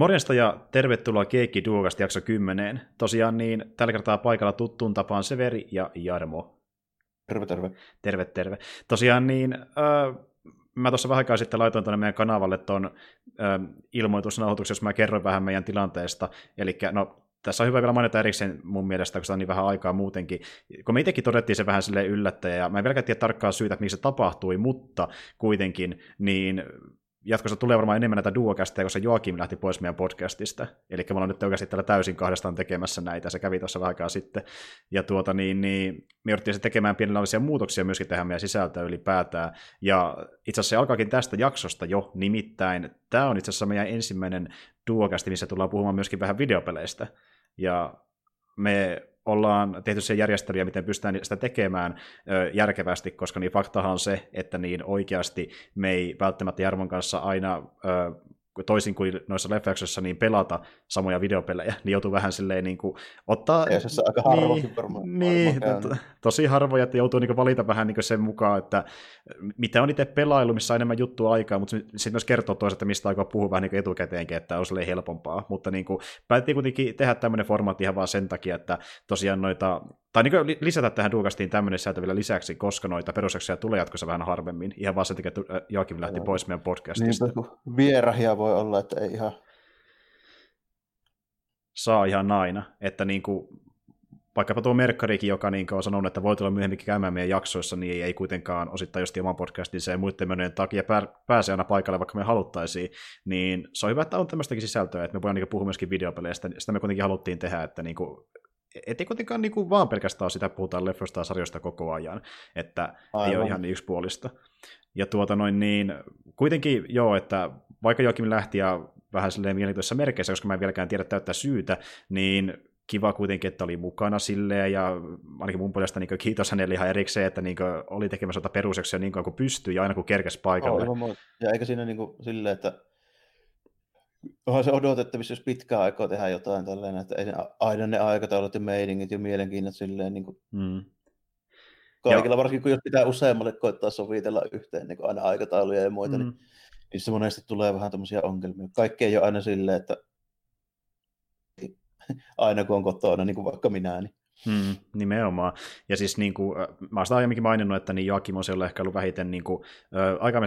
Morjesta ja tervetuloa Keikki Duokasta jakso 10. Tosiaan niin tällä kertaa paikalla tuttuun tapaan Severi ja Jarmo. Terve, terve. Terve, terve. Tosiaan niin, äh, mä tuossa vähän aikaa sitten laitoin tuonne meidän kanavalle tuon äh, ilmoitusnauhoituksen, jos mä kerroin vähän meidän tilanteesta. Eli no, tässä on hyvä vielä mainita erikseen mun mielestä, koska on niin vähän aikaa muutenkin. Kun me itsekin todettiin se vähän sille yllättäjä, ja mä en vieläkään tiedä tarkkaa syytä, miksi se tapahtui, mutta kuitenkin, niin jatkossa tulee varmaan enemmän näitä duokästejä, koska Joakim lähti pois meidän podcastista. Eli me ollaan nyt oikeasti täällä täysin kahdestaan tekemässä näitä. Se kävi tuossa vähän aikaa sitten. Ja tuota, niin, niin, me jouduttiin se tekemään pienenlaisia muutoksia myöskin tähän meidän sisältöön ylipäätään. Ja itse asiassa se alkaakin tästä jaksosta jo, nimittäin tämä on itse asiassa meidän ensimmäinen duokästi, missä tullaan puhumaan myöskin vähän videopeleistä. Ja me ollaan tehty se järjestelyjä, miten pystytään sitä tekemään järkevästi, koska niin faktahan on se, että niin oikeasti me ei välttämättä Jarmon kanssa aina toisin kuin noissa leffajaksoissa, niin pelata samoja videopelejä, niin joutuu vähän silleen niin kuin ottaa... Ja se aika harvoin niin, varmaan. Niin, to, tosi harvoja, että joutuu niin valita vähän niin sen mukaan, että mitä on itse pelailu, missä on enemmän juttua aikaa, mutta sitten myös kertoo toisaalta, mistä aikaa puhua vähän niin etukäteenkin, että on silleen helpompaa, mutta niin kuin, päätettiin kuitenkin tehdä tämmöinen formaatti ihan vaan sen takia, että tosiaan noita tai niin lisätä tähän Duokastiin tämmöinen sisältö vielä lisäksi, koska noita perusjaksoja tulee jatkossa vähän harvemmin. Ihan vaan sen takia, että Joakim lähti pois meidän podcastista. Niin, vierahia voi olla, että ei ihan... Saa ihan aina. Että niin kuin, vaikkapa tuo Merkkarikin, joka niin on sanonut, että voi tulla myöhemminkin käymään meidän jaksoissa, niin ei, ei kuitenkaan osittain just oman podcastinsa ja muiden menojen takia pää, pääsee aina paikalle, vaikka me haluttaisiin, niin se on hyvä, että on tämmöistäkin sisältöä, että me voidaan niin puhua myöskin videopeleistä. Sitä me kuitenkin haluttiin tehdä, että niin kuin, ettei kuitenkaan niin kuin vaan pelkästään sitä puhutaan leffoista ja sarjoista koko ajan, että Aivan. ei ole ihan niin yksipuolista. Ja tuota noin niin, kuitenkin joo, että vaikka Joakim lähti ja vähän silleen mielenkiintoisessa merkeissä, koska mä en vieläkään tiedä täyttää syytä, niin kiva kuitenkin, että oli mukana silleen, ja ainakin mun puolesta niin kiitos hänelle ihan erikseen, että niin oli tekemässä peruseksia niin kauan kuin pystyi, ja aina kun kerkesi paikalle. Oh, ja eikä siinä niin kuin silleen, että onhan se odotettavissa, jos pitkään aikaa tehdä jotain tällainen, että aina ne aikataulut ja meiningit ja mielenkiinnot silleen niin kuin mm. kaikilla, varsinkin kun jos pitää useammalle koittaa sovitella yhteen niin aina aikatauluja ja muita, niin mm. niin niissä monesti tulee vähän tämmöisiä ongelmia. Kaikki ei ole aina silleen, että aina kun on kotona, niin kuin vaikka minä, niin Hmm, nimenomaan. Ja siis niin kuin, mä olen aiemminkin maininnut, että niin Joakim on siellä ehkä ollut vähiten niin kuin,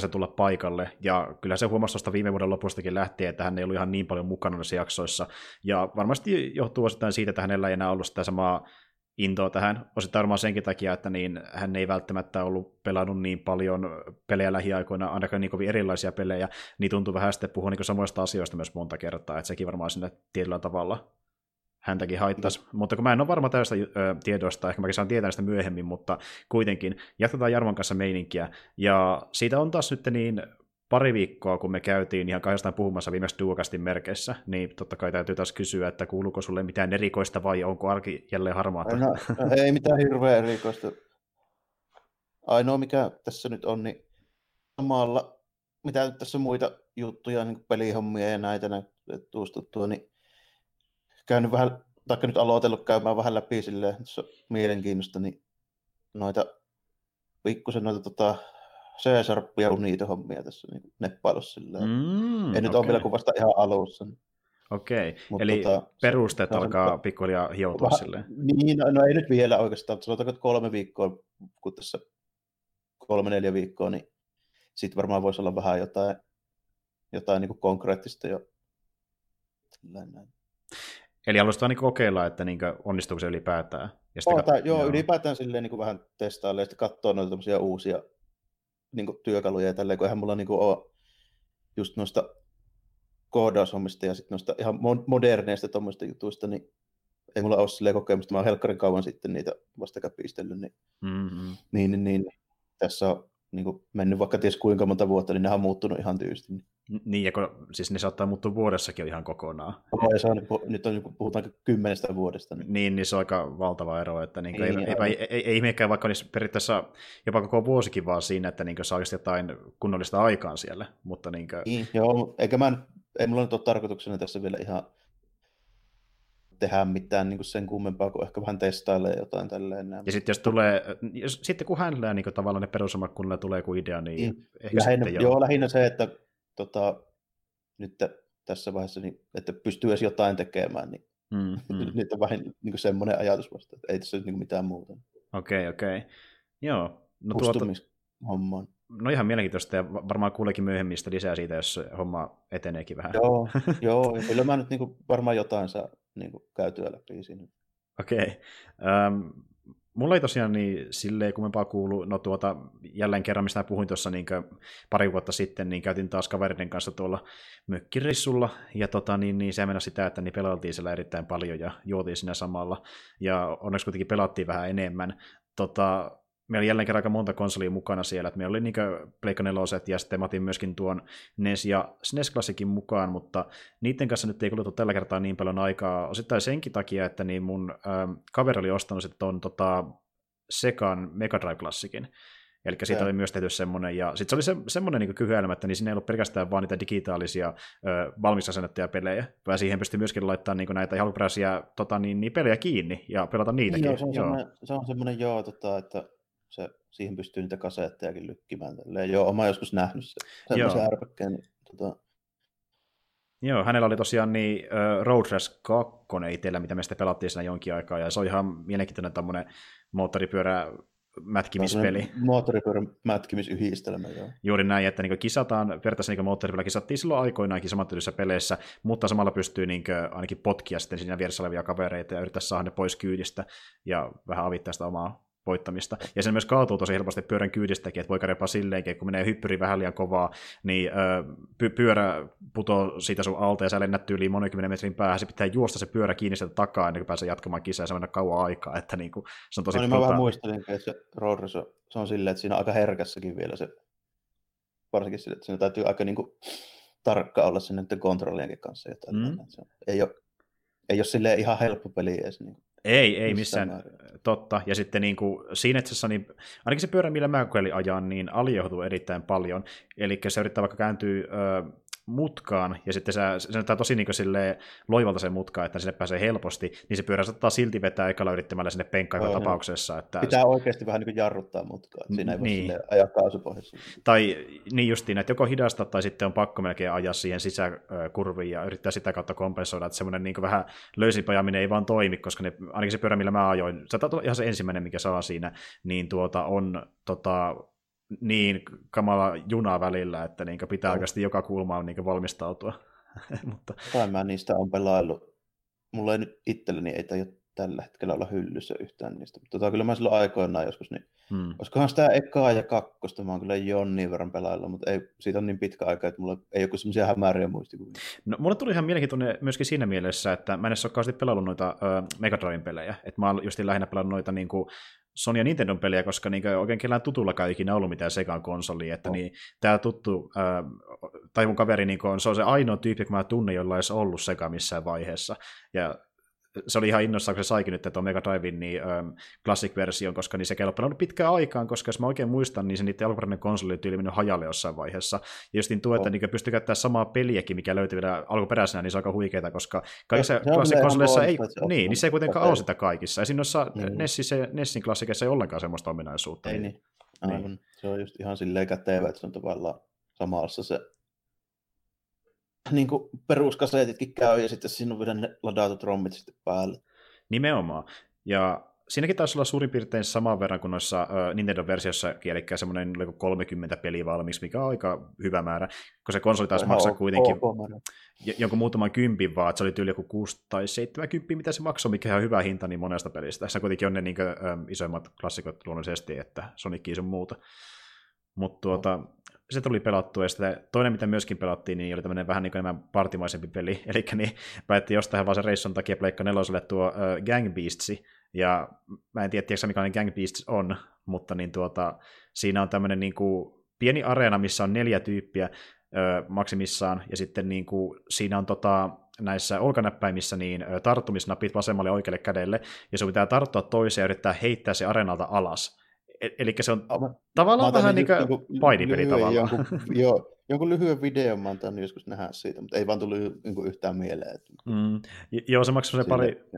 ä, tulla paikalle, ja kyllä se huomasi tuosta viime vuoden lopustakin lähtien, että hän ei ollut ihan niin paljon mukana näissä jaksoissa, ja varmasti johtuu osittain siitä, että hänellä ei enää ollut sitä samaa intoa tähän, osittain varmaan senkin takia, että niin, hän ei välttämättä ollut pelannut niin paljon pelejä lähiaikoina, ainakaan niin kovin erilaisia pelejä, niin tuntuu vähän sitten puhua niin samoista asioista myös monta kertaa, että sekin varmaan sinne tietyllä tavalla häntäkin haittaisi. No. Mutta kun mä en ole varma tästä tiedosta, ehkä mäkin saan tietää sitä myöhemmin, mutta kuitenkin jatketaan Jarmon kanssa meininkiä. Ja siitä on taas nyt niin pari viikkoa, kun me käytiin ihan kahdestaan puhumassa viimeksi Duokastin merkeissä, niin totta kai täytyy taas kysyä, että kuuluuko sulle mitään erikoista vai onko arki jälleen harmaata? No, ei mitään hirveän erikoista. Ainoa mikä tässä nyt on, niin samalla, mitä tässä on muita juttuja, niin pelihommia ja näitä, näitä tuustuttua, niin käynyt vähän, taikka nyt aloitellut käymään vähän läpi silleen, mielenkiinnosta, niin noita pikkusen noita tota, C-sarppia niitä hommia tässä niin neppailussa. Mm, en okay. nyt ole vielä kuin vasta ihan alussa. Niin. Okei, okay. eli tota, perusteet se, alkaa pikkuhiljaa hioutua vähän, silleen. Niin, no, no, ei nyt vielä oikeastaan, mutta sanotaanko, että kolme viikkoa, kun tässä kolme-neljä viikkoa, niin sitten varmaan voisi olla vähän jotain, jotain niin kuin konkreettista jo. Näin. Eli vaan niin kokeilla, että niin onnistuuko se ylipäätään? Ja sitä kat- joo, joo, ylipäätään silleen niin vähän testailla ja sitten katsoa noita uusia niin työkaluja ja tälleen, kun eihän mulla niin ole just noista koodaushommista ja sitten noista ihan moderneista tuommoista jutuista, niin ei mulla ole silleen kokemusta. Mä oon helkkarin kauan sitten niitä vasta käpistellyt, niin, mm-hmm. niin, niin, niin, tässä on niin kuin mennyt vaikka ties kuinka monta vuotta, niin ne on muuttunut ihan tyysti. Niin. Niin, ja kun, siis ne saattaa muuttua vuodessakin ihan kokonaan. No, ja se on, nyt on, puhutaan kymmenestä vuodesta. Niin. niin, niin se on aika valtava ero, että niin kuin, niin, ei, ei, ei, ei, ei ihmekään, vaikka olisi periaatteessa jopa koko vuosikin vaan siinä, että niin saa jotain kunnollista aikaan siellä. Mutta niin kuin... niin, joo, eikä mä, ei mulla nyt ole tarkoituksena tässä vielä ihan tehdä mitään niin kuin sen kummempaa kuin ehkä vähän testailee jotain tälleen. Ja sitten jos tulee, jos, sitten kun hänellä niin kuin, tavallaan ne perusomat kunnolla tulee kuin idea, niin, niin ehkä lähinnä, sitten joo. joo. lähinnä se, että tota, nyt tässä vaiheessa, niin, että pystyy edes jotain tekemään, niin Mm, mm. nyt on vähän niin semmoinen ajatus vasta, että ei tässä ole niin mitään muuta. Okei, okei. Joo. No, tuota, no ihan mielenkiintoista ja varmaan kuulekin myöhemmin lisää siitä, jos homma eteneekin vähän. Joo, joo kyllä mä nyt niin kuin varmaan jotain saa niin kuin käytyä läpi siinä. Okei. Okay. Um, mulla ei tosiaan niin silleen kummempaa kuulu, no tuota, jälleen kerran, mistä puhuin tuossa niin pari vuotta sitten, niin käytin taas kaveriden kanssa tuolla mökkirissulla, ja tota, niin, niin se mennä sitä, että niin pelailtiin siellä erittäin paljon ja juotiin siinä samalla, ja onneksi kuitenkin pelattiin vähän enemmän. Tota, meillä oli jälleen kerran aika monta konsolia mukana siellä, että meillä oli niin Pleikka 4 ja sitten mä otin myöskin tuon NES ja SNES Classicin mukaan, mutta niiden kanssa nyt ei kulutu tällä kertaa niin paljon aikaa, osittain senkin takia, että niin mun ähm, kaveri oli ostanut sitten tuon tota, Sekan Mega Drive Classicin, Eli siitä ja. oli myös tehty semmoinen, ja sitten se oli se, semmoinen niin kyhyelmä, että niin siinä ei ollut pelkästään vaan niitä digitaalisia ö, valmis asennettuja pelejä, vaan siihen pystyi myöskin laittamaan niin näitä alkuperäisiä tota, niin, niin pelejä kiinni ja pelata niitäkin. Joo, se on, joo. Semmoinen, se on semmoinen, joo, tota, että se, siihen pystyy niitä kasettejakin lykkimään. Tälleen. Joo, olen joskus nähnyt se, semmoisen ärpäkkeen. Niin, tota... Joo, hänellä oli tosiaan niin uh, Road Rash 2 itsellä, mitä me sitten pelattiin siinä jonkin aikaa, ja se on ihan mielenkiintoinen tämmöinen moottoripyörä mätkimispeli. Moottoripyörän mätkimisyhdistelmä, joo. Juuri näin, että niin kisataan, periaatteessa niin moottoripyörä kisattiin silloin aikoinaankin samantyylisissä peleissä, mutta samalla pystyy niin ainakin potkia sitten siinä vieressä olevia kavereita ja yrittää saada ne pois kyydistä ja vähän avittaa sitä omaa voittamista. Ja se myös kaatuu tosi helposti pyörän kyydistäkin, että voi käydä jopa silleenkin, kun menee hyppyri vähän liian kovaa, niin py- pyörä putoo siitä sun alta ja sä lennät yli monen metrin päähän, se pitää juosta se pyörä kiinni sieltä takaa ennen kuin pääsee jatkamaan kisaa ja se on kauan aikaa, että niin kuin, se on tosi no, niin mä vähän muistelin, että se Roadrunner, se on silleen, että siinä on aika herkässäkin vielä se, varsinkin sille, että siinä täytyy aika niin kuin, tarkka olla sinne kontrollienkin kanssa jotain. Mm. Se ei ole, ei ole silleen ihan helppo peli edes. Niin kuin. Ei, ei missään, missään totta. Ja sitten niin kuin, siinä itse niin ainakin se pyörä, millä mä kokeilin ajan, niin alijohtuu erittäin paljon. Eli se yrittää vaikka kääntyä ö, mutkaan, ja sitten se, se näyttää tosi niin kuin loivalta se mutka, että sinne pääsee helposti, niin se pyörä saattaa silti vetää ekalla yrittämällä sinne penkkaan tapauksessa. Että... Pitää oikeasti vähän niin jarruttaa mutkaa, että siinä ei voi niin. ajaa kaasupohjassa. Tai niin justiin, että joko hidastaa tai sitten on pakko melkein ajaa siihen sisäkurviin ja yrittää sitä kautta kompensoida, että semmoinen niin vähän löysimpajaminen ei vaan toimi, koska ne, ainakin se pyörä, millä mä ajoin, se on ihan se ensimmäinen, mikä saa siinä, niin tuota, on tota, niin kamala juna välillä, että niin pitää no. oikeasti joka kulmaan niin valmistautua. Mutta... Tai mä niistä on pelaillut. Mulla ei nyt itselleni ei tällä hetkellä olla hyllyssä yhtään niistä. Mutta tota, kyllä mä silloin aikoinaan joskus, niin hmm. olisikohan sitä ekaa ja kakkosta, mä oon kyllä jonnin verran pelailla, mutta ei, siitä on niin pitkä aika, että mulla ei ole semmoisia hämäriä muistikuvia. No, mulla tuli ihan mielenkiintoinen myöskin siinä mielessä, että mä en edes ole pelannut noita äh, Mega pelejä, että mä oon justiin lähinnä pelannut noita niin kuin, Sony ja Nintendo pelejä, koska niin oikein kellään tutullakaan ei ikinä ollut mitään sekaan konsoli, että oh. niin, tämä tuttu, äh, tai mun kaveri niin on, se on se ainoa tyyppi, kun mä tunnen, jolla ei ollut seka missään vaiheessa, ja se oli ihan innossaan, kun se saikin nyt tuon Mega Drivein niin, ähm, Classic-version, koska niin se kello on pitkään aikaan, koska jos mä oikein muistan, niin se niiden alkuperäinen konsoli tyyli mennyt hajalle jossain vaiheessa. Ja just niin tuo, että oh. niin pystyy käyttämään samaa peliäkin, mikä löytyy vielä alkuperäisenä, niin se on aika huikeaa, koska kaikissa Classic-konsoleissa ei, niin, niin se ei kuitenkaan ole sitä kaikissa. Ja noissa niin. Nessissä, Nessin klassikeissa ei ollenkaan semmoista ominaisuutta. Ei niin. niin. niin. Se on just ihan silleen kätevä, että se on tavallaan samassa se niin kuin peruskasetitkin käy, ja sitten siinä on vielä ne ladatut rommit sitten päälle. Nimenomaan. Ja siinäkin taisi olla suurin piirtein saman verran kuin noissa uh, Nintendo-versiossa, eli semmoinen 30 peliä valmiiksi, mikä on aika hyvä määrä, kun se konsoli taisi maksaa kuitenkin jonkun muutaman kympin vaan, että se oli tyyli joku 6 tai 70, mitä se maksoi, mikä on hyvä hinta niin monesta pelistä. Se kuitenkin on ne niin kuin, um, isoimmat klassikot luonnollisesti, että Sonic sun muuta. Mutta tuota, se tuli pelattua, ja sitten toinen, mitä myöskin pelattiin, niin oli tämmöinen vähän niin kuin enemmän partimaisempi peli, eli niin päätti jostain vaan sen reissun takia Pleikka neloselle tuo uh, Gang Beastsi, ja mä en tiedä, tiedätkö, mikä Gang Beasts on, mutta niin tuota, siinä on tämmöinen niin kuin pieni areena, missä on neljä tyyppiä ö, maksimissaan, ja sitten niin kuin, siinä on tota, näissä olkanäppäimissä niin tarttumisnapit vasemmalle ja oikealle kädelle, ja se pitää tarttua toiseen ja yrittää heittää se areenalta alas. E- eli se on mä, tavallaan mä vähän niin kuin painipeli tavallaan. Jonkun, joo, jonkun lyhyen videon mä oon joskus nähdä siitä, mutta ei vaan tullut niin yhtään mieleen. Että... Mm, joo, se maksoi se pari,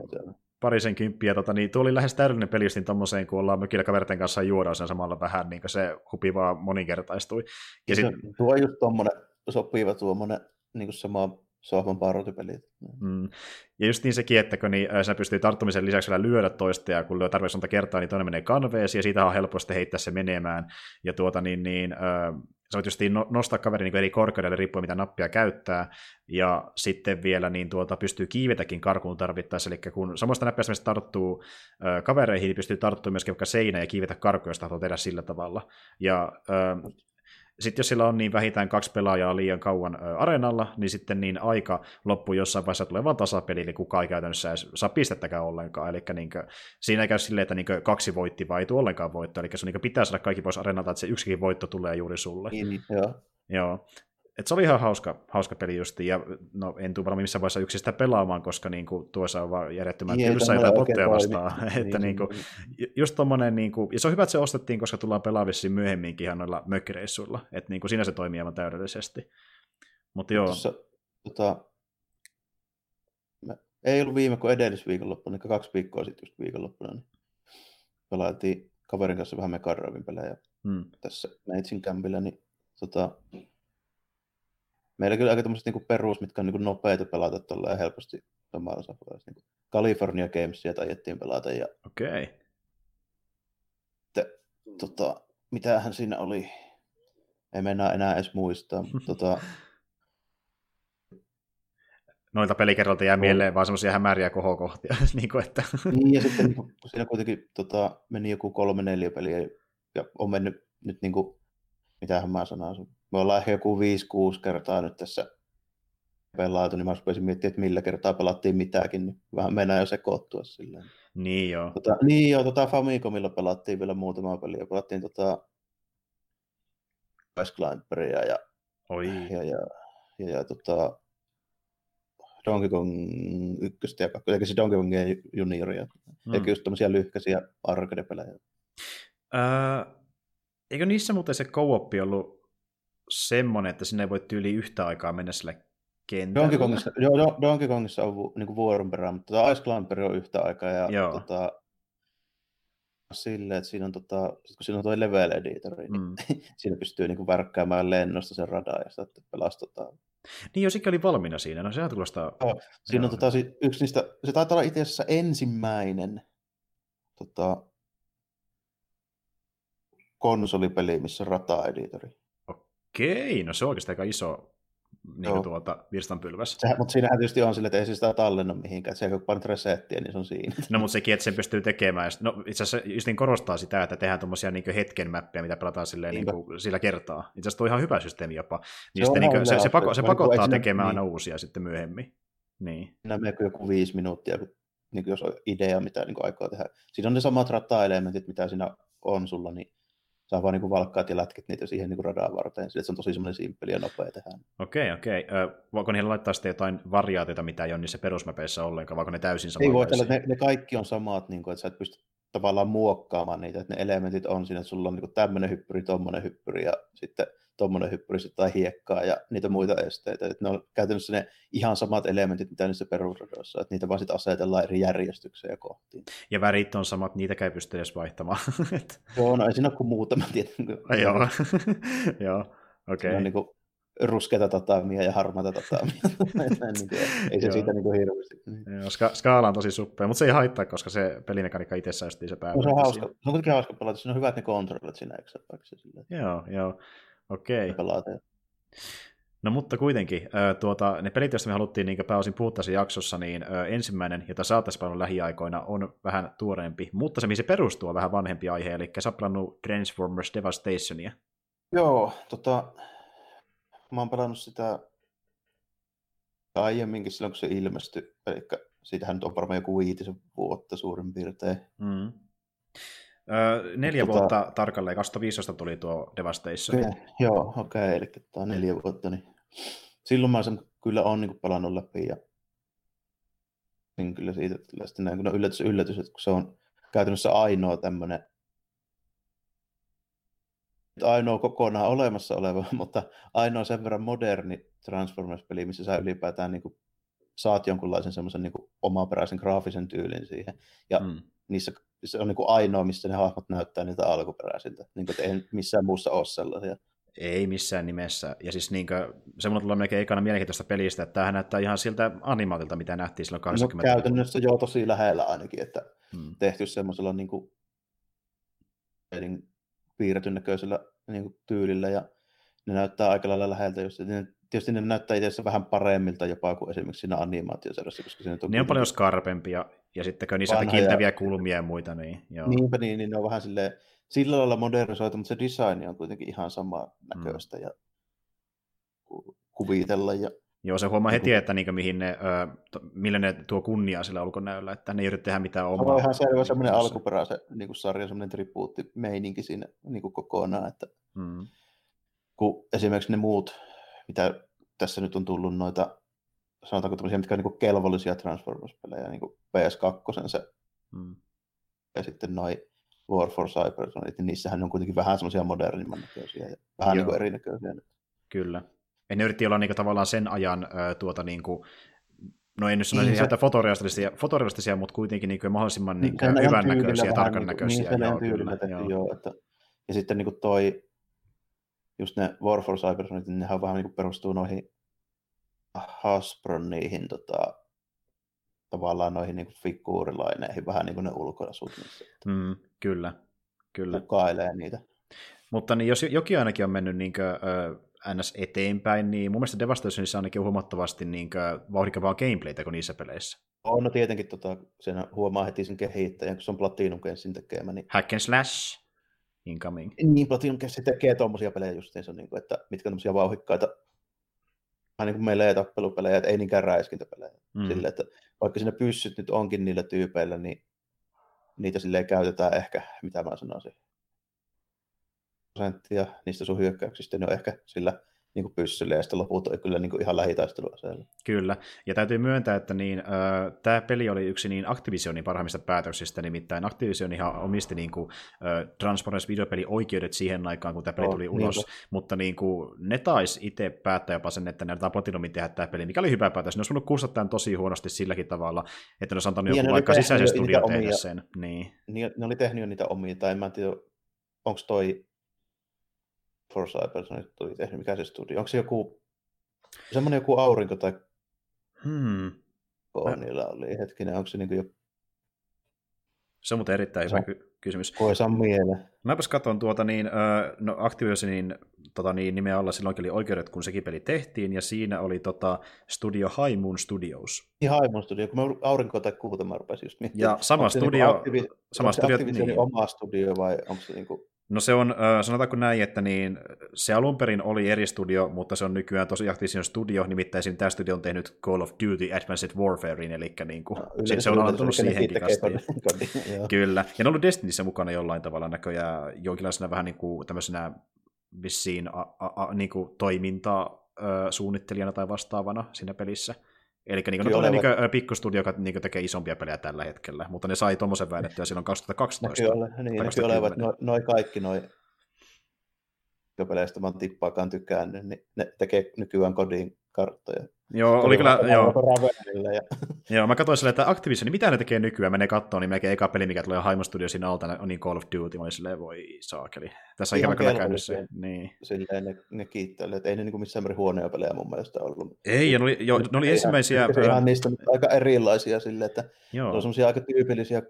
parisen kymppiä. Tota, niin tuo oli lähes täydellinen peli niin tommoseen, kun ollaan mökillä kaverten kanssa juoda sen samalla vähän, niin se hupi vaan moninkertaistui. Ja sit... Tuo on just tommonen sopiva tuommoinen niin sama sohvan parodipelit. Mm. Ja just niin sekin, että kun niin, sä pystyy tarttumisen lisäksi vielä lyödä toista, ja kun lyö tarpeeksi monta kertaa, niin toinen menee kanveesi, ja siitä on helposti heittää se menemään. Ja tuota, niin, niin, äh, sä voit just no, nostaa kaveri niin eri korkeudelle riippuen mitä nappia käyttää, ja sitten vielä niin tuota, pystyy kiivetäkin karkuun tarvittaessa, eli kun samasta näppäistä tarttuu äh, kavereihin, niin pystyy tarttumaan myöskin vaikka seinään ja kiivetä karkuun, jos tahtoo tehdä sillä tavalla. Ja äh, sitten jos sillä on niin vähintään kaksi pelaajaa liian kauan ö, areenalla, niin sitten niin aika loppuu jossain vaiheessa tulee vaan tasapeli, eli kukaan ei käytännössä edes saa pistettäkään ollenkaan. Eli niin kuin, siinä ei käy silleen, että niin kaksi voitti vai ei tule ollenkaan voittoa, eli sun niin pitää saada kaikki pois areenalta, että se yksikin voitto tulee juuri sulle. Niin, joo. Joo et se oli ihan hauska, hauska peli justi, ja no, en tule varmaan missään vaiheessa yksistä pelaamaan, koska niin kuin, tuossa on vaan järjettömän niin, tylsä jotain botteja vastaan. Niin, että, niin, kuin, niin. just tommonen, niin kuin, ja se on hyvä, että se ostettiin, koska tullaan pelaavissa myöhemminkin ihan noilla mökkireissuilla, että niin kuin, siinä se toimii aivan täydellisesti. Mutta joo. Tuossa, tota, ei ollut viime kuin edellisviikonloppuna, niin kaksi viikkoa sitten just viikonloppuna, niin pelaatiin kaverin kanssa vähän Megadraivin pelejä hmm. tässä Neitsin kämpillä, niin tota, meillä kyllä aika tämmöiset niin perus, mitkä on niin nopeita pelata tuolla helposti samalla safalla. Niin California Gamesia taidettiin pelata. Ja Okei. Okay. Te, tota, mitähän siinä oli? Ei mennä enää edes muistaa. tota, Noilta pelikerralta jää mieleen vaan semmoisia hämäriä kohokohtia. niin, kuin, että... niin, ja sitten niin, siinä kuitenkin tota, meni joku kolme neljä peliä ja on mennyt nyt niin kuin, mitähän mä sanoisin, me ollaan ehkä joku 5-6 kertaa nyt tässä pelaatu, niin mä rupesin miettimään, että millä kertaa pelattiin mitäkin, niin vähän mennään jo sekoittua silleen. Niin joo. Tota, niin joo, tota Famicomilla pelattiin vielä muutama peli, pelattiin tota West Climberia ja, Oi. ja, ja, ja, ja tota, Donkey Kong ykköstä ja kakkosta, eli se Donkey Kong junioria. Mm. Eikä just tämmöisiä lyhkäisiä arcade-pelejä. Öö, eikö niissä muuten se co ollut semmoinen, että sinne voi tyyli yhtä aikaa mennä sille kentälle. Donkey Kongissa, joo, Donkey Kongissa on vu, niin kuin vuoron perään, mutta tota Ice Climber on yhtä aikaa. Ja joo. Tota, silleen, että siinä on, tota, kun siinä on tuo level editori, niin mm. siinä pystyy niin värkkäämään lennosta sen radan ja sitten pelastetaan. Niin jo, sikä oli valmiina siinä, no sehän kuulostaa... Oh, siinä on tota, yksi niistä, se taitaa olla itse asiassa ensimmäinen tota, konsolipeli, missä on rata-editori. Okei, no se on oikeastaan aika iso niin tuota, virstanpylväs. Se, mutta siinähän tietysti on sille, että ei se sitä tallenna mihinkään, että se kun painat resettiä, niin se on siinä. No mutta sekin, että sen pystyy tekemään. No itse asiassa just niin korostaa sitä, että tehdään tuommoisia niin hetken mäppejä, mitä pelataan silleen, niin kuin, sillä kertaa. Itse asiassa on ihan hyvä systeemi jopa. Niin se, sitten, niin kuin, se, se, pako, se pakottaa tekemään niin. aina uusia sitten myöhemmin. Niin. Nämä menee joku viisi minuuttia, kun, niin kuin jos on idea, mitä niin kuin aikaa tehdä. Siinä on ne samat ratta-elementit, mitä siinä on sulla, niin saa vaan niin valkkaat ja lätkit niitä siihen niin radan varten. Sille, se on tosi semmoinen simppeli ja nopea tehdä. Okei, okei. Voiko niillä laittaa sitten jotain variaatiota, mitä ei ole niissä perusmapeissa ollenkaan, vaikka ne täysin samat? Ei voi tällä, ne, ne, kaikki on samat, niin kuin, että sä et pysty tavallaan muokkaamaan niitä, että ne elementit on siinä, että sulla on niin tämmöinen hyppyri, tuommoinen hyppyri ja sitten tuommoinen hyppyri tai hiekkaa ja niitä muita esteitä. Että ne on käytännössä ne ihan samat elementit, mitä niissä perusradoissa, että niitä vaan sitten asetellaan eri järjestykseen ja kohtiin. Ja värit on samat, niitä ei pysty edes vaihtamaan. Joo, no ei siinä ole kuin muutama tietenkin. Joo, joo, okei. Okay. niin kuin ruskeita tatamia ja harmaita tatamia. niin kuin, ei se siitä niin hirveästi. Joo, ska- skaala on tosi suppea, mutta se ei haittaa, koska se pelimekaniikka itsessään se päällä. No, se on hauska. Se on kuitenkin hauska pelata, siinä on hyvät ne kontrollit siinä, eikö se? Joo, joo. Okei. Okay. No mutta kuitenkin, tuota, ne pelit, joista me haluttiin niin pääosin puhua tässä jaksossa, niin ensimmäinen, jota sä oot lähiaikoina, on vähän tuoreempi, mutta se, mihin se perustuu, on vähän vanhempi aihe, eli sä oot Transformers Devastationia. Joo, tota, mä oon pelannut sitä aiemminkin silloin, kun se ilmestyi, eli siitähän nyt on varmaan joku viitisen vuotta suurin piirtein. Mm. Öö, neljä tota, vuotta tarkalleen, 2015 tuli tuo Devastation. Okay, joo, okei, okay, eli tämä neljä vuotta, niin silloin mä sen kyllä on niin pelannut läpi ja niin kyllä siitä tulee sitten näin, kun yllätys, yllätys, että kun se on käytännössä ainoa tämmöinen ainoa kokonaan olemassa oleva, mutta ainoa sen verran moderni Transformers-peli, missä sä ylipäätään niin kuin, saat jonkunlaisen semmoisen niin omaperäisen graafisen tyylin siihen. Ja mm. niissä se on niin kuin ainoa, missä ne hahmot näyttää niitä alkuperäisiltä. Niin kuin, ei missään muussa ole sellaisia. Ei missään nimessä. Ja siis niinkö, se mulla tulee melkein ekana mielenkiintoista pelistä, että tämähän näyttää ihan siltä animaatilta, mitä nähtiin silloin 80 no, käytännössä jo tosi lähellä ainakin, että hmm. tehty semmoisella niin kuin, piirretyn näköisellä niin kuin, tyylillä ja ne näyttää aika lailla läheltä, jos ne, tietysti ne näyttää itse vähän paremmilta jopa kuin esimerkiksi siinä animaatiosarjassa, koska se on... Ne on paljon skarpempia, ja sitten kun niissä on kiiltäviä ja... kulmia ja muita, niin joo. Niinpä niin, niin ne on vähän silleen, sillä lailla modernisoitu, mutta se design on kuitenkin ihan sama näköistä mm. ja kuvitella. Ja... Joo, se huomaa heti, että niin mihin ne, ö, millä ne tuo kunniaa sillä ulkonäöllä, että ne ei yritä tehdä mitään omaa. Se on ihan selvä semmoinen alkuperäisen niin kuin sarjan semmoinen tribuutti meininki siinä niin kuin kokonaan, että mm. kun esimerkiksi ne muut, mitä tässä nyt on tullut noita, sanotaanko tämmöisiä, mitkä on niin kelvollisia Transformers-pelejä, niin kuin PS2 se, mm. ja sitten noin War for Cybertronit, niin niissähän on kuitenkin vähän semmoisia modernimman näköisiä ja vähän niin kuin erinäköisiä. Kyllä. Ja ne yritti olla niin kuin, tavallaan sen ajan äh, tuota niin kuin, no en nyt sanoisi niin, se... fotorealistisia, fotorealistisia, mutta kuitenkin niin kuin, mahdollisimman niin kuin, hyvän näköisiä ja tarkan näköisiä. Niin, joo, kyllä, tehty, joo. Että, ja sitten niin kuin toi, just ne War for Cybertronit, niin nehän vähän niin kuin perustuu noihin Hasbron niihin tota, tavallaan noihin niin figuurilaineihin, vähän niin kuin ne ulkoasut. Mm, kyllä, kyllä. Kukailee niitä. Mutta niin jos jokin ainakin on mennyt niin kuin, äh, ns. eteenpäin, niin mun mielestä Devastationissa ainakin on huomattavasti niin vauhdikavaa gameplaytä kuin niissä peleissä. On, no tietenkin tota, siinä huomaa heti sen kehittäjän, kun se on Platinum Gamesin tekemä. Niin... Hack and slash incoming. Niin, Platinum Games tekee tuommoisia pelejä justiinsa, niin kuin, että mitkä on tämmöisiä vauhikkaita vähän niin kuin melee tappelupelejä, ei niinkään räiskintäpelejä. Mm. Sille, että vaikka siinä pyssyt nyt onkin niillä tyypeillä, niin niitä silleen käytetään ehkä, mitä mä sanoisin, prosenttia niistä sun hyökkäyksistä, ne on ehkä sillä niin kuin pyssylle, ja sitten loput on kyllä niin kuin ihan lähitaisteluaseella. Kyllä, ja täytyy myöntää, että niin, äh, tämä peli oli yksi niin Activisionin parhaimmista päätöksistä, nimittäin Activision ihan omisti niin kuin, äh, Transformers videopeli oikeudet siihen aikaan, kun tämä peli tuli oh, ulos, niin mutta niin kuin, ne taisi itse päättää jopa sen, että ne antaa Platinumin tehdä tämä peli, mikä oli hyvä päätös. Ne olisi voinut kustantaa tosi huonosti silläkin tavalla, että ne olisi antanut niin, joku vaikka sisäisen studio tehdä omia, sen. Niin. niin. Ne oli tehnyt jo niitä omia, tai en mä tiedä, onko toi for Cybersonic tuli tehnyt, mikä se studio? Onko se joku, semmoinen joku aurinko tai hmm. niillä oli hetkinen, onko se niin kuin jo... Se on muuten erittäin hyvä ky- kysymys. Koisan mieleen. Mäpäs katson tuota niin, no Activisionin tota niin, nimeä alla silloin oli oikeudet, kun sekin peli tehtiin, ja siinä oli tota, studio High Moon Studios. Niin High Moon Studio, kun mä aurinko tai kuuta mä rupesin just miettimään. Ja sama niinku studio, niin aktivi- sama studio, niin. oma studio vai onko se niin kuin... No se on, sanotaanko näin, että niin, se alun perin oli eri studio, mutta se on nykyään tosi Activision Studio, nimittäin tämä studio on tehnyt Call of Duty Advanced Warfarein, eli niin kuin, no, se, se on aloittanut siihenkin kastiin. Kyllä, ja ne on ollut Destinyssä mukana jollain tavalla näköjään jonkinlaisena vähän niin kuin tämmöisenä vissiin a, a, a, niin kuin toimintaa suunnittelijana tai vastaavana siinä pelissä. Eli niin kuin, ne niin pikkustudio, joka niin tekee isompia pelejä tällä hetkellä, mutta ne sai tuommoisen väännettyä silloin 2012. Näkyy, ole, niin, näkyy olevat noin noi kaikki noin peleistä mä tippaakaan tykännyt, niin ne tekee nykyään kodin karttoja. Joo, oli kyllä, joo. Ja... joo, mä katsoin silleen, että Activision, niin mitä ne tekee nykyään, menee katsoa, niin melkein eka peli, mikä tulee Haimo Studiosin alta, on niin Call of Duty, mä olin silleen, voi saakeli. Tässä on ikävä kyllä käynyt se. Niin. Silleen ne, ne kiittelee, että ei ne niin missään määrin huonoja pelejä mun mielestä ollut. Ei, ja ne oli, jo, ne oli ensimmäisiä... Ihan niistä aika erilaisia silleen, että joo. ne on semmoisia aika tyypillisiä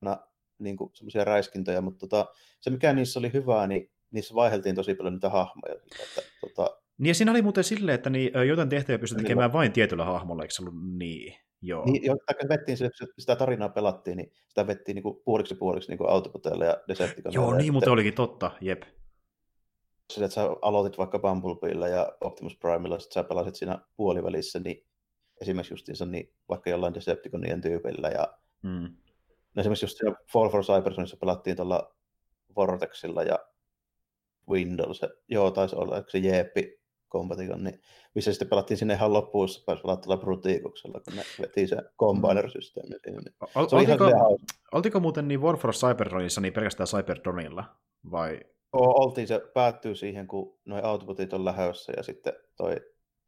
na, niin kuin semmoisia räiskintöjä, mutta tota, se mikä niissä oli hyvää, niin niissä vaiheltiin tosi paljon niitä hahmoja. Että, tota, niin ja siinä oli muuten silleen, että niin, jotain tehtäviä pystyi tekemään vain tietyllä hahmolla, eikö se ollut niin? Joo. Niin, jo, vettiin se, sitä tarinaa pelattiin, niin sitä vettiin niin kuin puoliksi puoliksi niin Autobotelle ja Decepticonille. Joo, niin muuten olikin totta, jep. Sillä, että sä aloitit vaikka Bumblebeella ja Optimus Primella, sitten sä pelasit siinä puolivälissä, niin esimerkiksi justiinsa niin vaikka jollain Decepticonien tyypillä ja mm. esimerkiksi just siinä Fall for Cybersonissa pelattiin tuolla Vortexilla ja Windows, joo taisi olla, se Jeeppi Combaticon, niin missä sitten pelattiin sinne ihan loppuun, pääsi pelata Brutiikuksella, kun ne veti se combiner-systeemi siinä. Niin Ol, oltiko, oltiko muuten niin War for Cybertronissa niin pelkästään Cybertronilla, vai? O, oltiin, se päättyy siihen, kun noin autobotit on lähössä ja sitten toi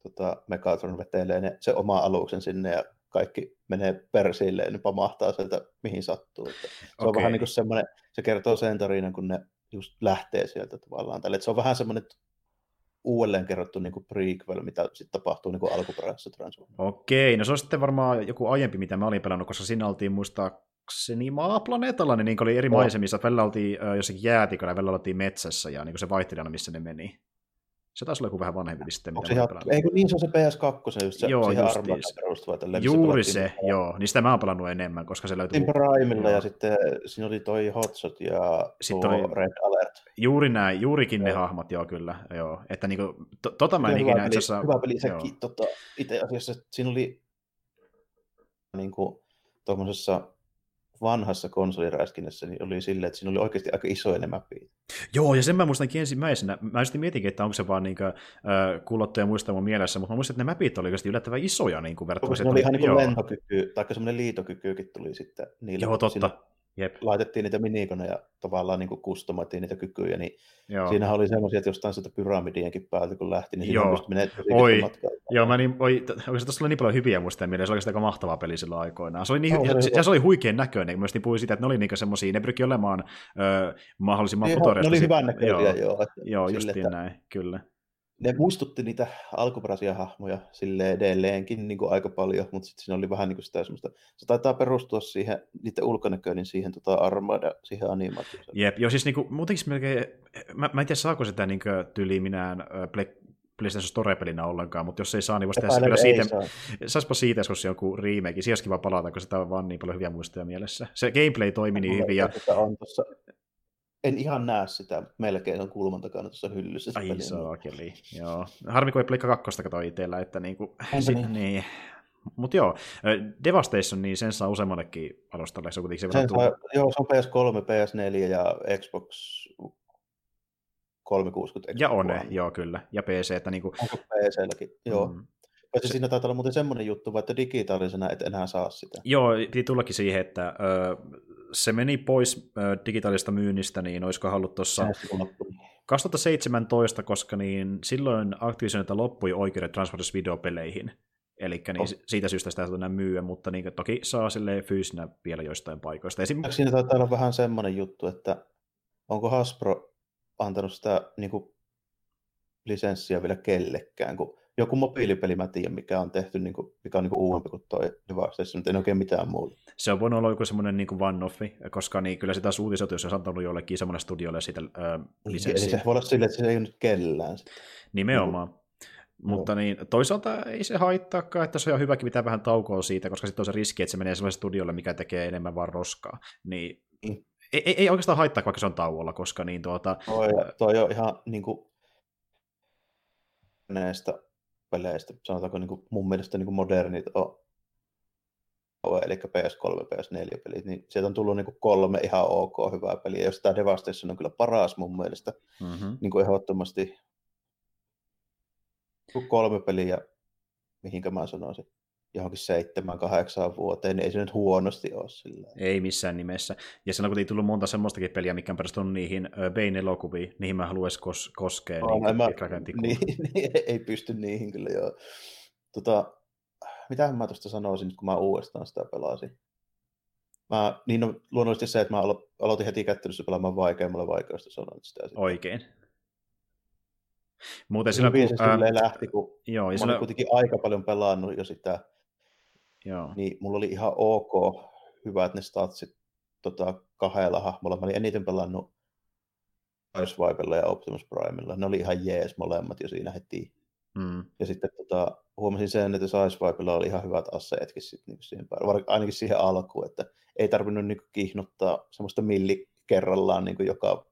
tota, Megatron vetelee ne, se oma aluksen sinne ja kaikki menee persille ja ne pamahtaa sieltä mihin sattuu. Että se okay. on vähän niin kuin semmoinen, se kertoo sen tarinan, kun ne just lähtee sieltä tavallaan. Tälle, että se on vähän semmoinen uudelleen kerrottu niin kuin prequel, mitä sitten tapahtuu niin kuin alkuperäisessä Transformers. Okei, no se on sitten varmaan joku aiempi, mitä mä olin pelannut, koska siinä oltiin muistaakseni maaplaneetalla, niin, niin oli eri oh. maisemissa, välillä oltiin äh, jossakin jäätikolla ja välillä oltiin metsässä, ja niin se vaihteli aina, missä ne meni. Se taisi olla joku vähän vanhempi sitten. Onko se ihan, eikö niin se on se PS2, just se, joo, siihen armaan perustuva. Juuri se, se joo. Niin sitä mä oon pelannut enemmän, koska se löytyy... Primella ja sitten siinä oli toi Hotshot ja sitten oli... Red Alert. Juuri näin, juurikin joo. ne hahmot, joo kyllä. Joo. Että niinku, to, tota mä en ikinä itse asiassa... Hyvä peli sekin, tota, itse asiassa siinä oli niinku, tuommoisessa vanhassa konsoliräskinnässä niin oli silleen, että siinä oli oikeasti aika isoja ne mapit. Joo, ja sen mä muistankin ensimmäisenä. Mä sitten mietinkin, että onko se vaan niin äh, kuulottuja muista mun mielessä, mutta mä muistan, että ne mapit oli oikeasti yllättävän isoja niin verrattuna. Se oli ihan niin kuin lentokyky, tai semmoinen liitokykykin tuli sitten niille. Joo, totta. Siinä Jep. laitettiin niitä minikoneja, tavallaan niin kuin kustomoitiin niitä kykyjä, niin Joo. siinähän oli semmoisia, että jostain sieltä pyramidienkin päältä kun lähti, niin siinä pystyi menemään Oi. Joo, mä niin, oi, oikeastaan tuossa oli niin paljon hyviä muistaa mieleen, se oli aika mahtava peli silloin aikoinaan. Se oli, niin, oh, se, se, oli huikean näköinen, kun puhuin siitä, että ne oli niin semmoisia, ne pyrkii olemaan ö, mahdollisimman niin, futuristia. Ne oli hyvän näköisiä, joo. Joo, joo justiin näin, kyllä ne muistutti niitä alkuperäisiä hahmoja sille edelleenkin niin kuin aika paljon, mutta sitten siinä oli vähän niin kuin sitä semmoista, se taitaa perustua siihen, niiden ulkonäköön, niin siihen tota armada, siihen animaatioon. Jep, joo siis niin kuin, muutenkin melkein, mä, mä en tiedä saako sitä niin tyyliä minään PlayStation Store-pelinä ollenkaan, mutta jos ei saa, niin voisi tehdä kyllä siitä, saa. saispa siitä, jos joku remake, siinä olisi kiva palata, kun sitä on vaan niin paljon hyviä muistoja mielessä. Se gameplay toimi niin hyvin. Ja... On tossa, en ihan näe sitä, melkein on kulman takana tuossa hyllyssä. Ai saakeli, joo. Harmi, kun ei Pleikka 2 kato itsellä, että niinku, si- niin. niin. Mutta joo, Devastation, niin sen saa useammallekin alustalle. Se on se sen saa, joo, se on PS3, PS4 ja Xbox 360. Ja on, joo kyllä, ja PC. Että niinku... Onko PC-lläkin, joo. Mm. Paitsi se... siinä taitaa olla muuten semmoinen juttu, että digitaalisena et enää saa sitä. Joo, piti tullakin siihen, että ö, se meni pois digitaalista myynnistä, niin olisiko hallut tuossa 2017, koska niin silloin Activisionilta loppui oikeudet Transformers videopeleihin. Eli niin oh. siitä syystä sitä ei enää myyä, mutta niin, toki saa sille fyysinä vielä joistain paikoista. Esim... Siinä taitaa olla vähän semmoinen juttu, että onko Hasbro antanut sitä niin kuin, lisenssiä vielä kellekään, kun joku mobiilipeli, mä tiedän, mikä on tehty, niin kuin, mikä on niin kuin uudempi kuin toi Devastation, mutta en oikein mitään muuta. Se on voinut olla joku semmoinen niin one-offi, koska niin, kyllä sitä uutisoitu, jos on antanut jollekin semmoinen studiolle siitä äh, lisenssiä. Eli se voi olla silleen, että se ei ole nyt kellään. Nimenomaan. Niin mutta niin, toisaalta ei se haittaakaan, että se on hyväkin pitää vähän taukoa siitä, koska sitten on se riski, että se menee semmoiselle studiolle, mikä tekee enemmän vaan roskaa. Niin, mm. ei, ei, ei, oikeastaan haittaa, vaikka se on tauolla, koska niin tuota... Toi, toi on ihan niin kuin, näistä peleistä, sanotaanko niin kuin mun mielestä niin kuin modernit on, eli PS3, PS4-pelit, niin sieltä on tullut niin kuin kolme ihan ok hyvää peliä, jos tämä Devastation on kyllä paras mun mielestä, mm-hmm. niin kuin ehdottomasti kolme peliä, mihinkä mä sanoisin, johonkin seitsemän, kahdeksaan vuoteen, niin ei se nyt huonosti ole sillä. Ei missään nimessä. Ja silloin kun ei tullut monta semmoistakin peliä, mikä on perustunut niihin Bane-elokuviin, niihin mä haluaisin kos- koskea. No, niin, mä, niin, niin, ei pysty niihin kyllä joo. Tota, mitä mä tuosta sanoisin, kun mä uudestaan sitä pelasin? Mä, niin on luonnollisesti se, että mä aloitin heti kättelyssä pelaamaan vaikeammalla vaikeusta sanoin sitä. Sitten. Oikein. Muuten silloin, kun, ää, lähti, kun joo, mä olin kuitenkin aika paljon pelannut jo sitä, joo. niin mulla oli ihan ok hyvät ne statsit tota, kahdella hahmolla. Mä olin eniten pelannut Icewipella ja Optimus Primella. Ne oli ihan jees molemmat jo siinä heti. Mm. Ja sitten tota, huomasin sen, että Icewipella oli ihan hyvät asseetkin sit, niin siihen päälle. ainakin siihen alkuun, että ei tarvinnut niin kihnottaa semmoista milli kerrallaan niin joka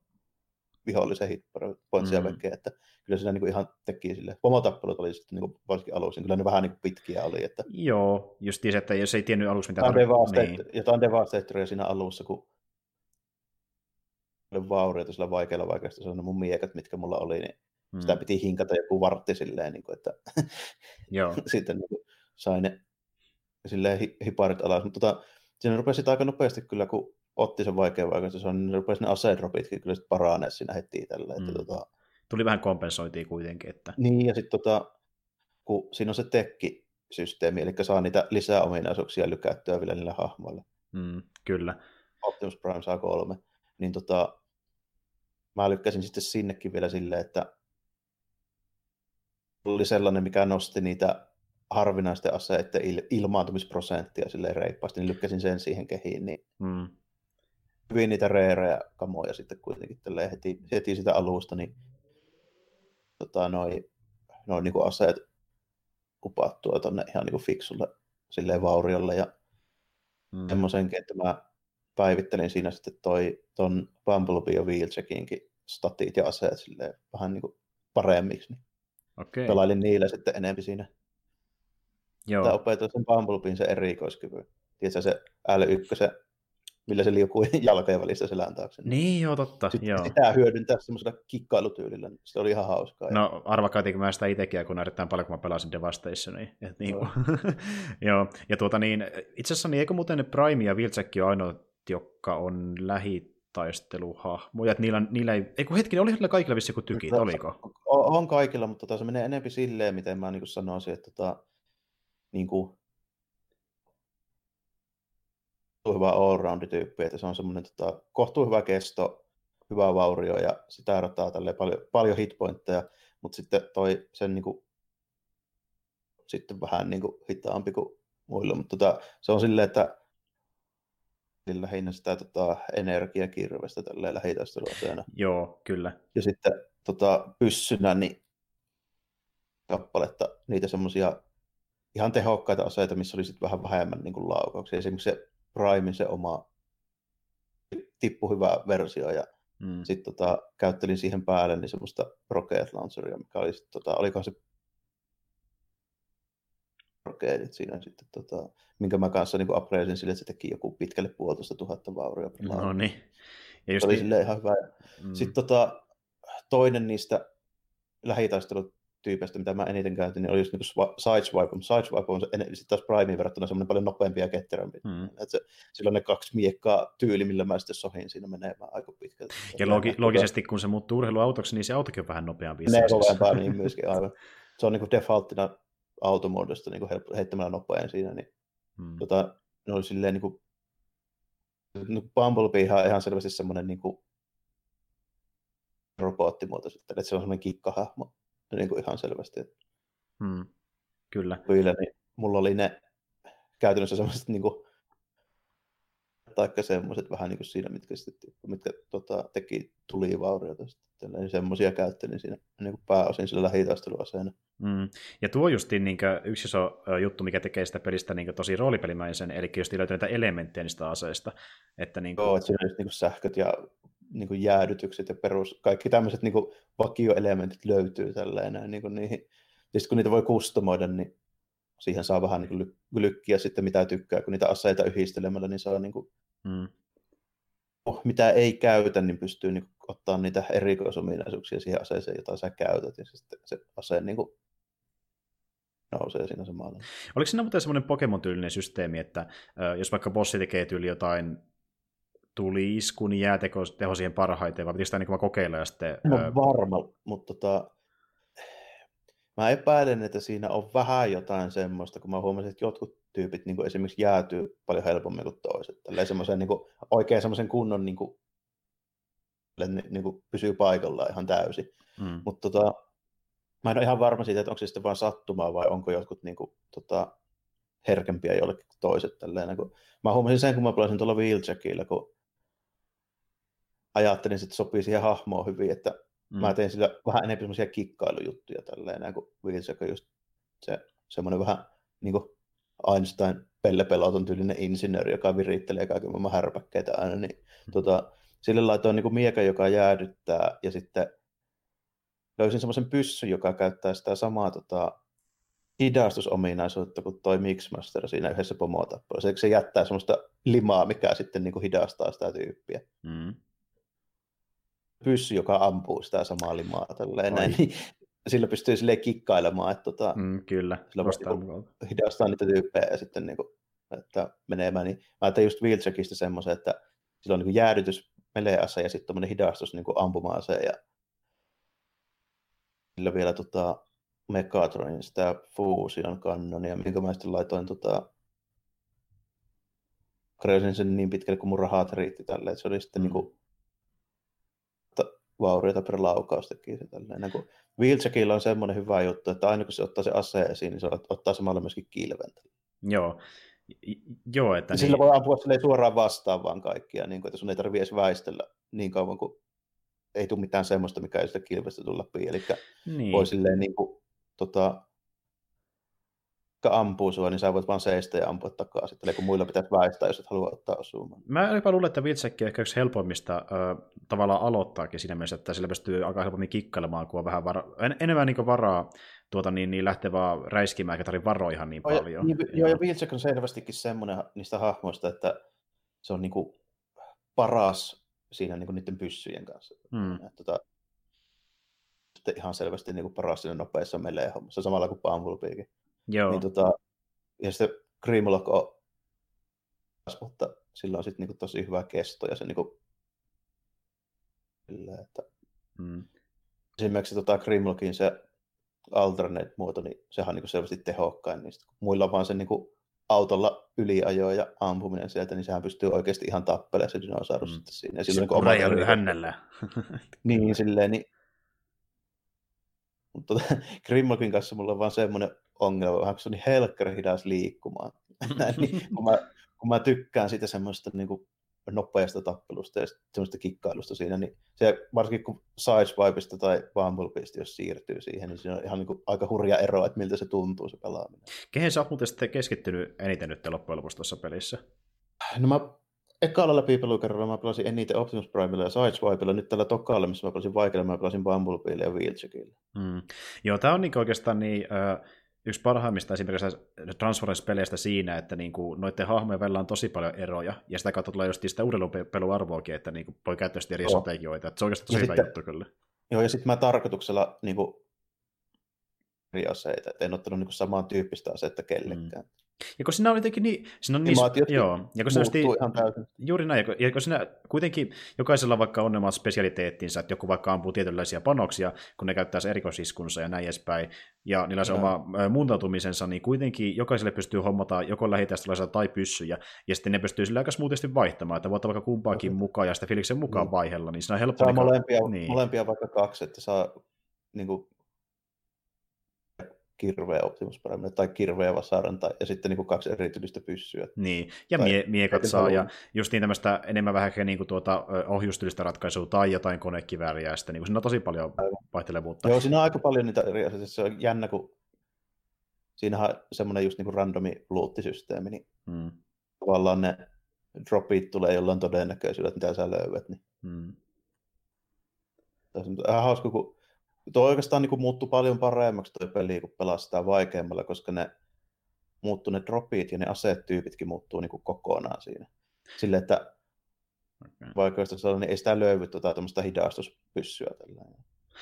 vihollisen hitpointsia mm. vekeen, että kyllä siinä niin kuin ihan teki sille. Pomotappelut oli sitten niin kuin, varsinkin alussa, niin kyllä ne vähän niin kuin pitkiä oli. Että... Joo, just se, että jos ei tiennyt alussa mitä... Devastat- niin. Jotain Devastatoria siinä alussa, kun oli vaurioita sillä vaikealla vaikeasta, se on mun miekat, mitkä mulla oli, niin mm. sitä piti hinkata joku vartti silleen, niin kuin, että Joo. sitten niin kuin, sai ne silleen hiparit alas. Mutta tota, siinä rupesi aika nopeasti kyllä, kun otti sen vaikean vaikeasta, niin rupesi ne aseedropitkin kyllä sitten paranee siinä heti tällä. Että, mm. tota, tuli vähän kompensoitia kuitenkin. Että... Niin, ja sitten tota, kun siinä on se tekki-systeemi, eli saa niitä lisää ominaisuuksia lykättyä vielä niille hahmoille. Mm, kyllä. Optimus Prime saa kolme. Niin tota, mä lykkäsin sitten sinnekin vielä silleen, että oli sellainen, mikä nosti niitä harvinaisten aseiden il- ilmaantumisprosenttia silleen reippaasti, niin lykkäsin sen siihen kehiin, niin Mm. Hyvin niitä reerejä kamoja sitten kuitenkin heti, heti sitä alusta, niin tota, noi, noi niin aseet kupattua tuonne ihan niin kuin fiksulle silleen vauriolle ja mm. semmoisenkin, että mä päivittelin siinä sitten toi ton Bumblebee ja Wheelcheckinkin statit ja aseet silleen vähän niin kuin paremmiksi, niin okay. pelailin niillä sitten enemmän siinä. Joo. Tai opetin sen Bumblebeen se erikoiskyvyn. Tiedätkö se L1, millä se liukuu jalkojen välistä selän taakse. Niin, joo, totta. Sitten joo. sitä hyödyntää semmoisella kikkailutyylillä. Niin se oli ihan hauskaa. No, arvakaatinko mä sitä itsekin, kun erittäin paljon, kun mä pelasin Devastationia. Et niin kuin. joo. Ja tuota niin, itse asiassa niin eikö muuten ne Prime ja Wilczek ole ainoa, jotka on lähitaisteluhahmoja, että niillä, niillä ei, eikö hetkinen, oli niillä kaikilla vissi joku tykit, no, oliko? On, on kaikilla, mutta tota, se menee enemmän silleen, miten mä niin sanoisin, että tota, niin kuin, hyvä all-round-tyyppi, että se on semmoinen tota, kohtuu hyvä kesto, hyvä vaurio ja sitä rataa tälle paljon, paljon hitpointteja, mutta sitten toi sen niin kuin, sitten vähän niin kuin hitaampi kuin muilla, mutta tota, se on silleen, että lähinnä sitä tota, energiakirvestä tälleen lähitaisteluaseena. Joo, kyllä. Ja sitten tota, pyssynä niin kappaletta niitä semmoisia ihan tehokkaita aseita, missä oli sitten vähän vähemmän niin kuin laukauksia. Esimerkiksi se Primein se oma tippu hyvä versio ja mm. sitten tota, käyttelin siihen päälle niin semmoista Rocket Launcheria, mikä oli sitten, tota, olikohan se Rocketit siinä sitten, tota, minkä mä kanssa niin upgradein sille, että se teki joku pitkälle puolitoista tuhatta vauria. No niin. Ja just oli niin... silleen ihan hyvä. Mm. Sitten tota, toinen niistä lähitaistelut tyypeistä, mitä mä eniten käytin, niin oli just niin Sideswipe. Sideswipe on sitten taas Primeen verrattuna semmoinen paljon nopeampi ja ketterämpi. Mm. Et se, silloin ne kaksi miekkaa tyyli, millä mä sitten sohin, siinä menee vähän aika pitkälti. Ja logi- logisesti, kun se muuttuu urheiluautoksi, niin se autokin on vähän nopeampi. Ne kovempaa niin myöskin aivan. Se on niin kuin defaulttina automuodosta niin kuin heittämällä nopein siinä. Niin, hmm. tota, ne oli silleen niin kuin, no Bumblebee ihan, ihan selvästi semmoinen niin kuin, robottimuoto sitten, että se on semmoinen kikkahahmo niin kuin ihan selvästi. Hmm. Kyllä. Kyllä, niin mulla oli ne käytännössä semmoiset niin kuin, taikka semmoiset vähän niin kuin siinä, mitkä, sitten, mitkä tota, teki tulivaurioita sitten, niin semmoisia käyttelin siinä niin kuin pääosin sillä lähitaisteluaseena. Mm. Ja tuo justi niin yksi iso juttu, mikä tekee sitä pelistä niin tosi roolipelimäisen, eli just löytyy näitä elementtejä niistä aseista. Että niin kuin... Joo, että siinä on just niin sähköt ja niin kuin jäädytykset ja perus, kaikki tämmöiset niin vakioelementit löytyy tälleen niin kuin niihin. Ja sitten kun niitä voi kustomoida, niin siihen saa vähän niin kuin lykkiä sitten mitä tykkää, kun niitä aseita yhdistelemällä, niin saa niin kuin, mm. oh, mitä ei käytä, niin pystyy niin ottaa niitä erikoisominaisuuksia siihen aseeseen, jota sä käytät, ja sitten se ase niin kuin nousee siinä samalla. Oliko siinä muuten semmoinen Pokemon-tyylinen systeemi, että jos vaikka bossi tekee tyyli jotain tuli isku, niin jää teho, siihen parhaiten, vai pitikö sitä niin kokeilla ja sitten... No varma, mutta tota, mä epäilen, että siinä on vähän jotain semmoista, kun mä huomasin, että jotkut tyypit niin esimerkiksi jäätyy paljon helpommin kuin toiset. Tälleen semmoisen niin kuin, oikein semmoisen kunnon niin kuin, niin kuin pysyy paikallaan ihan täysin. Mm. Mutta tota, mä en ole ihan varma siitä, että onko se sitten vain sattumaa vai onko jotkut niin kuin, tota, herkempiä jollekin toiset. Tälleen, niin kuin, mä huomasin sen, kun mä pelasin tuolla wheelcheckillä, kun ajattelin, että sopii siihen hahmoon hyvin, että mm. mä tein sillä vähän enemmän semmoisia kikkailujuttuja tälleen, näin kuin Wheels, just se semmoinen vähän niin kuin Einstein pellepeloton tyylinen insinööri, joka virittelee kaiken maailman härpäkkeitä aina, niin mm. tota, sille laitoin niin kuin mieka, joka jäädyttää, ja sitten löysin semmoisen pyssyn, joka käyttää sitä samaa tota, hidastusominaisuutta kuin toi Mixmaster siinä yhdessä pomotappelussa. Se jättää semmoista limaa, mikä sitten niin kuin hidastaa sitä tyyppiä. Mm pyssy, joka ampuu sitä samaa limaa tälleen näin, niin sillä pystyy sille kikkailemaan, että tota, mm, kyllä. sillä voi niinku hidastaa niitä tyyppejä ja sitten niinku, että menemään. Niin, mä ajattelin just Wheelcheckistä semmoisen, että sillä on niinku jäädytys melease ja sitten tämmöinen hidastus niinku ampuma-ase ja sillä vielä tota, Megatronin sitä Fusion kannonia, minkä mä sitten laitoin tota, kreosin sen niin pitkälle, kun mun rahat riitti tälle, että se oli sitten mm. niinku vaurioita per laukaus tekee se tälleen. Kun Wheelcheckillä on semmoinen hyvä juttu, että aina kun se ottaa se aseen esiin, niin se ottaa samalla myöskin kilven. Joo. Joo, että niin. Sillä voi ampua suoraan vastaan vaan kaikkia, niin kuin, että sun ei tarvitse edes väistellä niin kauan kuin ei tule mitään semmoista, mikä ei sitä kilvestä tulla läpi. Eli niin. voi silleen niin kuin, tota, ampuu sua, niin sä voit vaan seistä ja ampua takaisin. Eli kun muilla pitäisi väistää, jos et halua ottaa osumaan. Mä jopa luulen, että Vitsekki on ehkä yksi helpommista äh, tavallaan aloittaakin siinä mielessä, että sillä pystyy aika helpommin kikkailemaan, kun on vähän vara- en, enemmän niin varaa tuota, niin, niin lähteä vaan räiskimään, eikä tarvitse varoa ihan niin paljon. Ja, niin, joo, ja Viltsek on selvästikin semmoinen niistä hahmoista, että se on niin kuin paras siinä niin kuin niiden pyssyjen kanssa. Hmm. Et, tota, sitten ihan selvästi niin kuin paras siinä nopeissa melee hommassa, samalla kuin Bumblebeekin. Joo. Niin, tota, ja sitten Grimlock on mutta sillä on sitten niin kuin tosi hyvä kesto ja se niin kuin, että hmm. esimerkiksi tota Grimlockin se alternate-muoto, niin sehän on niin kuin selvästi tehokkain niistä. Muilla on vaan se niin kuin autolla yliajo ja ampuminen sieltä, niin sehän pystyy oikeasti ihan tappelemaan se dinosaurus mm. sitten siinä. Ja se on niin hännellä. niin, silleen, niin... Mutta tota, Grimlockin kanssa mulla on vaan semmoinen ongelma, vähän se on niin helkkari hidas liikkumaan. niin, kun, mä, kun mä tykkään sitä semmoista niin kuin nopeasta tappelusta ja semmoista kikkailusta siinä, niin se, varsinkin kun Sideswipeista tai Bumblebeesta, jos siirtyy siihen, niin se on ihan niin kuin aika hurja ero, että miltä se tuntuu se pelaaminen. Kehen sä oot muuten sitten keskittynyt eniten nyt loppujen lopuksi tuossa pelissä? No mä ekalla läpipelukerralla mä pelasin eniten Optimus Primella ja Sideswipella, nyt tällä tokalla, missä mä pelasin vaikealla, mä pelasin Bumblebeella ja Wheelcheckillä. Mm. Joo, tää on niin oikeastaan niin, äh, yksi parhaimmista esimerkiksi Transformers-peleistä siinä, että niin kuin, noiden hahmojen välillä on tosi paljon eroja, ja sitä kautta tulee just sitä urheilupeluarvoakin, että niin kuin, voi käyttää eri oh. strategioita. Että se on oikeastaan tosi ja hyvä sitten, juttu kyllä. Joo, ja sitten mä tarkoituksella niin kuin, eri aseita, että en ottanut niin samantyyppistä asetta kellekään. Mm. Ja kun siinä on jotenkin niin... Siinä on niin, joo, ja kun siinä ihan täysin. Juuri näin, ja kun siinä kuitenkin jokaisella vaikka on omat spesialiteettinsa, että joku vaikka ampuu tietynlaisia panoksia, kun ne käyttää se erikoisiskunsa ja näin edespäin, ja niillä on se oma muuntautumisensa, niin kuitenkin jokaiselle pystyy hommata joko lähitäistolaisia tai pyssyjä, ja sitten ne pystyy sillä aika smoothisti vaihtamaan, että voi ottaa vaikka kumpaakin mukaan ja sitä fiiliksen mukaan mm. vaihella, niin siinä on helppo... Saa niin, molempia, niin. molempia vaikka kaksi, että saa niin kuin, kirveä Optimus Prime tai kirveä vasaran tai, ja sitten niin kuin kaksi erityistä pyssyä. Niin, ja mie, miekat saa, ja just niin tämmöistä enemmän vähän niin kuin tuota, ohjustyylistä ratkaisua tai jotain konekivääriä, ja sitten niin kuin siinä on tosi paljon vaihtelevuutta. Joo, siinä on aika paljon niitä eri asioita, se on jännä, kun siinähän on semmoinen just niin kuin randomi luuttisysteemi, niin hmm. tavallaan ne dropit tulee jollain todennäköisyydellä, mitä sä löydät. Niin. Hmm. Tässä on hauska, kun tuo oikeastaan niin muuttui paljon paremmaksi tuo peli, kun pelaa sitä vaikeammalla, koska ne muuttuu ne dropit ja ne asetyypitkin muuttuu niin kuin kokonaan siinä. Sille, että okay. vaikeustasolla niin ei sitä löydy tuota tämmöistä hidastuspyssyä tällä.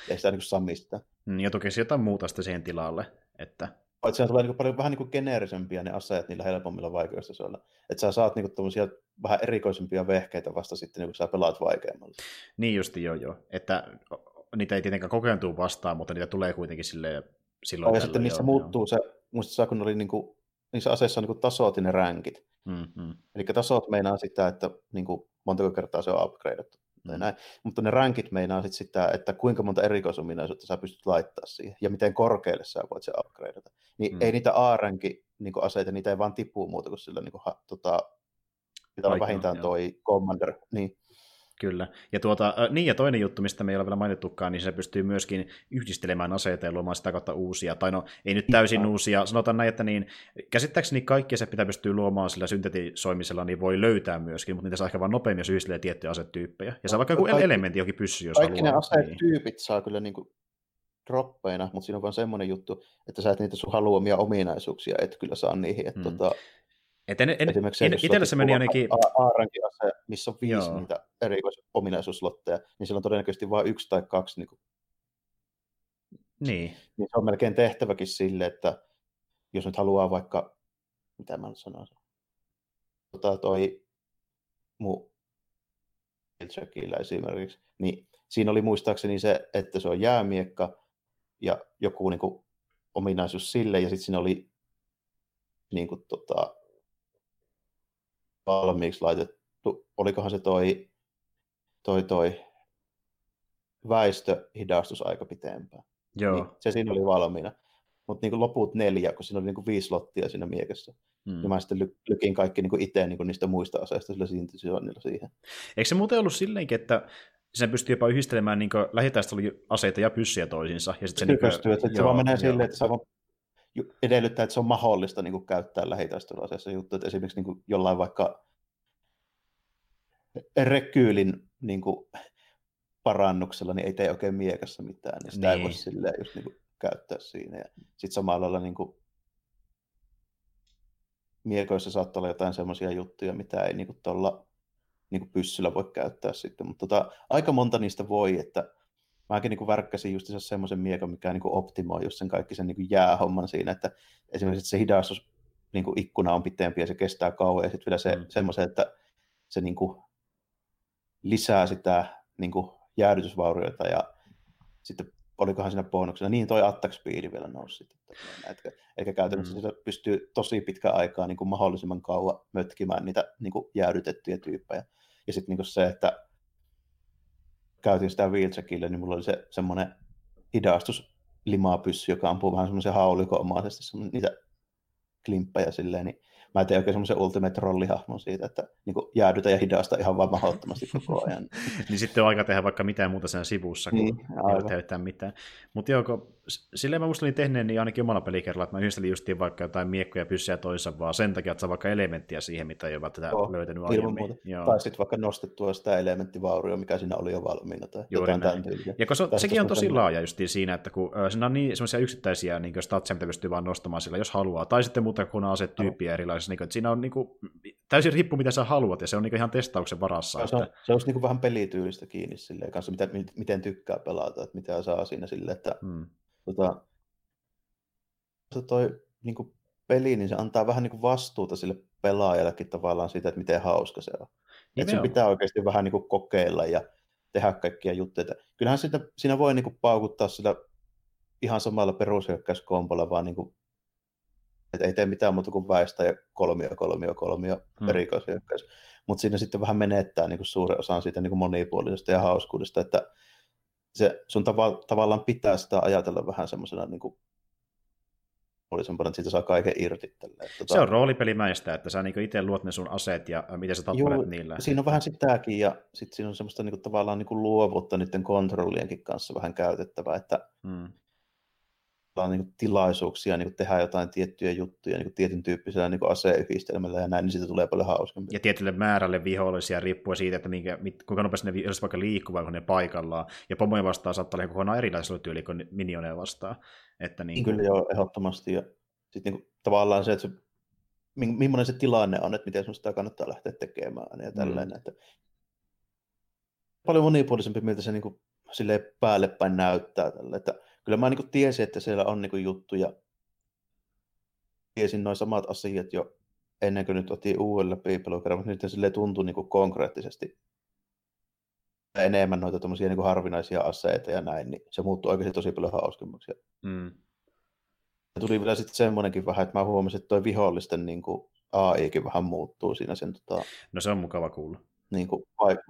Ei sitä niin kuin saa mistään. Mm, ja toki jotain muuta sitten siihen tilalle. Että... Että tulee niin kuin paljon vähän niin kuin geneerisempia ne aseet niillä helpommilla vaikeustasoilla. Että sä saat niin kuin vähän erikoisempia vehkeitä vasta sitten, niin kun sä pelaat vaikeammalla. Niin justi joo joo. Että niitä ei tietenkään kokeentuu vastaan, mutta niitä tulee kuitenkin sille silloin. Ja sitten niissä joo, muuttuu joo. se, muistat kun oli niin kuin, niissä aseissa on niin tasot ja ne rankit. Mm-hmm. Eli tasot meinaa sitä, että niin kuin, montako kertaa se on upgradeattu. Mm. Näin. Mutta ne rankit meinaa sit sitä, että kuinka monta erikoisominaisuutta sä pystyt laittaa siihen, ja miten korkealle sä voit se upgradeata. Niin mm. ei niitä A-rankin niin aseita, niitä ei vaan tipu muuta kuin sillä niin kuin, ha, tota, pitää olla vähintään toi Commander. Niin. Kyllä. Ja, tuota, niin, ja toinen juttu, mistä me ei ole vielä mainittukaan, niin se pystyy myöskin yhdistelemään aseita ja luomaan sitä kautta uusia. Tai no, ei nyt täysin no. uusia. Sanotaan näin, että niin, käsittääkseni kaikki se pitää pystyy luomaan sillä syntetisoimisella, niin voi löytää myöskin, mutta niitä saa ehkä vaan nopeammin, jos yhdistelee tiettyjä asetyyppejä. Ja saa vaikka joku kaikki, elementti jokin pyssy, jos Kaikki haluaa. ne asetyypit niin. saa kyllä niin kuin droppeina, mutta siinä on vaan semmoinen juttu, että sä et niitä sun haluamia ominaisuuksia, et kyllä saa niihin. Että hmm. tota, et en, en, Esimerkiksi en, itsellä se meni ainakin... A-rankin missä on viisi Joo. niitä erikoisominaisuuslotteja, niin siellä on todennäköisesti vain yksi tai kaksi. Niin, kuin... niin. niin se on melkein tehtäväkin sille, että jos nyt haluaa vaikka, mitä mä nyt sanoisin, tota toi mu esimerkiksi, niin siinä oli muistaakseni se, että se on jäämiekka ja joku niin kuin, ominaisuus sille, ja sitten siinä oli niin kuin, tota, valmiiksi laitettu, olikohan se toi, toi, toi väistöhidastus aika pitempään. Joo. Niin se siinä oli valmiina. Mutta niin loput neljä, kun siinä oli niin viisi lottia siinä miekessä. Mm. Ja mä sitten ly- lykin kaikki niin itse niin niistä muista aseista sillä syntesioinnilla siihen. Eikö se muuten ollut silleenkin, että sen pystyy jopa yhdistelemään niin aseita ja pyssyjä toisiinsa? Ja sit se, niin pystyy, että joo, se vaan menee silleen, että se vaan edellyttää, että se on mahdollista niin kuin käyttää lähitaisteluaseessa juttu, että esimerkiksi niin kuin jollain vaikka rekyylin niin kuin parannuksella niin ei tee oikein miekassa mitään, niin sitä niin. ei voi silleen just niin kuin käyttää siinä. Ja sitten samalla lailla niin kuin miekoissa saattaa olla jotain semmoisia juttuja, mitä ei niin kuin tuolla niin kuin pyssyllä voi käyttää sitten, mutta tota, aika monta niistä voi, että mäkin niin värkkäsin just semmoisen miekon, mikä niin kuin optimoi just sen kaikki sen niin jäähomman siinä, että esimerkiksi se hidastus niin kuin ikkuna on pitempi ja se kestää kauan, ja sitten vielä se mm. semmoisen, että se niin kuin lisää sitä niin kuin jäädytysvaurioita ja sitten olikohan siinä bonuksena, niin toi attack speed vielä nousi. Eli, eli käytännössä mm. se pystyy tosi pitkä aikaa niin kuin mahdollisimman kauan mötkimään niitä niin kuin jäädytettyjä tyyppejä. Ja sitten niin se, että käytin sitä wheelcheckille, niin mulla oli se semmoinen hidastus limapyssy, joka ampuu vähän semmoisen haulikomaisesti niitä klimppejä silleen, niin mä tein oikein semmoisen ultimate rollihahmon siitä, että niin jäädytä ja hidasta ihan vaan mahdottomasti koko ajan. niin sitten on aika tehdä vaikka mitään muuta sen sivussa, kun niin, ei tehdä yhtään mitään. Mutta joo, kun silleen mä muistelin tehneen, niin ainakin omalla pelikerralla, että mä yhdistelin justiin vaikka jotain miekkoja pyssyjä toisessa, vaan sen takia, että saa vaikka elementtiä siihen, mitä ei ole tätä oh, löytänyt aiemmin. Tai sitten vaikka nostettua sitä elementtivaurio, mikä siinä oli jo valmiina. Tai Juuri jotain Ja kun se, sekin on tosi laaja justiin siinä, että kun äh, siinä on niin semmoisia yksittäisiä niin statseja, mitä pystyy vaan nostamaan sillä, jos haluaa, tai sitten muuta kuin asetyyppiä no. Erilaisissa, niin kuin, että siinä on niin kuin, täysin riippuu, mitä sä haluat, ja se on niin ihan testauksen varassa. No, se, on, se on niin vähän pelityylistä kiinni silleen, kanssa, mitä, miten tykkää pelata, että mitä saa siinä sille, että hmm tota, toi niin kuin peli, niin se antaa vähän niin kuin vastuuta sille pelaajallekin tavallaan siitä, että miten hauska se on. Että sen pitää oikeasti vähän niin kuin kokeilla ja tehdä kaikkia juttuja. Kyllähän sitä, siinä voi niin kuin paukuttaa sillä ihan samalla perushyökkäyskompolla, vaan niin kuin, että ei tee mitään muuta kuin väistää ja kolmio, kolmio, kolmio hmm. erikoishyökkäys. Mutta siinä sitten vähän menettää niin kuin suuren osan siitä niin kuin monipuolisesta ja hauskuudesta, että se sun tava, tavallaan pitää sitä ajatella vähän semmoisena niin kuin semmoinen, että siitä saa kaiken irti. Tälleen. Tota... Se on roolipelimäistä, että sä niin itse luot ne sun aseet ja miten sä tappalet niillä. Siinä on vähän sitäkin ja sitten siinä on semmoista niin kuin, tavallaan niin kuin luovuutta niiden kontrollienkin kanssa vähän käytettävää, että hmm on niin tilaisuuksia niin tehdä jotain tiettyjä juttuja niin tietyn tyyppisellä niin aseyhdistelmällä ja näin, niin siitä tulee paljon hauskempi. Ja tietylle määrälle vihollisia riippuen siitä, että minkä, kuinka nopeasti ne viholliset vaikka liikkuu, kun ne paikallaan. Ja pomoja vastaan saattaa olla kokonaan erilaisella tyyli kuin minioneja vastaan. Että niin, niin kyllä joo, ehdottomasti. Ja sitten niin kuin, tavallaan se, että se, millainen se tilanne on, että miten sun sitä kannattaa lähteä tekemään ja tällainen. Mm. Että paljon monipuolisempi, miltä se niin kuin, päälle päin näyttää. Tälle. Että kyllä mä niin tiesin, että siellä on niin juttuja. Tiesin noin samat asiat jo ennen kuin nyt otin uudelle piipelukerran, mutta nyt se tuntui niin konkreettisesti enemmän noita tommosia niin harvinaisia aseita ja näin, niin se muuttui oikeasti tosi paljon hauskemmaksi. Mm. Ja tuli vielä sitten semmoinenkin vähän, että mä huomasin, että toi vihollisten niin kuin AIkin vähän muuttuu siinä sen tota... No se on mukava kuulla. Niin kuin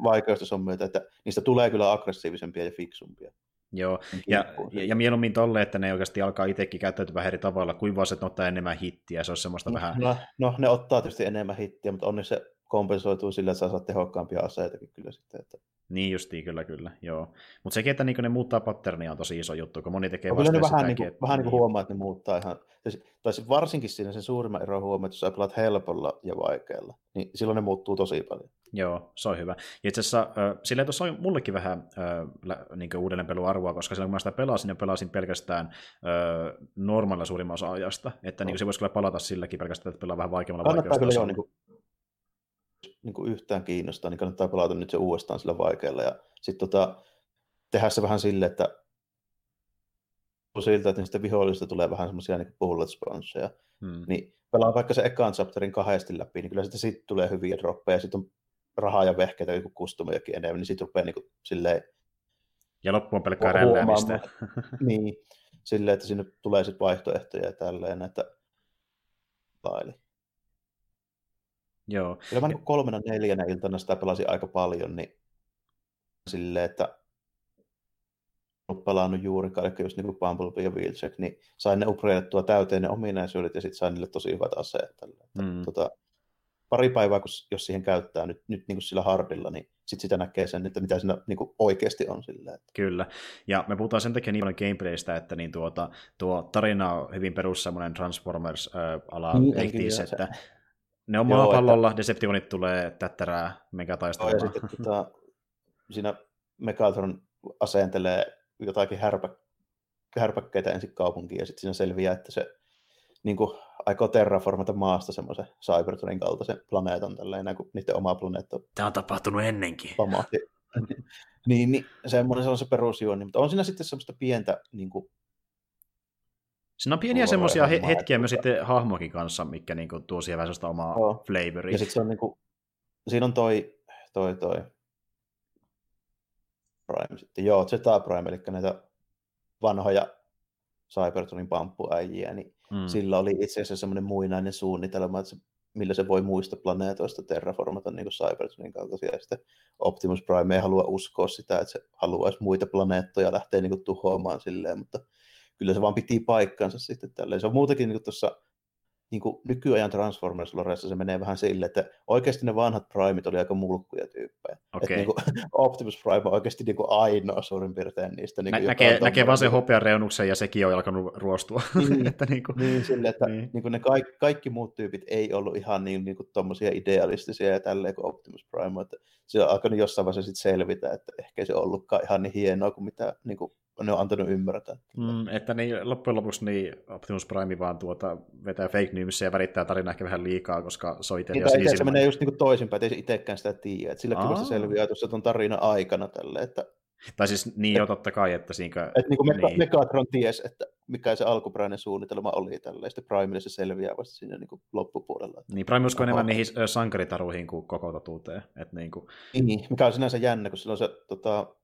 vaikeustus on myötä, että niistä tulee kyllä aggressiivisempia ja fiksumpia. Joo, ja, ja, ja mieluummin tolle, että ne oikeasti alkaa itsekin käyttäytyä vähän eri tavalla, kuin vaan se, että ottaa enemmän hittiä, se on semmoista no, vähän... No, no, ne ottaa tietysti enemmän hittiä, mutta onneksi se kompensoituu sillä, että saa saat tehokkaampia aseitakin kyllä sitten. Että... Niin justiin, kyllä, kyllä, joo. Mutta sekin, että niin ne muuttaa patternia on tosi iso juttu, kun moni tekee no, vasta vähän, niin kuin, että... vähän niin kuin huomaa, että ne muuttaa ihan, tai varsinkin siinä sen suurimman eron huomaa, että jos sä pelaat helpolla ja vaikealla, niin silloin ne muuttuu tosi paljon. Joo, se on hyvä. Ja itse asiassa äh, silleen tuossa on mullekin vähän äh, niin uudelleenpeluarvoa, koska silloin kun mä sitä pelasin, niin pelasin pelkästään äh, normaalilla suurimman osa ajasta, että no. niin se voisi kyllä palata silläkin pelkästään, että pelaa vähän vaikeammalla Kannattaa kyllä joo, niin kuin, niin kuin yhtään kiinnostaa, niin kannattaa pelata nyt se uudestaan sillä vaikealla ja sitten tota, tehdä se vähän silleen, että siltä, että niistä vihollisista tulee vähän semmoisia niin bullet sponseja, hmm. niin pelaa vaikka se ekan chapterin kahdesti läpi, niin kyllä sitten sit tulee hyviä droppeja, sitten on rahaa ja vehkeitä, joku kustomiakin enemmän, niin sitten rupeaa niin kuin, silleen... Ja loppuun pelkkää rälläämistä. niin, silleen, että sinne tulee sitten vaihtoehtoja ja tälleen, että laili. Joo. Kyllä mä niin kolmena neljänä iltana sitä pelasin aika paljon, niin silleen, että ollut pelannut juurikaan, eli just niin kuin Bumblebee ja Wheelcheck, niin sain ne upgradeettua täyteen ne ominaisuudet ja sitten sain niille tosi hyvät aseet. Tälle. Mm. Tota, pari päivää, kun, jos siihen käyttää nyt, nyt niin kuin sillä hardilla, niin sitten sitä näkee sen, että mitä siinä niin kuin oikeasti on. Sillä, että... Kyllä, ja me puhutaan sen takia niin paljon gameplaystä, että niin tuota, tuo tarina on hyvin perus semmoinen Transformers-ala niin, että se. Ne on maapallolla, että... Decepticonit tulee tättärää megataistelemaan. Ja sitten tota, siinä Megatron asentelee jotakin härpä, härpäkkeitä ensin kaupunkiin, ja sitten siinä selviää, että se niin kuin, aikoo terraformata maasta semmoisen Cybertronin kaltaisen planeetan, tälleen, kuin niiden oma planeetta. Tämä on tapahtunut ennenkin. Pamahti. niin, niin, semmoinen se on se perusjuoni, mutta on siinä sitten semmoista pientä niin kuin, Siinä on pieniä semmoisia he- hetkiä myös sitten hahmokin kanssa, mikä niin kuin, tuo siihen vähän omaa oh. flavoria. Ja sitten se on niin kuin, siinä on toi, toi, toi Prime sitten. Joo, Zeta Prime, eli näitä vanhoja Cybertronin pamppuäijiä, niin mm. sillä oli itse asiassa semmoinen muinainen suunnitelma, että se, millä se voi muista planeetoista terraformata niin kuin Cybertronin kaltaisia. Ja sitten Optimus Prime ei halua uskoa sitä, että se haluaisi muita planeettoja lähteä niin kuin tuhoamaan silleen, mutta kyllä se vaan piti paikkansa sitten tälleen. Se on muutakin niin tuossa niin kuin nykyajan transformers loressa se menee vähän sille, että oikeasti ne vanhat Primeit oli aika mulkkuja tyyppejä. Okay. Että niin kuin, Optimus Prime on oikeasti niin kuin ainoa suurin piirtein niistä. Niin Nä- näkee, näkee vaan sen hopean reunuksen ja sekin on alkanut ruostua. Niin, että niin, kuin, niin sille, että niin. Niin kuin ne kaikki, kaikki muut tyypit ei ollut ihan niin, niin kuin tommosia idealistisia ja tälleen kuin Optimus Prime. Että se on alkanut jossain vaiheessa sitten selvitä, että ehkä se ollutkaan ihan niin hienoa kuin mitä niin kuin ne on antanut ymmärtää. Mm, että niin, loppujen lopuksi niin Optimus Prime vaan tuota, vetää fake newsia ja värittää tarinaa ehkä vähän liikaa, koska se on itse niin, se menee just niin toisinpäin, ettei se itsekään sitä tiedä. Että silläkin vasta selviää tuossa tuon tarina aikana tälle, että tai siis niin jo totta kai, että siinä... Että niin kuin Mega, niin. Megatron ties, että mikä se alkuperäinen suunnitelma oli tällä, sitten Primelle se selviää vasta siinä niin kuin loppupuolella. Niin, Prime uskoo enemmän niihin sankaritaruihin kuin koko totuuteen. Että niin, kuin... niin, mikä on sinänsä jännä, kun silloin se tota,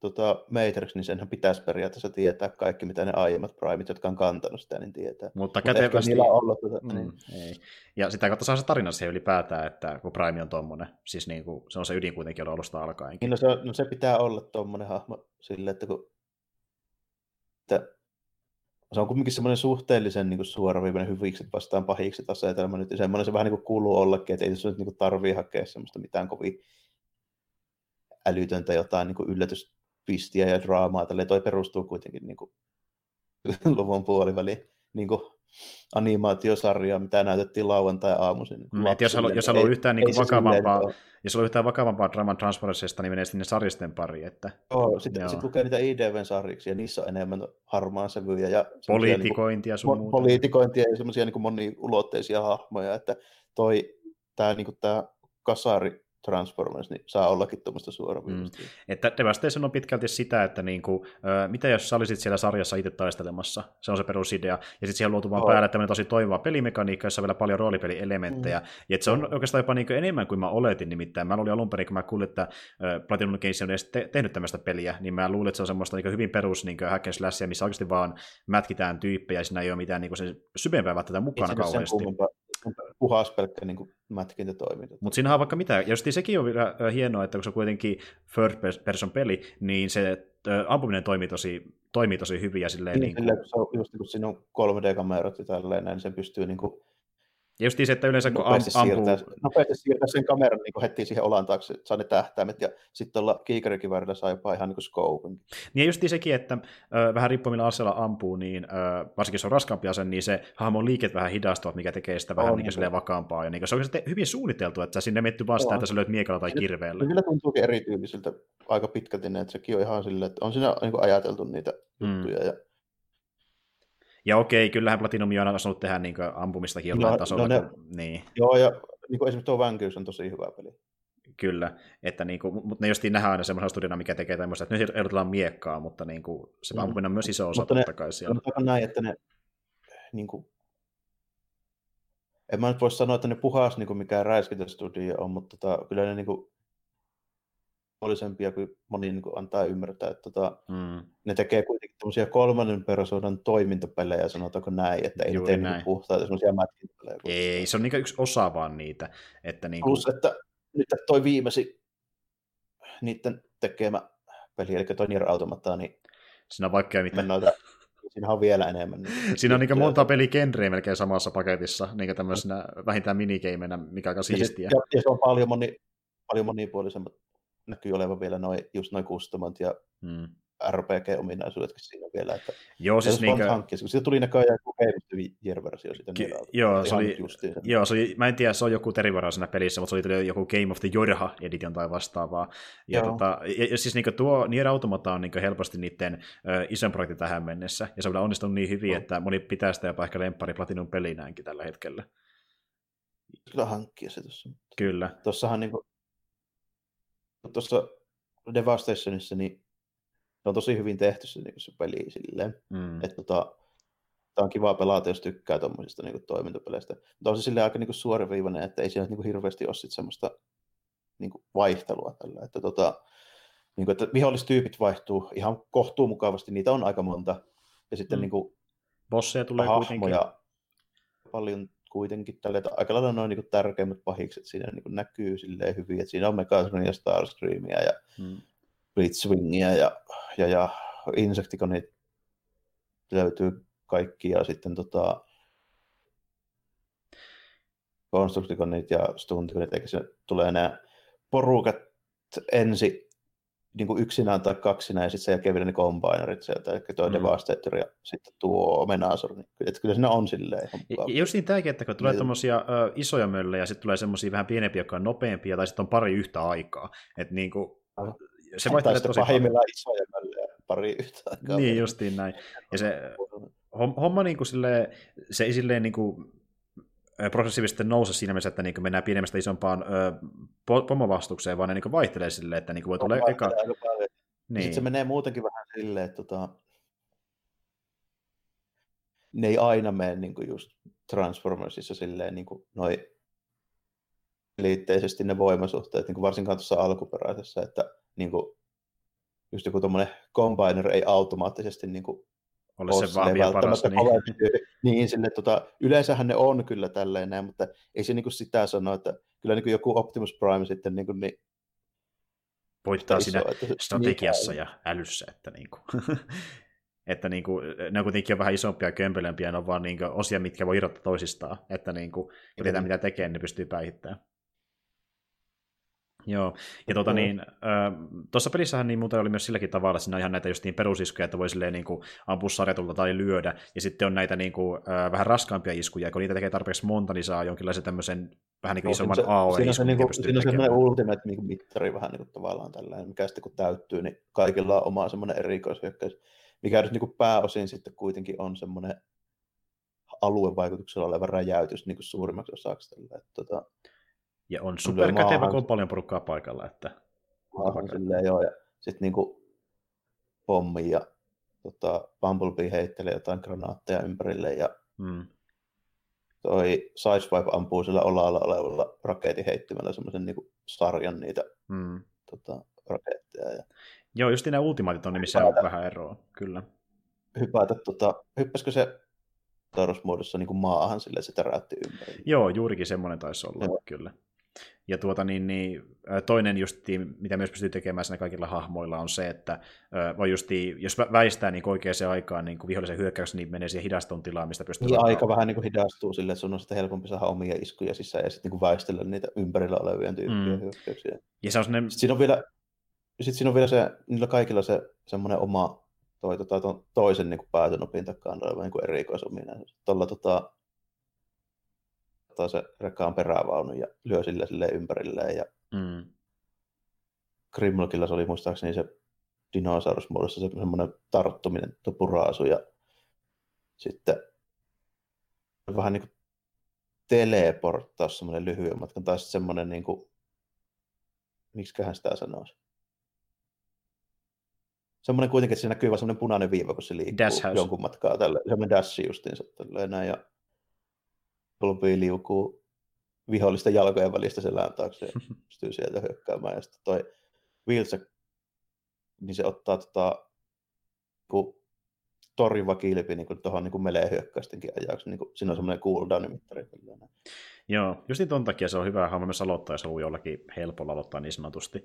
tota, Matrix, niin senhän pitäisi periaatteessa tietää kaikki, mitä ne aiemmat primit, jotka on kantanut sitä, niin tietää. Mutta kätevästi... niillä on ollut tuota, mm, niin. ei. Ja sitä kautta saa se tarina siihen ylipäätään, että kun Prime on tommonen, siis niin kuin, se on se ydin kuitenkin ollut alusta alkaen. Niin, no, se, no se pitää olla tommonen hahmo sille, että kun että se on kuitenkin semmoinen suhteellisen niin suoraviivainen hyviksi vastaan pahiksi asetelma nyt, ja semmoinen se vähän niin kuin kuuluu ollakin, että ei se nyt niin tarvii hakea semmoista mitään kovin älytöntä jotain niin yllätys twistiä ja draamaa. Tälle toi perustuu kuitenkin niin kuin, luvun puoliväliin niin kuin, animaatiosarjaa, mitä näytettiin lauantai-aamuisin. Mm, jos, halu, jos haluaa yhtään niin vakavampaa, jos haluaa yhtään vakavampaa Draman Transferenceista, niin menee sinne sarjisten pariin. Että, joo, sitten sit lukee niitä IDVn sarjiksi, ja niissä on enemmän harmaan sävyjä. Ja poliitikointia sun muuta. Poliitikointia ja semmoisia niin moniulotteisia hahmoja, että toi, tämä niin kasari Transformers, niin saa ollakin tuommoista suoraviivasta. Mm. Että Devastation on pitkälti sitä, että niinku, ö, mitä jos sä olisit siellä sarjassa itse taistelemassa, se on se perusidea, ja sitten siihen luotu vaan oh. päälle tämmöinen tosi toimiva pelimekaniikka, jossa on vielä paljon roolipelielementtejä, mm. ja että se on oikeastaan jopa niinku enemmän kuin mä oletin, nimittäin mä luulin alun perin, kun mä kuulin, että Platinum Games on edes te- tehnyt tämmöistä peliä, niin mä luulin, että se on semmoista niinku hyvin perus niinku hack and slashia, missä oikeasti vaan mätkitään tyyppejä, ja siinä ei ole mitään niinku sen syvempää tätä mukana kauheasti puhas pelkkä niin mätkintätoiminta. Mutta siinä on vaikka mitä. Ja just sekin on vielä hienoa, että kun se on kuitenkin third person peli, niin se ampuminen toimii tosi, toimii tosi hyvin. Ja silleen, niin, niin kuin... se on just kun siinä on 3D-kamerat ja tälleen, niin sen pystyy niin kuin ja just se, että yleensä kun nopeasti ampuu... Siirtää, nopeasti siirtää sen kameran niin heti siihen olan taakse, saa ne tähtäimet, ja sitten tuolla kiikarikivärillä saa jopa ihan niin scopen. Niin ja just sekin, että ö, vähän riippuen millä aseella ampuu, niin ö, varsinkin jos on raskaampi ase, niin se hahmon liiket vähän hidastuvat, mikä tekee sitä vähän niin niin vakaampaa. Ja niin se on hyvin suunniteltu, että sä sinne metty vaan sitä, että sä löyt miekalla tai kirveellä. Kyllä tuntuukin erityylisiltä aika pitkälti, että sekin on ihan silleen, että on siinä niin ajateltu niitä mm. juttuja, ja ja okei, kyllähän Platinum on osannut tehdä niin ampumistakin jollain no, tasolla. No ne, kun, niin. Joo, ja niin kuin esimerkiksi tuo Vankyys on tosi hyvä peli. Kyllä, että niin kuin, mutta ne justiin nähdään aina semmoisena studiona, mikä tekee tämmöistä, että nyt erotellaan miekkaa, mutta niin kuin, se mm. ampuminen on myös iso osa mutta totta kai siellä. Mutta näin, että ne, niin kuin, en mä nyt voi sanoa, että ne puhas niin kuin mikään räiskintästudio on, mutta tota, kyllä ne niin kuin, monipuolisempia kuin moni niin kuin antaa ymmärtää. Että tota, mm. Ne tekee kuitenkin tämmöisiä kolmannen persoonan toimintapelejä, sanotaanko näin, että ei Juuri tee niin puhtaita semmoisia mätkintäpelejä. Ei, se on niin yksi osa vaan niitä. Että niin Plus, että nyt toi viimesi niiden tekemä peli, eli toi Nier Automata, niin Siinä on vaikka mitä. noita, siinä on vielä enemmän. Niin Siinä on niin monta peligenreä melkein samassa paketissa, niin tämmöisenä vähintään minigameinä, mikä aika siistiä. ja, ja, se on paljon, moni, paljon monipuolisemmat. Näkyy olevan vielä noi, just noin customant ja Mm. RPG-ominaisuudetkin siinä vielä. Että Joo, siis niin niinkö, hankkia, kun siitä tuli näköjään joku Game of the Year-versio siitä. Automata. joo, se oli-. Joo, se oli, mä en tiedä, se on joku terivara siinä pelissä, mutta se oli joku Game of the Jorha edition tai vastaavaa. Ja, Joo. tota, ja, ja siis niinku tuo Nier Automata on niinku helposti niiden ö, ison projekti tähän mennessä, ja se on onnistunut niin hyvin, Joo. että moni pitää sitä jopa ehkä lemppari Platinum pelinäänkin tällä hetkellä. Kyllä hankkia se tuossa. Kyllä. Tuossahan niin tuossa Devastationissa, niin se on tosi hyvin tehty se, niin se peli silleen. Mm. Että tota, tämä on kiva pelata, jos tykkää tuommoisista niin toimintapeleistä. Mutta on se silleen aika niin suoraviivainen, että ei siinä niin hirveästi ole sit semmoista niin vaihtelua tällä. Että, tota, niin kuin, että vihollistyypit vaihtuu ihan kohtuu mukavasti, niitä on aika monta. Ja sitten Mm. niin kuin, Bosseja tulee kuitenkin. hahmoja paljon kuitenkin tälle, aika lailla noin niin tärkeimmät pahikset siinä niin näkyy silleen hyvin, että siinä on Megatron ja Starscreamia ja Mm. Blitzwingia ja, ja, ja Insecticonit löytyy kaikki ja sitten tota, Constructiconit ja Stunticonit, eikä se tulee nämä porukat ensi niin kuin yksinään tai kaksinaan ja sitten sen jälkeen vielä ne combinerit sieltä, eli tuo Mm. Devastator ja sitten tuo Menasor, niin että kyllä siinä on silleen ihan Ja mukava. just niin tämäkin, että kun tulee Niin. tommosia ö, isoja möllejä, ja sitten tulee semmosia vähän pienempiä, jotka on nopeampia, tai sitten on pari yhtä aikaa. Että niinku, Aivan. se vaihtelee tosi pahimmillaan isoja möllejä, pari yhtä aikaa. Niin, justiin näin. Ja se hom- homma niin kuin silleen, se ei silleen niin kuin, progressiivisesti nouse siinä mielessä, että niin kuin mennään pienemmästä isompaan ö, po- pomovastukseen, vaan ne niin kuin vaihtelee silleen, että niin kuin voi tulla eka... Niin. Sitten se menee muutenkin vähän silleen, että tota, ne ei aina mene niin kuin just Transformersissa silleen niin kuin noi liitteisesti ne voimasuhteet, niin kuin varsinkaan tuossa alkuperäisessä, että niin kuin, just joku tuommoinen combiner ei automaattisesti niin kuin, Ole ole se vahvin ja paras. Niin. kovempi niin sille, tota, yleensähän ne on kyllä tälleen näin, mutta ei se niin sitä sano, että kyllä niin joku Optimus Prime sitten niin kuin, niin, Voittaa iso, siinä se- strategiassa ja älyssä, että niin kuin, että niin kuin, ne on kuitenkin vähän isompia ja kömpelömpiä, ne on vaan niin kuin osia, mitkä voi irrottaa toisistaan, että niin tietää Mm. mitä tekee, niin ne pystyy päihittämään. Joo, ja tuota niin, tuossa pelissähän niin muuten oli myös silläkin tavalla, että siinä on ihan näitä just niin perusiskuja, että voi silleen niin kuin ampua tai lyödä, ja sitten on näitä niin kuin, äh, vähän raskaampia iskuja, ja kun niitä tekee tarpeeksi monta, niin saa jonkinlaisen tämmöisen vähän niin kuin No, isomman se- AOE-iskun, Siinä on se, niinku, pystyy siinä on semmoinen ultimate niinku, mittari vähän niinku, tavallaan tällainen, mikä sitten kun täyttyy, niin kaikilla on oma semmoinen erikoishyökkäys, mikä nyt niinku, pääosin sitten kuitenkin on semmoinen aluevaikutuksella oleva räjäytys niin kuin suurimmaksi osaksi. Tällä. Että, tota, Ja on superkätevä, maahan. kun on paljon porukkaa paikalla. Että... maahan silleen, joo, ja sitten niinku pommi ja tota, Bumblebee heittelee jotain granaatteja ympärille ja Mm. toi Sideswipe ampuu sillä olalla olevalla raketin heittimellä semmoisen niinku sarjan niitä Mm. tota, raketteja ja Joo, just nämä ultimaatit on, niin missä on Hypätä. vähän eroa, kyllä. hypätä, tota, hyppäskö se Taurus-muodossa niin kuin maahan sille se täräytti ympärille. Joo, juurikin semmoinen taisi olla, Joo. kyllä. Ja tuota, niin, niin, toinen justi, mitä myös pystyy tekemään siinä kaikilla hahmoilla, on se, että voi justi, jos vä- väistää niin oikeaan aikaan niin vihollisen hyökkäyksen, niin menee siihen hidastun tilaan, mistä pystyy... Niin aika vähän niin kuin hidastuu sille, että sun on sitten helpompi saada omia iskuja sisään ja sitten niin kuin väistellä niitä ympärillä olevia tyyppejä Mm. hyökkäyksiä. Ja se on sellainen, Sitten siinä on vielä, sit siinä on vielä se, niillä kaikilla se semmoinen oma toi, tota, ton toisen niin kuin päätönopin takana oleva niin erikoisominaisuus. Tuolla tota, ottaa se rekaan perävaunu ja lyö sille silleen ympärilleen ja mm, Grimlockilla se oli muistaakseni se dinosaurusmuodossa se semmoinen tarttuminen, tuo puraasu ja sitten vähän niin kuin teleporttaus semmoinen lyhyen matkan, tai sitten semmoinen niin kuin, miksiköhän sitä sanoisi. Semmoinen kuitenkin, että siinä näkyy vaan semmoinen punainen viiva, kun se liikkuu Dash house. jonkun matkaa tälle. Semmoinen dashi justiinsa tälleen näin, ja Bumblebee liukuu vihollisten jalkojen välistä selän taakse ja pystyy sieltä hyökkäämään. Ja sitten toi Wilson, niin se ottaa tota, kun torjuva kilpi niin tuohon niin melee hyökkäystenkin ajaksi. Niin kuin, siinä on semmoinen cooldown-mittari. tällainen. Joo, just ton takia se on hyvä hahmo myös aloittaa, jos haluaa jollakin helpolla aloittaa niin sanotusti.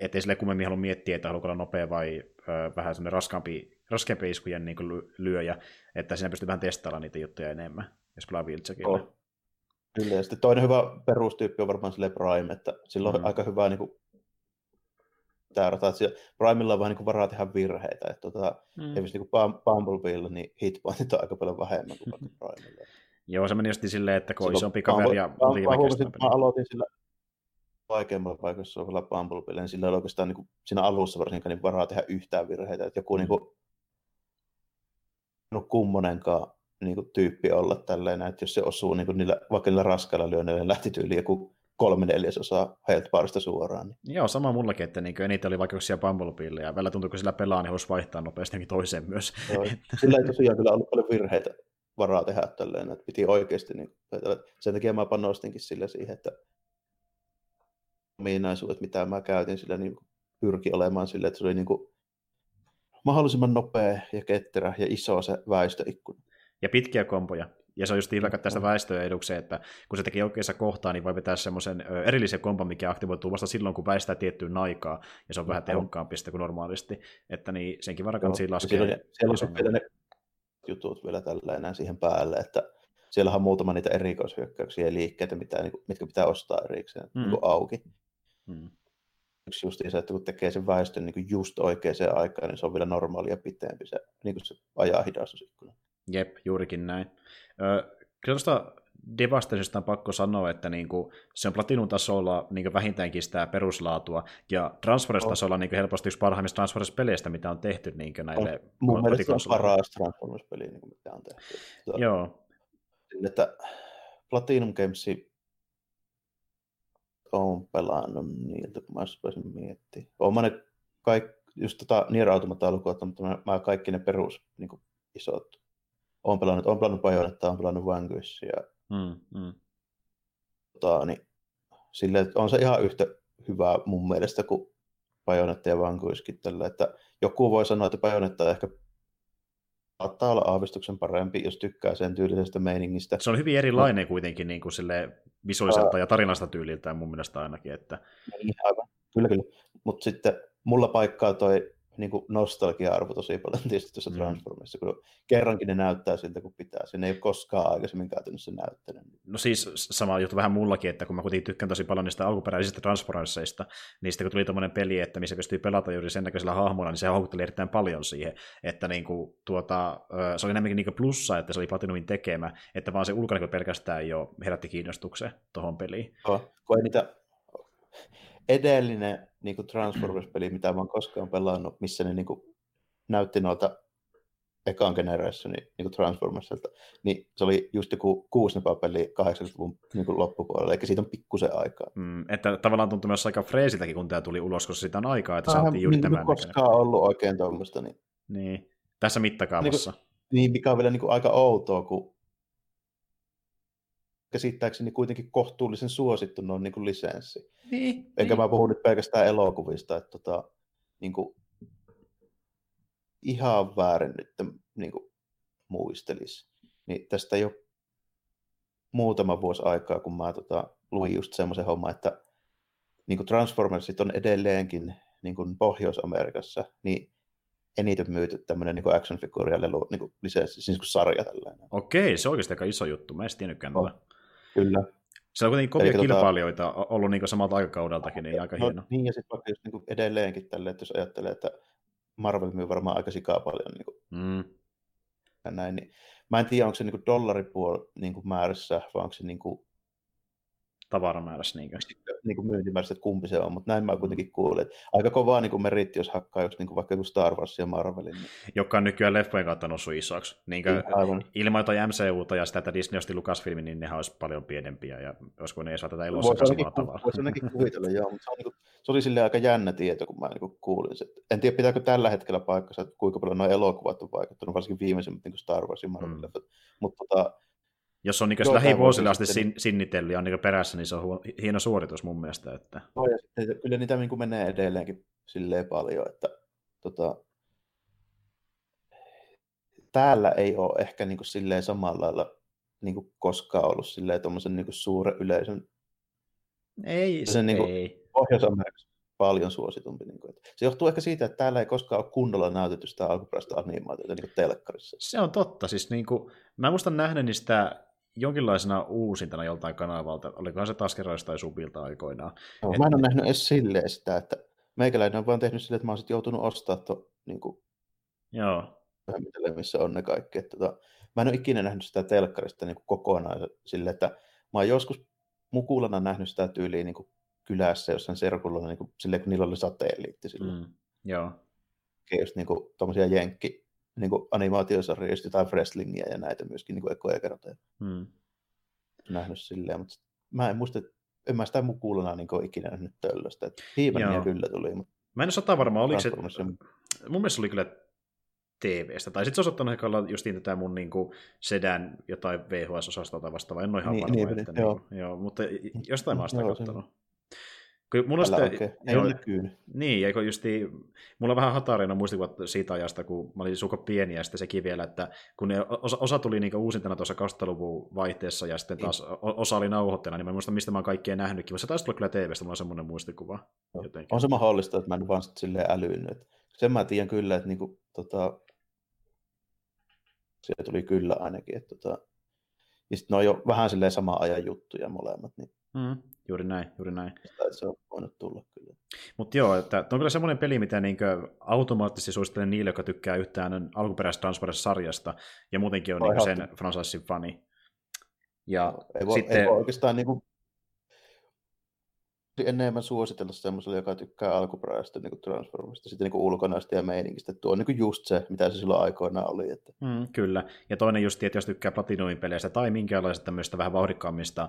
Ettei sille kummemmin halua miettiä, että haluaa olla nopea vai ö, vähän semmoinen raskaampi, raskempi iskujen niin lyöjä, että siinä pystyy vähän testaamaan niitä juttuja enemmän, jos pelaa Wildcheckille. Oh. Kyllä, ja sitten toinen hyvä perustyyppi on varmaan sille Prime, että sillä on mm. aika hyvä niin kuin, tämä rata, että Primella on vähän niin kuin varaa tehdä virheitä, että tota, mm. esimerkiksi niin Bumblebeella, niin hitpointit on aika paljon vähemmän kuin Primella. Joo, se meni just silleen, että kun isompi kaveri ja Mä aloitin sillä vaikeammalla paikassa on vielä Bumblebee, niin sillä ei oikeastaan niin kuin, siinä alussa varsinkaan niin varaa tehdä yhtään virheitä, että joku mm. niin kuin, no kummonenkaan niin kuin, tyyppi olla tälleen, että jos se osuu niin kuin, niillä, vaikka niillä raskailla lyönneillä lähti tyyli joku kolme neljäsosaa health barista suoraan. Niin. Joo, sama mullakin, että niin eniten oli vaikeuksia Bumblebeelle, ja välillä tuntuu, kun sillä pelaa, niin voisi vaihtaa nopeasti toiseen myös. Joo, sillä ei tosiaan kyllä ollut paljon virheitä varaa tehdä tälleen, että piti oikeasti, niin, sen takia mä panostinkin sille siihen, että ominaisuudet, mitä mä käytin sillä, niin pyrki olemaan sille, että se oli niin kuin mahdollisimman nopea ja ketterä ja iso se väistöikkuna. Ja pitkiä kompoja. Ja se on just vaikka tästä väistöä edukseen, että kun se tekee oikeassa kohtaa, niin voi vetää semmoisen erillisen kompan, mikä aktivoituu vasta silloin, kun väistää tiettyyn aikaa, ja se on vähän tehokkaampi kuin normaalisti. Että niin senkin varmaan kannattaa laskea. Siellä, siellä on vielä ne jutut vielä tällä enää siihen päälle, että siellähän on muutama niitä erikoishyökkäyksiä ja liikkeitä, mitä, niin mitkä pitää ostaa erikseen mm. niin auki. Mm. Yksi just se, että kun tekee sen väestön niin just oikeaan aikaan, niin se on vielä normaalia pitempi se, niin se ajaa hidastusikkuna. Jep, juurikin näin. Ö, kyllä tuosta Devastationista on pakko sanoa, että niinku, se on Platinum-tasolla niinku vähintäänkin sitä peruslaatua, ja Transformers-tasolla niinku helposti yksi parhaimmista Transformers-peleistä, mitä on tehty niinku näille on, Mun mielestä se on paras Transformers-peli, niinku, mitä on tehty. Tuo, Joo. Että Platinum Games on pelannut niiltä, kun mä voisin miettiä. Mä ne kaikki, just tota Nier Automata lukuutta, mutta mä, mä kaikki ne perus niin kuin isot olen pelannut, olen pelannut Bajonetta, olen pelannut Vanquishia. Mm, mm. Tota, niin, sille, on se ihan yhtä hyvä mun mielestä kuin Bajonetta ja Vanquishkin tällä, että joku voi sanoa, että Bajonetta ehkä saattaa olla aavistuksen parempi, jos tykkää sen tyylisestä meiningistä. Se on hyvin erilainen no. kuitenkin niin kuin sille visuaaliselta ja tarinasta tyyliltään mun mielestä ainakin. Että... Niin, aivan. Kyllä, kyllä. Mutta sitten mulla paikkaa toi niin kuin nostalgia-arvo tosi paljon tietysti tuossa mm. Transformissa, kun kerrankin ne näyttää siltä, kun pitää. Sen ei ole koskaan aikaisemmin käytännössä näyttänyt. No siis sama juttu vähän mullakin, että kun mä kuitenkin tykkään tosi paljon niistä alkuperäisistä Transformersseista, niin sitten kun tuli tuommoinen peli, että missä pystyy pelata juuri sen näköisellä hahmolla, niin se houkutteli erittäin paljon siihen, että niin kuin, tuota, se oli enemmänkin niin plussa, että se oli Platinumin tekemä, että vaan se ulkonäkö pelkästään jo herätti kiinnostuksen tuohon peliin. Oh, kun ei niitä edellinen niin kuin Transformers-peli, mitä mä oon koskaan pelannut, missä ne niin kuin, näytti noilta ekan generationin niin Transformersilta, niin se oli just joku peli 80-luvun niin kuin loppupuolella, eikä siitä on pikkusen aikaa. Mm, että tavallaan tuntui myös aika freesiltäkin, kun tämä tuli ulos, koska siitä on aikaa, että saatiin juuri niin, tämän koskaan ollut oikein tuommoista. Niin... niin, tässä mittakaavassa. Niin, niin mikä on vielä niin kuin aika outoa, kun käsittääkseni kuitenkin kohtuullisen suosittu noin niin kuin lisenssi. Niin, Enkä niin. mä puhu nyt pelkästään elokuvista, että tota, niin kuin, ihan väärin nyt niin kuin, muistelisi. Niin tästä jo muutama vuosi aikaa, kun mä tota, luin just semmoisen homman, että niin kuin Transformersit on edelleenkin niin kuin Pohjois-Amerikassa, niin eniten myyty tämmöinen niin action figure ja lelu niin kuin lisenssi, siis niin sarja tällainen. Okei, se on oikeasti aika iso juttu. Mä en tiennytkään oh. Kyllä. Se on kuitenkin kovia Eli tota- kilpailijoita tota... ollut niin samalta aikakaudeltakin, niin aika no, hieno. Niin, ja sitten vaikka just niin edelleenkin tälle, että jos ajattelee, että Marvel myy varmaan aika sikaa paljon niin kuin, mm. ja näin, niin mä en tiedä, onko se niin dollaripuoli niin määrässä, vai onko se niin kuin, tavaramäärässä. Niin kuin. Niin kuin myyntimäärässä, että kumpi se on, mutta näin mä kuitenkin kuulin. Että aika kovaa niin kuin meritti, jos hakkaa just niin kuin vaikka joku Star Wars ja Marvelin. Niin... Joka on nykyään leffojen kautta noussut isoksi. Niin kuin, niin, ilman jotain MCUta ja sitä, että Disney osti Lucasfilmin, niin nehän olisi paljon pienempiä ja olisiko ne ei saa tätä elossa samalla tavalla. Voisi ainakin kuvitella, joo, mutta se, on, niin kuin, se oli sille aika jännä tieto, kun mä niin kuin kuulin. Että en tiedä, pitääkö tällä hetkellä paikkansa, että kuinka paljon nuo elokuvat on vaikuttanut, varsinkin viimeisimmät niin kuin Star Wars ja Marvel. Mm. Mutta tota, jos on niin lähivuosille asti sin, sinnitellyt ja on niin perässä, niin se on hieno suoritus mun mielestä. Että... No, ja sitten, kyllä niitä niin menee edelleenkin silleen paljon, että tota, täällä ei ole ehkä niin kuin silleen samalla lailla niin kuin koskaan ollut silleen tuommoisen niin kuin suuren yleisön. Ei, se niin kuin, ei. Pohjois-Amerikassa paljon suositumpi. Niin kuin, että se johtuu ehkä siitä, että täällä ei koskaan ole kunnolla näytetty sitä alkuperäistä animaatiota niin kuin telkkarissa. Se on totta. Siis niin kuin, mä muistan nähneeni sitä jonkinlaisena uusintana joltain kanavalta. Olikohan se Taskeroista tai Subilta aikoinaan. No, Et... Mä en ole nähnyt edes silleen sitä, että meikäläinen on vaan tehnyt silleen, että mä oon joutunut ostaa to, niin kuin, Joo. missä on ne kaikki. Että, tota, mä en ole ikinä nähnyt sitä telkkarista niin kuin kokonaan silleen, että mä oon joskus mukulana nähnyt sitä tyyliä niin kuin kylässä jossain serkulla, niin kuin, silleen, kun niillä oli satelliitti silloin. Mm, joo. Just niin kuin, tommosia jenkki niin kuin animaatiosarjoja, just jotain wrestlingiä ja näitä myöskin niin kuin ekoja kertoja. Mm. Nähnyt silleen, mutta mä en muista, en mä sitä mukulana niin kuin ikinä nähnyt töllöstä. Hiivania kyllä tuli. Mutta mä en ole sata varma, oliko se, mun mielestä oli kyllä TV-stä. Tai sitten se osoittanut ehkä olla justiin tätä mun niin kuin sedän jotain VHS-osastolta vastaavaa. En ole ihan niin, varma. Niin, että, joo. Niin, joo, mutta jostain mä oon sitä katsonut. Kun mulla Tällä sitten, okay. joo, Niin, eikö justi, mulla on vähän hatarina muistikuvat siitä ajasta, kun mä olin suko pieni ja sitten sekin vielä, että kun ne osa, osa tuli niinku uusintana tuossa 2000-luvun vaihteessa ja sitten taas niin. osa oli nauhoitteena, niin mä muistan, mistä mä oon kaikkea nähnytkin, se taisi tulla kyllä TV-stä, mulla on semmoinen muistikuva. No. On se mahdollista, että mä en vaan sitten silleen älynyt. Sen mä tiedän kyllä, että niinku, tota, se tuli kyllä ainakin, että tota, ja sitten ne on jo vähän silleen sama ajan juttuja molemmat. Niin... Mm. Juuri näin, juuri näin. Se on voinut tulla kyllä. Mutta joo, että on kyllä semmoinen peli, mitä niinkö automaattisesti suosittelen niille, jotka tykkää yhtään alkuperäisestä Transformers-sarjasta, ja muutenkin on niinku sen franchisein fani. Ja ei, voi, sitten... ei voi oikeastaan niinku enemmän suositella semmoiselle, joka tykkää alkuperäistä niin Transformista, sitten niin ulkonaista ja meiningistä. Tuo on niin just se, mitä se silloin aikoinaan oli. Että... Mm, kyllä. Ja toinen just, että jos tykkää Platinumin peleistä tai minkäänlaisista tämmöistä vähän vauhdikkaammista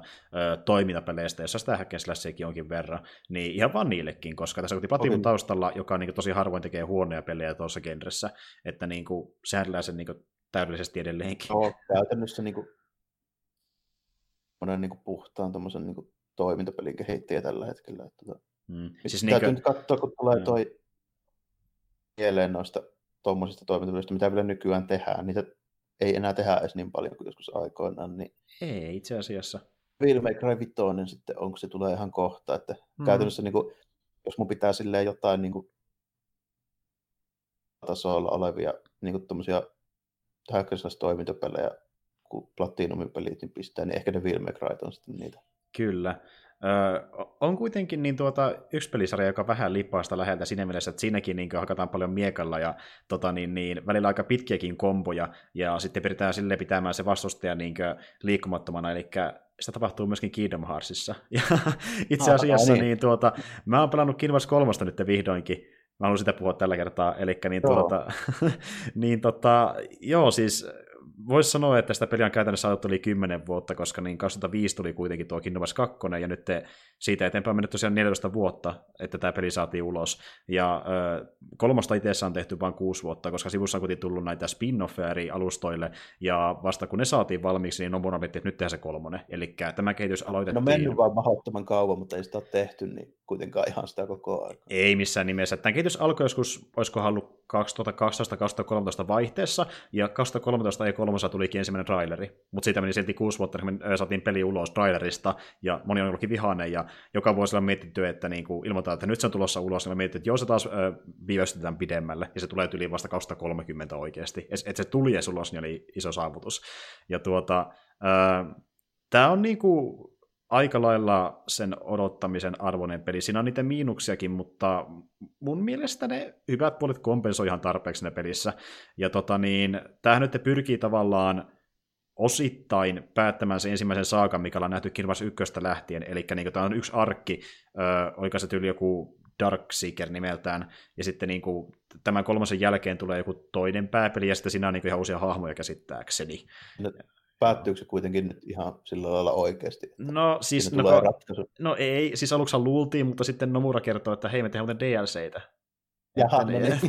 ö, toimintapeleistä, jossa sitä häkkenslässeekin jonkin verran, niin ihan vaan niillekin, koska tässä on Platinum taustalla, joka niin kuin, tosi harvoin tekee huonoja pelejä tuossa genressä, että niin kuin, sehän sen niin kuin, täydellisesti edelleenkin. Joo, käytännössä niin kuin, monen niin kuin puhtaan niin kuin, toimintapelin kehittäjä tällä hetkellä. Että, tota, mm. siis täytyy niinkö... nyt katsoa, kun tulee toi mieleen noista tuommoisista toimintapelistä, mitä vielä nykyään tehdään. Niitä ei enää tehdä edes niin paljon kuin joskus aikoinaan. Niin... Ei itse asiassa. Devil May Cry 5, sitten onko se tulee ihan kohta, että mm. käytännössä niin kuin, jos mun pitää silleen jotain niin kuin, tasolla olevia niin kuin tommosia toimintapelejä, kun Platinumin pelit niin pistää, niin ehkä ne Devil May Cry on sitten niitä. Kyllä. Öö, on kuitenkin niin tuota, yksi pelisarja, joka vähän lippaa sitä läheltä siinä mielessä, että siinäkin niin hakataan paljon miekalla ja tota, niin, niin, välillä aika pitkiäkin komboja, ja sitten pyritään sille pitämään se vastustaja niin liikkumattomana, eli sitä tapahtuu myöskin Kingdom Heartsissa. Ja itse asiassa niin. Niin, tuota, mä oon pelannut Kingdom Hearts 3 nyt vihdoinkin, mä haluan sitä puhua tällä kertaa, eli niin, tuota, niin tota, joo, siis voisi sanoa, että sitä peliä on käytännössä saatu yli 10 vuotta, koska niin 2005 tuli kuitenkin tuo Kingdom Hearts 2, ja nyt te, siitä eteenpäin mennyt tosiaan 14 vuotta, että tämä peli saatiin ulos. Ja ö, kolmosta itse on tehty vain 6 vuotta, koska sivussa on kuitenkin tullut näitä spin-offeja eri alustoille, ja vasta kun ne saatiin valmiiksi, niin Nomura että nyt tehdään se kolmonen. Eli tämä kehitys aloitettiin... No mennyt vaan mahdottoman kauan, mutta ei sitä ole tehty, niin kuitenkaan ihan sitä koko ajan. Ei missään nimessä. Tämä kehitys alkoi joskus, olisiko ollut 2012-2013 vaihteessa, ja 2013 ei kolmosa tulikin ensimmäinen traileri, mutta siitä meni silti kuusi vuotta, kun me saatiin peli ulos trailerista, ja moni on ollutkin vihainen, ja joka vuosi on mietitty, että niin kuin ilmoitetaan, että nyt se on tulossa ulos, ja me mietittiin, että joo, se taas ö, viivästetään pidemmälle, ja se tulee yli vasta 2030 oikeasti. Että se tuli edes ulos, niin oli iso saavutus. Ja tuota, ö, tämä on niin kuin aika lailla sen odottamisen arvoinen peli. Siinä on niitä miinuksiakin, mutta mun mielestä ne hyvät puolet kompensoi ihan tarpeeksi ne pelissä. Ja tota niin, tämähän nyt pyrkii tavallaan osittain päättämään sen ensimmäisen saakan, mikä ollaan nähty Kingdom ykköstä lähtien. Eli niin tämä on yksi arkki, äh, oliko se tyyli joku Darkseeker nimeltään, ja sitten niin kuin, tämän kolmasen jälkeen tulee joku toinen pääpeli, ja sitten siinä on niin kuin ihan uusia hahmoja käsittääkseni. No, päättyykö se kuitenkin nyt ihan sillä lailla oikeasti? No siis, no, ko- no ei, siis aluksi luultiin, mutta sitten Nomura kertoo, että hei me tehdään muuten DLCitä. Jaha, no niin.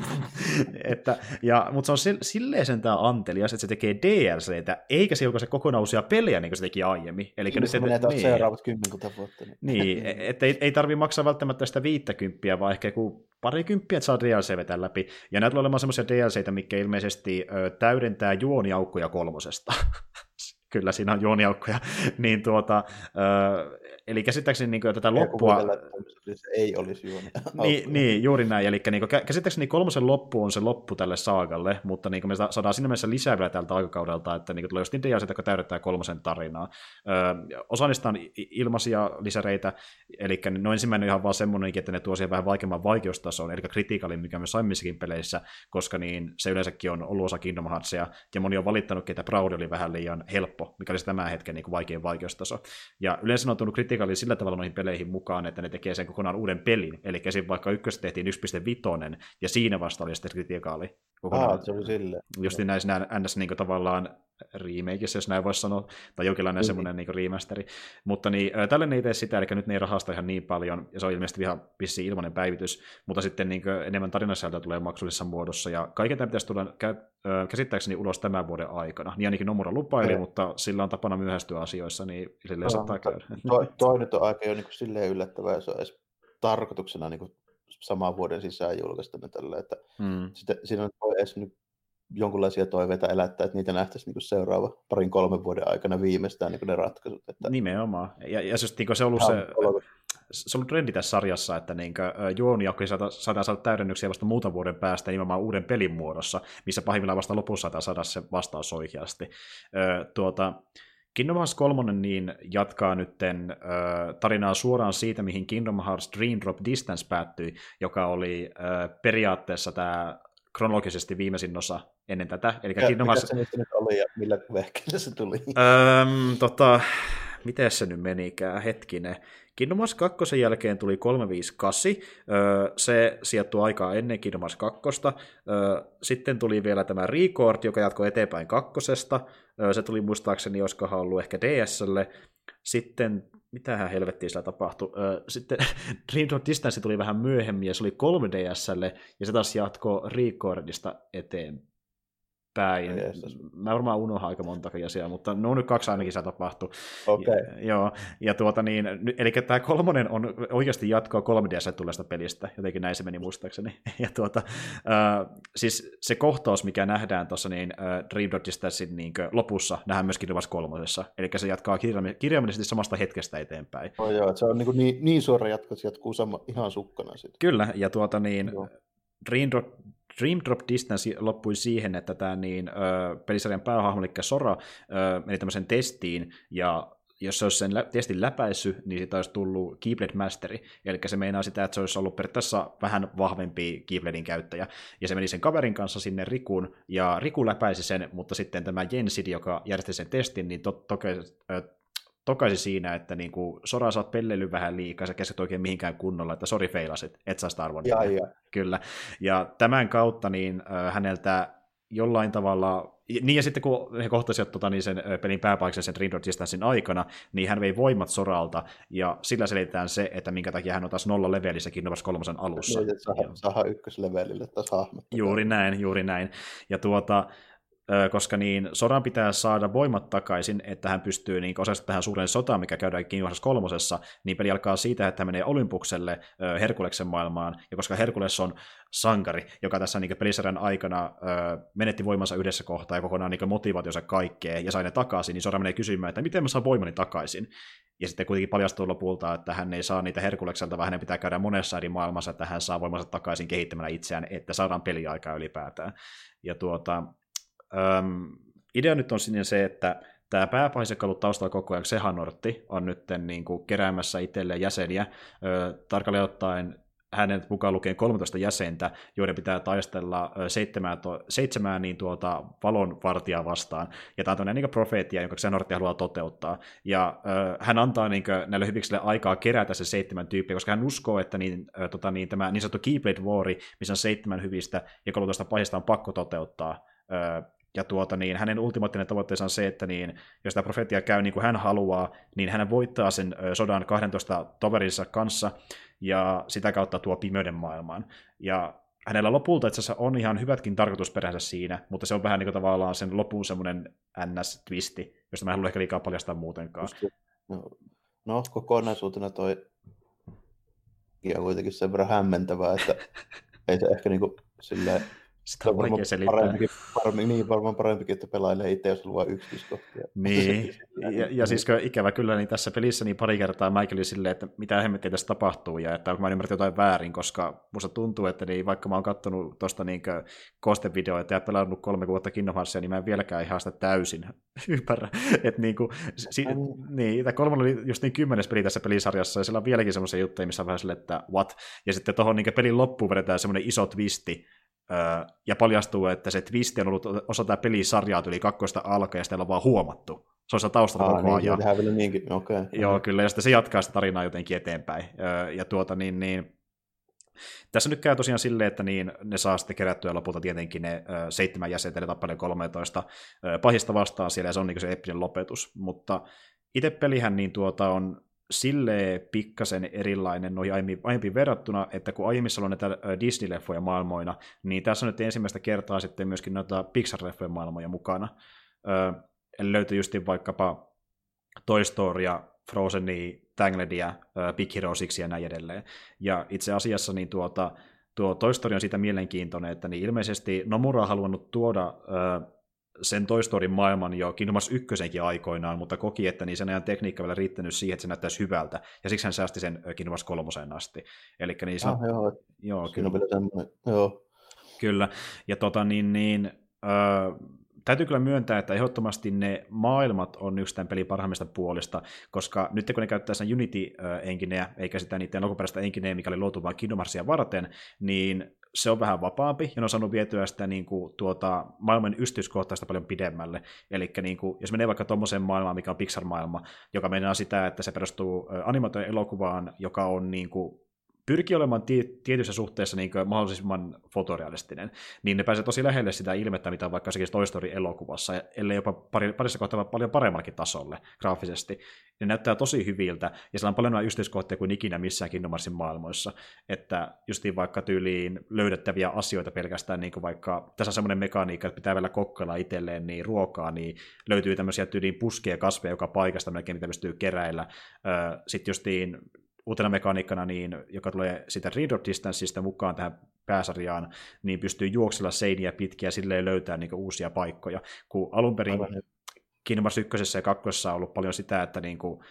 että, ja, mutta se on silleen sen tämä antelias, että se tekee DLCtä, eikä se julkaise kokonaan uusia pelejä, niin kuin se teki aiemmin. Eli nyt se menee niin, seuraavat kymmenkunta vuotta. Niin, niin että ei, ei tarvitse maksaa välttämättä sitä viittäkymppiä, vaan ehkä joku parikymppiä, että saa DLC vetää läpi. Ja näitä tulee olemaan semmoisia DLCitä, mikä ilmeisesti ö, täydentää juoniaukkoja kolmosesta. kyllä siinä on juoniaukkoja, niin tuota, eli käsittääkseni niin kuin, tätä loppua... Ei olisi juoni. niin, niin, juuri näin, eli niin kuin, käsittääkseni kolmosen loppu on se loppu tälle saagalle, mutta niin kuin me saadaan siinä mielessä lisää vielä tältä aikakaudelta, että niin kuin, tulee just niitä DLC, jotka täydettää kolmosen tarinaa. Ö, osa niistä on ilmaisia lisäreitä, eli no ensimmäinen on ihan vaan semmoinen, että ne tuo siihen vähän vaikeamman vaikeustason, eli kritiikalin, mikä myös aiemmissakin peleissä, koska niin se yleensäkin on ollut osa Kingdom Heartsia, ja moni on valittanut, että Proud oli vähän liian helppo, mikä oli tämän hetken niin kuin vaikein vaikeustaso. Ja yleensä on tullut kritiikali sillä tavalla noihin peleihin mukaan, että ne tekee sen kokonaan uuden pelin, eli esim. vaikka ykköstä tehtiin 1.5, ja siinä vasta oli sitten kritiikaali. Kokonaan. Ah, se oli silleen. Just näissä ns. Niin tavallaan remakeissa, jos näin voisi sanoa, tai jonkinlainen mm-hmm. semmoinen niin remasteri. Mutta niin, tälle ne ei tee sitä, eli nyt ne ei rahasta ihan niin paljon, ja se on ilmeisesti ihan vissi ilmainen päivitys, mutta sitten niin enemmän tarinasältöä tulee maksullisessa muodossa, ja kaiken tämä pitäisi tulla kä- käsittääkseni ulos tämän vuoden aikana. Niin ainakin Nomura lupaili, mm. mutta sillä on tapana myöhästyä asioissa, niin silleen no, saattaa käydä. Toi, toi nyt on aika jo niin kuin silleen yllättävää, ja se on edes tarkoituksena niin kuin saman vuoden sisään julkaista tällä, että mm. sitä, siinä on edes nyt jonkinlaisia toiveita elättää, että niitä nähtäisiin niin seuraava parin kolmen vuoden aikana viimeistään niin ne ratkaisut. Että... Nimenomaan. Ja, ja just, niin se on ollut se, se on ollut trendi tässä sarjassa, että niin juonijakko saadaan saada täydennyksiä vasta muutaman vuoden päästä nimenomaan uuden pelin muodossa, missä pahimmillaan vasta lopussa saadaan saada se vastaus oikeasti. tuota, Kingdom Hearts 3 niin jatkaa nytten äh, tarinaa suoraan siitä, mihin Kingdom Hearts Dream Drop Distance päättyi, joka oli periaatteessa tämä kronologisesti viimeisin osa ennen tätä. Eli ja, Kingdom Hearts... se nyt oli ja millä vehkeellä se tuli? Öm, tota, miten se nyt menikään, hetkinen. Kingdom Hearts 2 jälkeen tuli 358, se sijoittui aikaa ennen Kingdom Hearts 2. Sitten tuli vielä tämä Record, joka jatkoi eteenpäin kakkosesta. Se tuli muistaakseni, olisikohan ollut ehkä DSlle. Sitten mitähän helvettiä sillä tapahtui. Sitten Dream Drop Distance tuli vähän myöhemmin, ja se oli 3DSlle, ja se taas jatkoi Recordista eteenpäin päin. Mä varmaan unohan aika monta asiaa, mutta no nyt kaksi ainakin se tapahtui. Okay. Ja, joo, ja tuota niin, eli tämä kolmonen on oikeasti jatkoa 3 ds tulleesta pelistä, jotenkin näin se meni muistaakseni. Ja tuota, äh, siis se kohtaus, mikä nähdään tuossa niin, äh, Dream Dodgesin niin lopussa, nähdään myöskin Rivas kolmosessa, eli se jatkaa kirjaimellisesti samasta hetkestä eteenpäin. Oh, joo, se on niin, niin, niin suora jatko, että se jatkuu sama, ihan sukkana. Sit. Kyllä, ja tuota niin, Dream, Dream Drop Distance loppui siihen, että tämä niin, ö, pelisarjan päähahmo, eli Sora, ö, meni tämmöisen testiin, ja jos se olisi sen lä- testin läpäissyt, niin siitä olisi tullut Keyblade Masteri, eli se meinaa sitä, että se olisi ollut periaatteessa vähän vahvempi Keybladein käyttäjä, ja se meni sen kaverin kanssa sinne Rikun, ja Riku läpäisi sen, mutta sitten tämä Jensid, joka järjesti sen testin, niin to- toki tokaisi siinä, että niin kuin, Sora sä oot pelleily vähän liikaa, sä keskit oikein mihinkään kunnolla, että sori feilasit, et saa arvon. Ja, ja. Kyllä. Ja tämän kautta niin äh, häneltä jollain tavalla, niin ja sitten kun he kohtasivat tota, niin sen pelin pääpaiksen sen Dream Distancein aikana, niin hän vei voimat Soralta, ja sillä selitetään se, että minkä takia hän on taas nolla levelissä Kingdom Hearts 3 alussa. Niin, saa, saa ykköslevelille taas. Juuri näin, juuri näin. Ja tuota, koska niin Soran pitää saada voimat takaisin, että hän pystyy niin osallistumaan tähän suureen sotaan, mikä käydään Kingdom kolmosessa, niin peli alkaa siitä, että hän menee Olympukselle Herkuleksen maailmaan, ja koska Herkules on sankari, joka tässä niin pelisarjan aikana menetti voimansa yhdessä kohtaa ja kokonaan niin motivaationsa kaikkea, ja sai ne takaisin, niin Sora menee kysymään, että miten mä saan voimani takaisin. Ja sitten kuitenkin paljastuu lopulta, että hän ei saa niitä Herkulekselta, vaan hänen pitää käydä monessa eri maailmassa, että hän saa voimansa takaisin kehittämällä itseään, että saadaan peliaikaa ylipäätään. Ja tuota, Öm, idea nyt on sinne se, että tämä pääpahis, joka on ollut taustalla koko ajan, Sehanortti, on nyt niin kuin keräämässä itselleen jäseniä. Ö, tarkalleen ottaen hänet mukaan lukien 13 jäsentä, joiden pitää taistella seitsemää, to, seitsemää niin tuota valonvartijaa vastaan. Ja tämä on tämmöinen niin profeetia, jonka Xenortti haluaa toteuttaa. Ja ö, hän antaa niin kuin, näille hyviksille aikaa kerätä se seitsemän tyyppiä, koska hän uskoo, että niin, ö, tota, niin, tämä niin sanottu Keyblade War, missä on seitsemän hyvistä ja 13 pahista on pakko toteuttaa. Ja tuota, niin hänen ultimaattinen tavoitteensa on se, että niin, jos tämä profetia käy niin kuin hän haluaa, niin hän voittaa sen sodan 12 toverinsa kanssa ja sitä kautta tuo pimeyden maailmaan. Ja hänellä lopulta itse asiassa on ihan hyvätkin tarkoitusperänsä siinä, mutta se on vähän niin kuin tavallaan sen lopun semmoinen ns-twisti, josta mä en halua ehkä liikaa paljastaa muutenkaan. No, no kokonaisuutena toi on kuitenkin sen verran hämmentävää, että ei se ehkä niin kuin silleen Sitä on vaikea selittää. Parempikin, parempi, niin varmaan parempikin, että pelailee itse, jos luo yksityiskohtia. Niin, ja, ja siis ikävä kyllä, niin tässä pelissä niin pari kertaa mäkin oli silleen, että mitä hemmettiä tässä tapahtuu, ja että mä ymmärtänyt jotain väärin, koska musta tuntuu, että niin, vaikka mä oon kattonut tuosta niin kostevideoita ja pelannut kolme vuotta Kingdom Heartsia, niin mä en vieläkään ihan sitä täysin ymmärrä. Että niin kuin, si, niin, tämä kolmonen oli just niin kymmenes peli tässä pelisarjassa, ja siellä on vieläkin semmoisia juttuja, missä on vähän silleen, että what? Ja sitten tuohon niin pelin loppuun vedetään semmoinen iso twisti, ja paljastuu, että se twisti on ollut osa tämä pelisarjaa tuli kakkoista alkaen, ja sitä on vaan huomattu. Se on se taustalla koko niin, ajan. Niin, vielä niinkin, okay. Joo, kyllä, ja sitten se jatkaa sitä tarinaa jotenkin eteenpäin. Ja tuota, niin, niin, tässä nyt käy tosiaan silleen, että niin, ne saa sitten kerättyä lopulta tietenkin ne ö, seitsemän jäsentä, eli tappeleen 13 ö, pahista vastaan siellä, ja se on niin se eeppinen lopetus. Mutta itse pelihän niin tuota on sille pikkasen erilainen noihin aiemmin, aiempiin verrattuna, että kun aiemmissa on näitä Disney-leffoja maailmoina, niin tässä on nyt ensimmäistä kertaa sitten myöskin noita Pixar-leffojen maailmoja mukana. Öö, löytyy just vaikkapa Toy Storya, Frozenia, Tangledia, Big Hero 6 ja näin edelleen. Ja itse asiassa niin tuota, tuo Toy Story on siitä mielenkiintoinen, että niin ilmeisesti Nomura on halunnut tuoda sen Toy Story maailman jo Kingdom Hearts 1 aikoinaan, mutta koki, että niin sen ajan tekniikka vielä riittänyt siihen, että se näyttäisi hyvältä, ja siksi hän säästi sen Kingdom Hearts 3 asti. Eli niin se, ah, joo, joo, kyllä. joo. Kyllä, ja tota niin, niin öö, täytyy kyllä myöntää, että ehdottomasti ne maailmat on yksi tämän pelin parhaimmista puolista, koska nyt kun ne käyttää sen Unity-engineä, eikä sitä niiden alkuperäistä engineä, mikä oli luotu vain Kingdom Heartsia varten, niin se on vähän vapaampi, ja ne on saanut vietyä sitä niin kuin, tuota, maailman yksityiskohtaista paljon pidemmälle. Eli niin jos menee vaikka tuommoiseen maailmaan, mikä on Pixar-maailma, joka mennään sitä, että se perustuu animaatioon elokuvaan, joka on niin kuin, pyrkii olemaan tietyissä suhteessa niin mahdollisimman fotorealistinen, niin ne pääsee tosi lähelle sitä ilmettä, mitä vaikka sekin Toy Story-elokuvassa, ellei jopa pari, parissa kohtaa paljon paremmallakin tasolle graafisesti. Ne näyttää tosi hyviltä, ja siellä on paljon yksityiskohtia kuin ikinä missään Kingdom Heartsin maailmoissa, että justiin vaikka tyyliin löydettäviä asioita pelkästään, niin kuin vaikka tässä on semmoinen mekaniikka, että pitää vielä kokkailla itselleen niin ruokaa, niin löytyy tämmöisiä tyyliin puskeja kasveja joka paikasta melkein, mitä pystyy keräillä. Sitten justiin uutena mekaniikkana, niin, joka tulee sitä reader distanceista mukaan tähän pääsarjaan, niin pystyy juoksella seiniä pitkiä ja silleen löytää niin uusia paikkoja. Kun alun perin Kingdom Hearts 1 ja 2 on ollut paljon sitä, että niin kuin,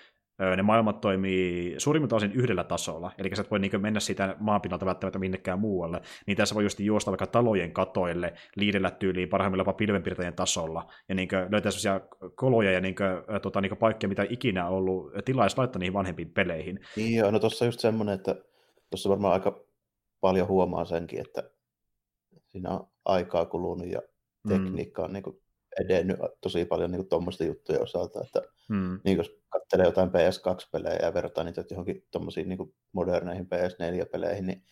ne maailmat toimii suurimmilta osin yhdellä tasolla, eli sä et voi niin mennä siitä maanpinnalta välttämättä minnekään muualle, niin tässä voi just juosta vaikka talojen katoille, liidellä tyyliin parhaimmillaan jopa pilvenpiirtäjien tasolla, ja niin löytää sellaisia koloja ja niin kuin, tota, niin paikkoja, mitä ikinä ollut tilais laittaa niihin vanhempiin peleihin. Niin joo, no tuossa just semmoinen, että tuossa varmaan aika paljon huomaa senkin, että siinä on aikaa kulunut ja mm. tekniikka on niin kuin edennyt tosi paljon niin tuommoista juttuja osalta, että hmm. niin jos katselee jotain PS2-pelejä ja vertaa niitä johonkin tuommoisiin niin moderneihin PS4-peleihin, niin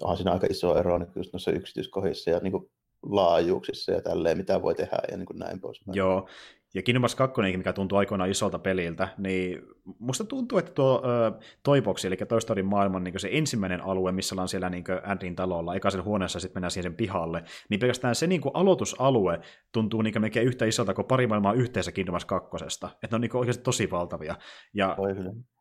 onhan siinä aika iso ero niin just noissa yksityiskohdissa ja niin kuin laajuuksissa ja tälleen, mitä voi tehdä ja niin kuin näin poispäin. Joo, ja Kingdom Hearts 2, mikä tuntuu aikoinaan isolta peliltä, niin musta tuntuu, että tuo uh, Toiboksi, eli Toy Story maailman niin se ensimmäinen alue, missä ollaan siellä niin Andrin talolla, eka sen huoneessa, sitten mennään siihen pihalle, niin pelkästään se niin aloitusalue tuntuu niin melkein yhtä isolta kuin pari maailmaa yhteensä Kingdom Hearts 2. Että ne on niin oikeasti tosi valtavia. Ja...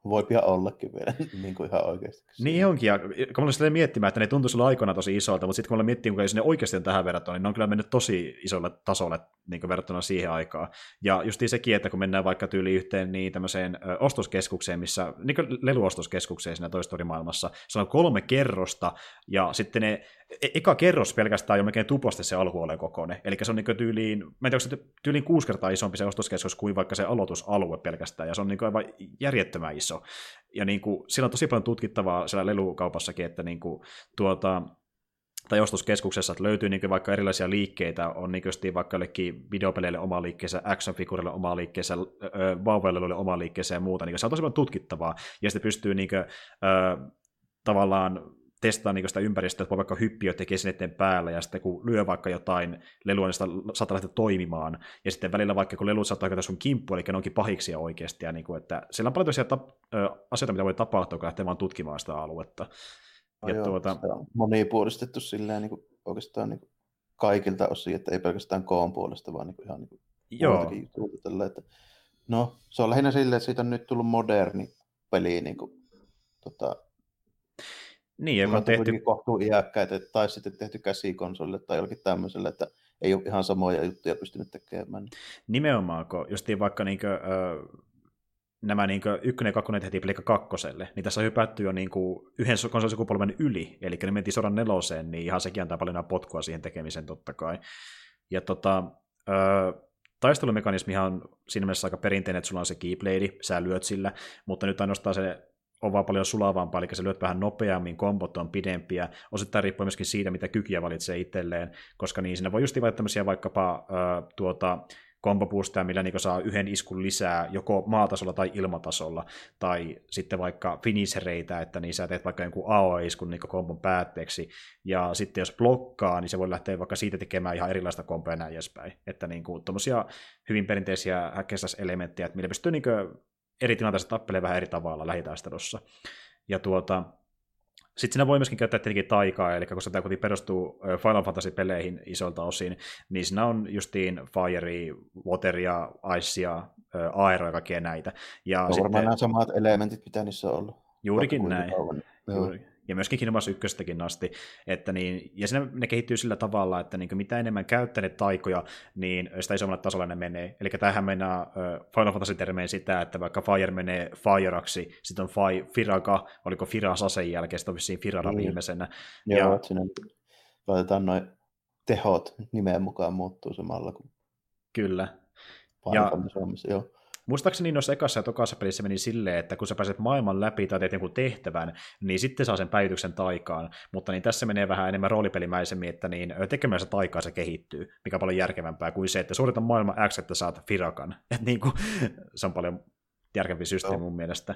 Voi pian ollakin vielä, niin kuin ihan oikeasti. Niin onkin, ja kun mä olin miettimään, että ne tuntuu sulla aikoina tosi isolta, mutta sitten kun mä miettii, kuinka ne oikeasti on tähän verrattuna, niin ne on kyllä mennyt tosi isolle tasolle niin verrattuna siihen aikaan. Ja just sekin, että kun mennään vaikka tyyli yhteen niin tämmöiseen ostoskeskukseen, missä, niin kuin leluostoskeskukseen siinä toistorimaailmassa, se on kolme kerrosta, ja sitten ne, e- eka kerros pelkästään jo melkein tuplasti se alkuolen kokoinen, eli se on niin tyyliin, mä en tiedä, se tyyliin kuusi kertaa isompi se ostoskeskus kuin vaikka se aloitusalue pelkästään, ja se on niin aivan järjettömän iso. Ja niin kuin, siellä on tosi paljon tutkittavaa siellä lelukaupassakin, että niin kuin, tuota, tai ostoskeskuksessa, että löytyy niin vaikka erilaisia liikkeitä, on niin vaikka jollekin videopeleille oma liikkeensä, action-figurille oma liikkeensä, vauvoille oma liikkeensä ja muuta, niin se on tosi paljon tutkittavaa, ja sitten pystyy niin kuin, ö, tavallaan testaamaan niin sitä ympäristöä, että voi vaikka hyppiä tekee sen eteen päällä, ja sitten kun lyö vaikka jotain lelua, niin sitä saattaa lähteä toimimaan, ja sitten välillä vaikka kun lelut saattaa hyökätä sun kimppu, eli ne onkin pahiksi oikeasti, ja niin kuin, että siellä on paljon tosiaan tap- asioita, mitä voi tapahtua, kun lähtee vaan tutkimaan sitä aluetta. No ja joo, tuota... se on monipuolistettu silleen niin kuin, oikeastaan niin kuin kaikilta osin, että ei pelkästään koon puolesta, vaan niin kuin, ihan niin kuin joo. Tällä, että... No, se on lähinnä silleen, että siitä on nyt tullut moderni peli niin kuin, tota, Niin, joka on tehty... kohtuu iäkkäitä, tai sitten tehty käsikonsolille tai jollakin tämmöiselle, että ei ole ihan samoja juttuja pystynyt tekemään. Nimenomaan, kun justiin vaikka niinkö, äh, nämä niin ykkönen ja kakkonen tehtiin Pleikka kakkoselle, niin tässä on hypätty jo niin kuin yhden konsolisukupolven yli, eli ne mentiin sodan neloseen, niin ihan sekin antaa paljon potkua siihen tekemiseen totta kai. Ja tota, ö, taistelumekanismihan on siinä mielessä aika perinteinen, että sulla on se keyblade, sä lyöt sillä, mutta nyt ainoastaan se on vaan paljon sulavampaa, eli sä lyöt vähän nopeammin, kombot on pidempiä, osittain riippuu myöskin siitä, mitä kykyjä valitsee itselleen, koska niin siinä voi just valita tämmöisiä vaikkapa ö, tuota, komboboostia, millä niin saa yhden iskun lisää joko maatasolla tai ilmatasolla, tai sitten vaikka finishereitä, että niin sä teet vaikka jonkun AOE-iskun niin kombon päätteeksi, ja sitten jos blokkaa, niin se voi lähteä vaikka siitä tekemään ihan erilaista komboa ja näin edespäin. Että niin kuin, hyvin perinteisiä elementtejä, että millä pystyy niin eri tilanteissa tappelemaan vähän eri tavalla lähitaistelussa. Ja tuota, sitten siinä voi myöskin käyttää tietenkin taikaa, eli kun tämä kuitenkin perustuu Final Fantasy-peleihin isolta osin, niin siinä on justiin Fire, Wateria, Icea, Aero ja kaikkea näitä. Ja no, sitten... varmaan nämä samat elementit, mitä niissä on ollut. Juurikin näin. Juuri ja myöskin Kingdom Hearts 1 asti, että niin, ja siinä ne kehittyy sillä tavalla, että niin mitä enemmän käyttäneet taikoja, niin sitä isommalle tasolle ne menee. Eli tähän mennään uh, Final Fantasy-termeen sitä, että vaikka Fire menee Fireaksi, sitten on Fi, Firaga, oliko Firasa sen jälkeen, sitten on vissiin Firara mm. viimeisenä. Joo, ja... että sinne laitetaan noin tehot nimeen mukaan muuttuu samalla kuin Kyllä. Final ja, joo. Muistaakseni noissa ekassa ja tokassa pelissä meni silleen, että kun sä pääset maailman läpi tai teet jonkun tehtävän, niin sitten saa sen päivityksen taikaan. Mutta niin tässä menee vähän enemmän roolipelimäisemmin, että niin tekemänsä taikaa se kehittyy, mikä on paljon järkevämpää kuin se, että suorita maailman X, että saat Firakan. Et niin kuin, se on paljon järkevämpi systeemi mun mielestä.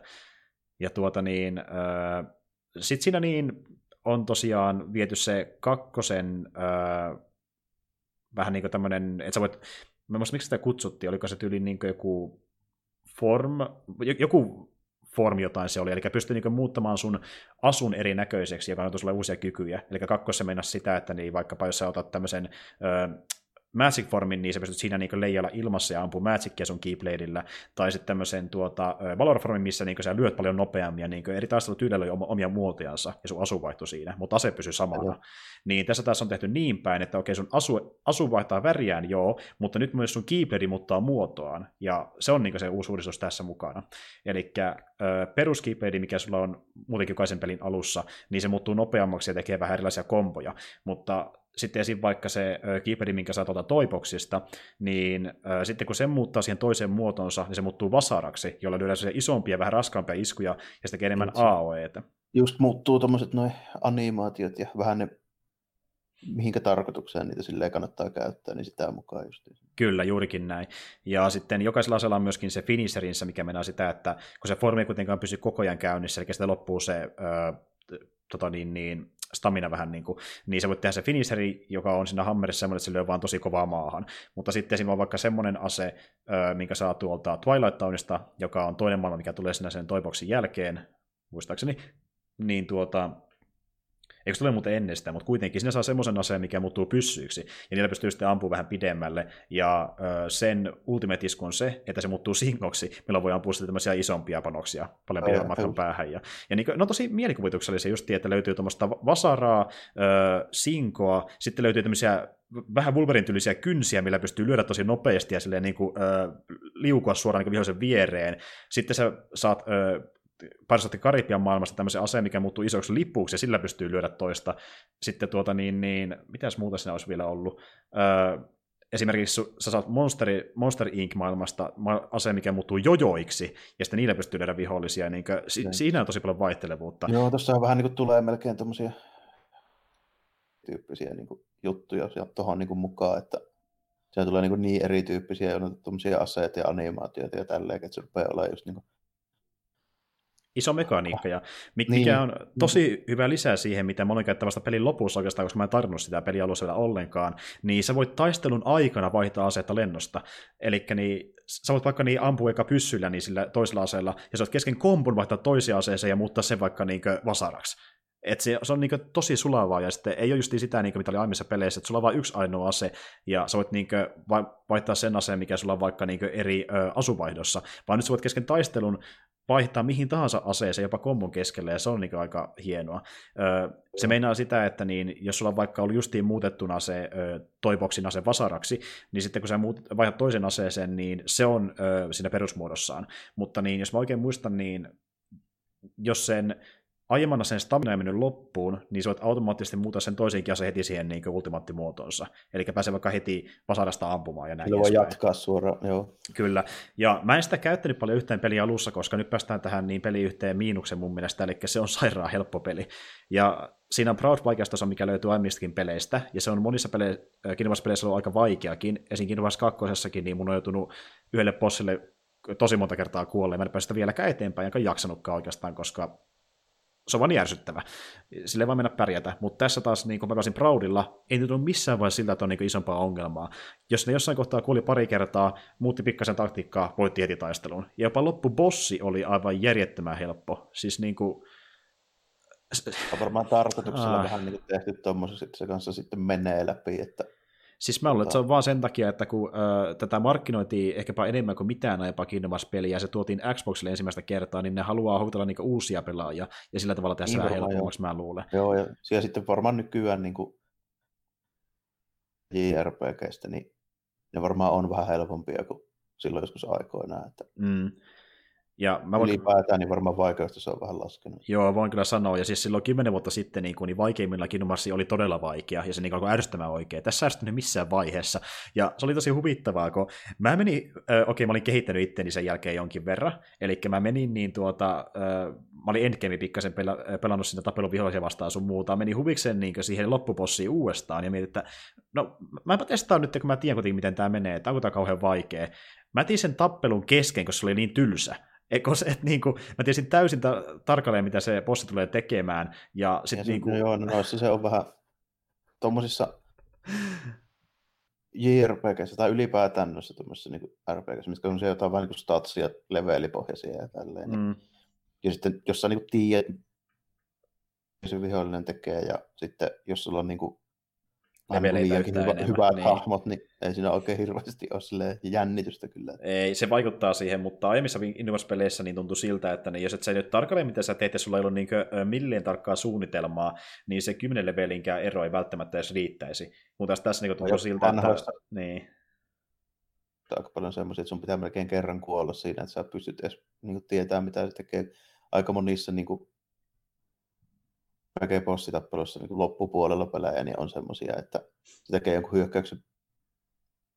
Ja tuota niin, äh, sitten siinä niin on tosiaan viety se kakkosen äh, vähän niin kuin tämmöinen, että sä voit, mä muista, miksi sitä kutsuttiin, oliko se tyyli niin joku form, joku form jotain se oli, eli pystyy niin muuttamaan sun asun erinäköiseksi, joka on sulle uusia kykyjä. Eli kakkossa mennä sitä, että niin vaikkapa jos sä otat tämmöisen ö, Magic Formin, niin sä pystyt siinä niin leijalla ilmassa ja ampuu Magicia sun Keybladeillä, tai sitten tämmöisen tuota, Valor Formin, missä niin sä lyöt paljon nopeammin, ja niin eri taistelutyydeillä on omia muotojansa, ja sun asu vaihtui siinä, mutta ase pysyy samana. Ja. Niin tässä taas on tehty niin päin, että okei, sun asu, asu vaihtaa väriään, joo, mutta nyt myös sun Keyblade muuttaa muotoaan, ja se on niin se uusi uudistus tässä mukana. Eli perus Keyblade, mikä sulla on muutenkin jokaisen pelin alussa, niin se muuttuu nopeammaksi ja tekee vähän erilaisia komboja, mutta sitten esim. vaikka se keypadi, minkä saa tuolta toipoksista, niin sitten kun se muuttaa siihen toiseen muotonsa, niin se muuttuu vasaraksi, jolla lyödään se isompia, vähän raskaampia iskuja ja sitten enemmän AOEtä. Just muuttuu tuommoiset noin animaatiot ja vähän ne mihinkä tarkoitukseen niitä silleen kannattaa käyttää, niin sitä mukaan just. Kyllä, juurikin näin. Ja sitten jokaisella aseella on myöskin se finisherinsä, mikä mennään sitä, että kun se formi kuitenkaan pysyy koko ajan käynnissä, eli sitten loppuu se ö, tota niin, niin, stamina vähän niin kuin, niin se voit tehdä se finisheri, joka on siinä hammerissa semmoinen, että se lyö vaan tosi kovaa maahan. Mutta sitten siinä on vaikka semmoinen ase, minkä saa tuolta Twilight Townista, joka on toinen maailma, mikä tulee sinne sen toipoksin jälkeen, muistaakseni, niin tuota, Eikö se tule muuten ennen sitä, mutta kuitenkin sinne saa semmoisen aseen, mikä muuttuu pyssyiksi, ja niillä pystyy sitten ampumaan vähän pidemmälle, ja ö, sen ultimate isku on se, että se muuttuu singoksi, milloin voi ampua sitten tämmöisiä isompia panoksia paljon pidemmän matkan päähän. Ja, ja niin, no tosi mielikuvituksellisia just, että löytyy tuommoista vasaraa, ö, sinkoa, sitten löytyy tämmöisiä vähän Wolverine tyylisiä kynsiä, millä pystyy lyödä tosi nopeasti ja silleen niin kuin, ö, liukua suoraan niin vihollisen viereen. Sitten sä saat ö, Pirates Karibian maailmasta tämmöisen aseen, mikä muuttuu isoksi lipuksi, ja sillä pystyy lyödä toista. Sitten tuota niin, niin mitäs muuta siinä olisi vielä ollut? Öö, esimerkiksi sä saat Monsteri, Monster Inc. maailmasta aseen, mikä muuttuu jojoiksi, ja sitten niillä pystyy lyödä vihollisia. Niin kuin, si- siinä on tosi paljon vaihtelevuutta. Joo, tuossa on vähän niin kuin tulee melkein tämmöisiä tyyppisiä niin kuin juttuja tuohon niin mukaan, että se tulee niin, niin erityyppisiä, on aseita ja animaatioita ja tälleen, että se rupeaa olemaan just niin kuin iso mekaniikka, ja mikä niin. on tosi hyvä lisää siihen, mitä mä olen käyttämästä pelin lopussa oikeastaan, koska mä en tarvinnut sitä peliä alussa vielä ollenkaan, niin sä voit taistelun aikana vaihtaa aseetta lennosta. Eli niin, sä voit vaikka niin ampua eka pyssyllä niin sillä toisella aseella, ja sä voit kesken kompun vaihtaa toisia aseeseen ja muuttaa sen vaikka niin vasaraksi. Et se, se on niin tosi sulavaa, ja sitten ei ole just sitä, niin mitä oli aiemmissa peleissä, että sulla on vain yksi ainoa ase, ja sä voit niin vaihtaa sen aseen, mikä sulla on vaikka niin eri ö, asuvaihdossa, vaan nyt sä voit kesken taistelun vaihtaa mihin tahansa aseeseen, jopa kombon keskelle, ja se on niin aika hienoa. Ö, se meinaa sitä, että niin, jos sulla on vaikka ollut justiin muutettuna se ö, toiboksin ase vasaraksi, niin sitten kun sä muut, vaihdat toisen aseeseen, niin se on ö, siinä perusmuodossaan. Mutta niin, jos mä oikein muistan, niin jos sen aiemman sen stamina ei mennyt loppuun, niin sä voit automaattisesti muuttaa sen toisenkin aseen heti siihen niin ultimaattimuotoonsa. Eli pääsee vaikka heti vasarasta ampumaan ja näin. Kyllä voi jatkaa suoraan, joo. Kyllä. Ja mä en sitä käyttänyt paljon yhteen peli alussa, koska nyt päästään tähän niin peli yhteen miinuksen mun mielestä, eli se on sairaan helppo peli. Ja siinä on Proud vaikeustaso, mikä löytyy aiemmistakin peleistä, ja se on monissa pele- peleissä ollut aika vaikeakin. Esim. Kingdom 2 niin mun on joutunut yhdelle bossille tosi monta kertaa kuolleen. Mä en päästä vieläkään eteenpäin, enkä jaksanutkaan oikeastaan, koska se on vaan järsyttävä. Sille vaan mennä pärjätä. Mutta tässä taas, niin kun mä pääsin Proudilla, ei nyt ole missään vaiheessa siltä, että on niin isompaa ongelmaa. Jos ne jossain kohtaa kuoli pari kertaa, muutti pikkasen taktiikkaa, voitti heti taistelun. Ja jopa loppubossi oli aivan järjettömän helppo. Siis niin kuin... On varmaan tarkoituksella ah. vähän niin tehty tuommoisessa, että se kanssa sitten menee läpi, että Siis mä luulen, että se on vaan sen takia, että kun ö, tätä markkinoitiin ehkäpä enemmän kuin mitään aiempaa Kingdom peliä ja se tuotiin Xboxille ensimmäistä kertaa, niin ne haluaa houkutella niinku uusia pelaajia, ja sillä tavalla tehdä niin, helpommaksi, mä luulen. Joo, ja, ja sitten varmaan nykyään niin kuin JRPGstä, niin ne varmaan on vähän helpompia kuin silloin joskus aikoinaan. Että... Mm. Ja mä voin... Ylipäätään niin varmaan vaikeutta se on vähän laskenut. Joo, voin kyllä sanoa. Ja siis silloin kymmenen vuotta sitten niin, niin vaikeimmilla Kingdom oli todella vaikea, ja se niin alkoi ärsyttämään oikein. Tässä ärsyttänyt missään vaiheessa. Ja se oli tosi huvittavaa, kun mä menin, äh, okei, okay, mä olin kehittänyt itteni sen jälkeen jonkin verran, eli mä menin niin tuota, äh, mä olin endgame pikkasen pela- pelannut sinne tapelun vihollisia vastaan sun muuta, menin huvikseen niin siihen loppupossiin uudestaan, ja mietin, että no, mä testaan nyt, kun mä tiedän kuitenkin, miten tämä menee, että onko tämä kauhean vaikea. Mä tein sen tappelun kesken, koska se oli niin tylsä. Eikö se, että niin kuin, mä tiesin täysin ta- tarkalleen, mitä se bossi tulee tekemään. Ja sit ja niin kuin... Joo, no noissa se on vähän tuommoisissa JRPGissä tai ylipäätään noissa tuommoisissa niin RPGissä, mitkä on se jotain vähän niin kuin statsia, levelipohjaisia ja tälleen. Niin- mm. Ja sitten jos sä niin tiedät, se vihollinen tekee, ja sitten jos sulla on niin kuin leveleitä hyvä, enemmän. hyvät niin. hahmot, niin ei siinä oikein hirveästi ole jännitystä kyllä. Ei, se vaikuttaa siihen, mutta aiemmissa Innovas-peleissä niin tuntui siltä, että niin jos et sä nyt tarkalleen mitä sä teet, ja sulla ei ollut niin millien tarkkaa suunnitelmaa, niin se 10 levelinkään ero ei välttämättä edes riittäisi. Mutta tässä niin tuntui siltä, vanhoista, että... Niin. Aika paljon semmoisia, että sun pitää melkein kerran kuolla siinä, että sä pystyt edes niin tietää, mitä se tekee. Aika monissa niin kuin, melkein bossitappelussa niin loppupuolella pelejä, niin on semmoisia, että se tekee jonkun hyökkäyksen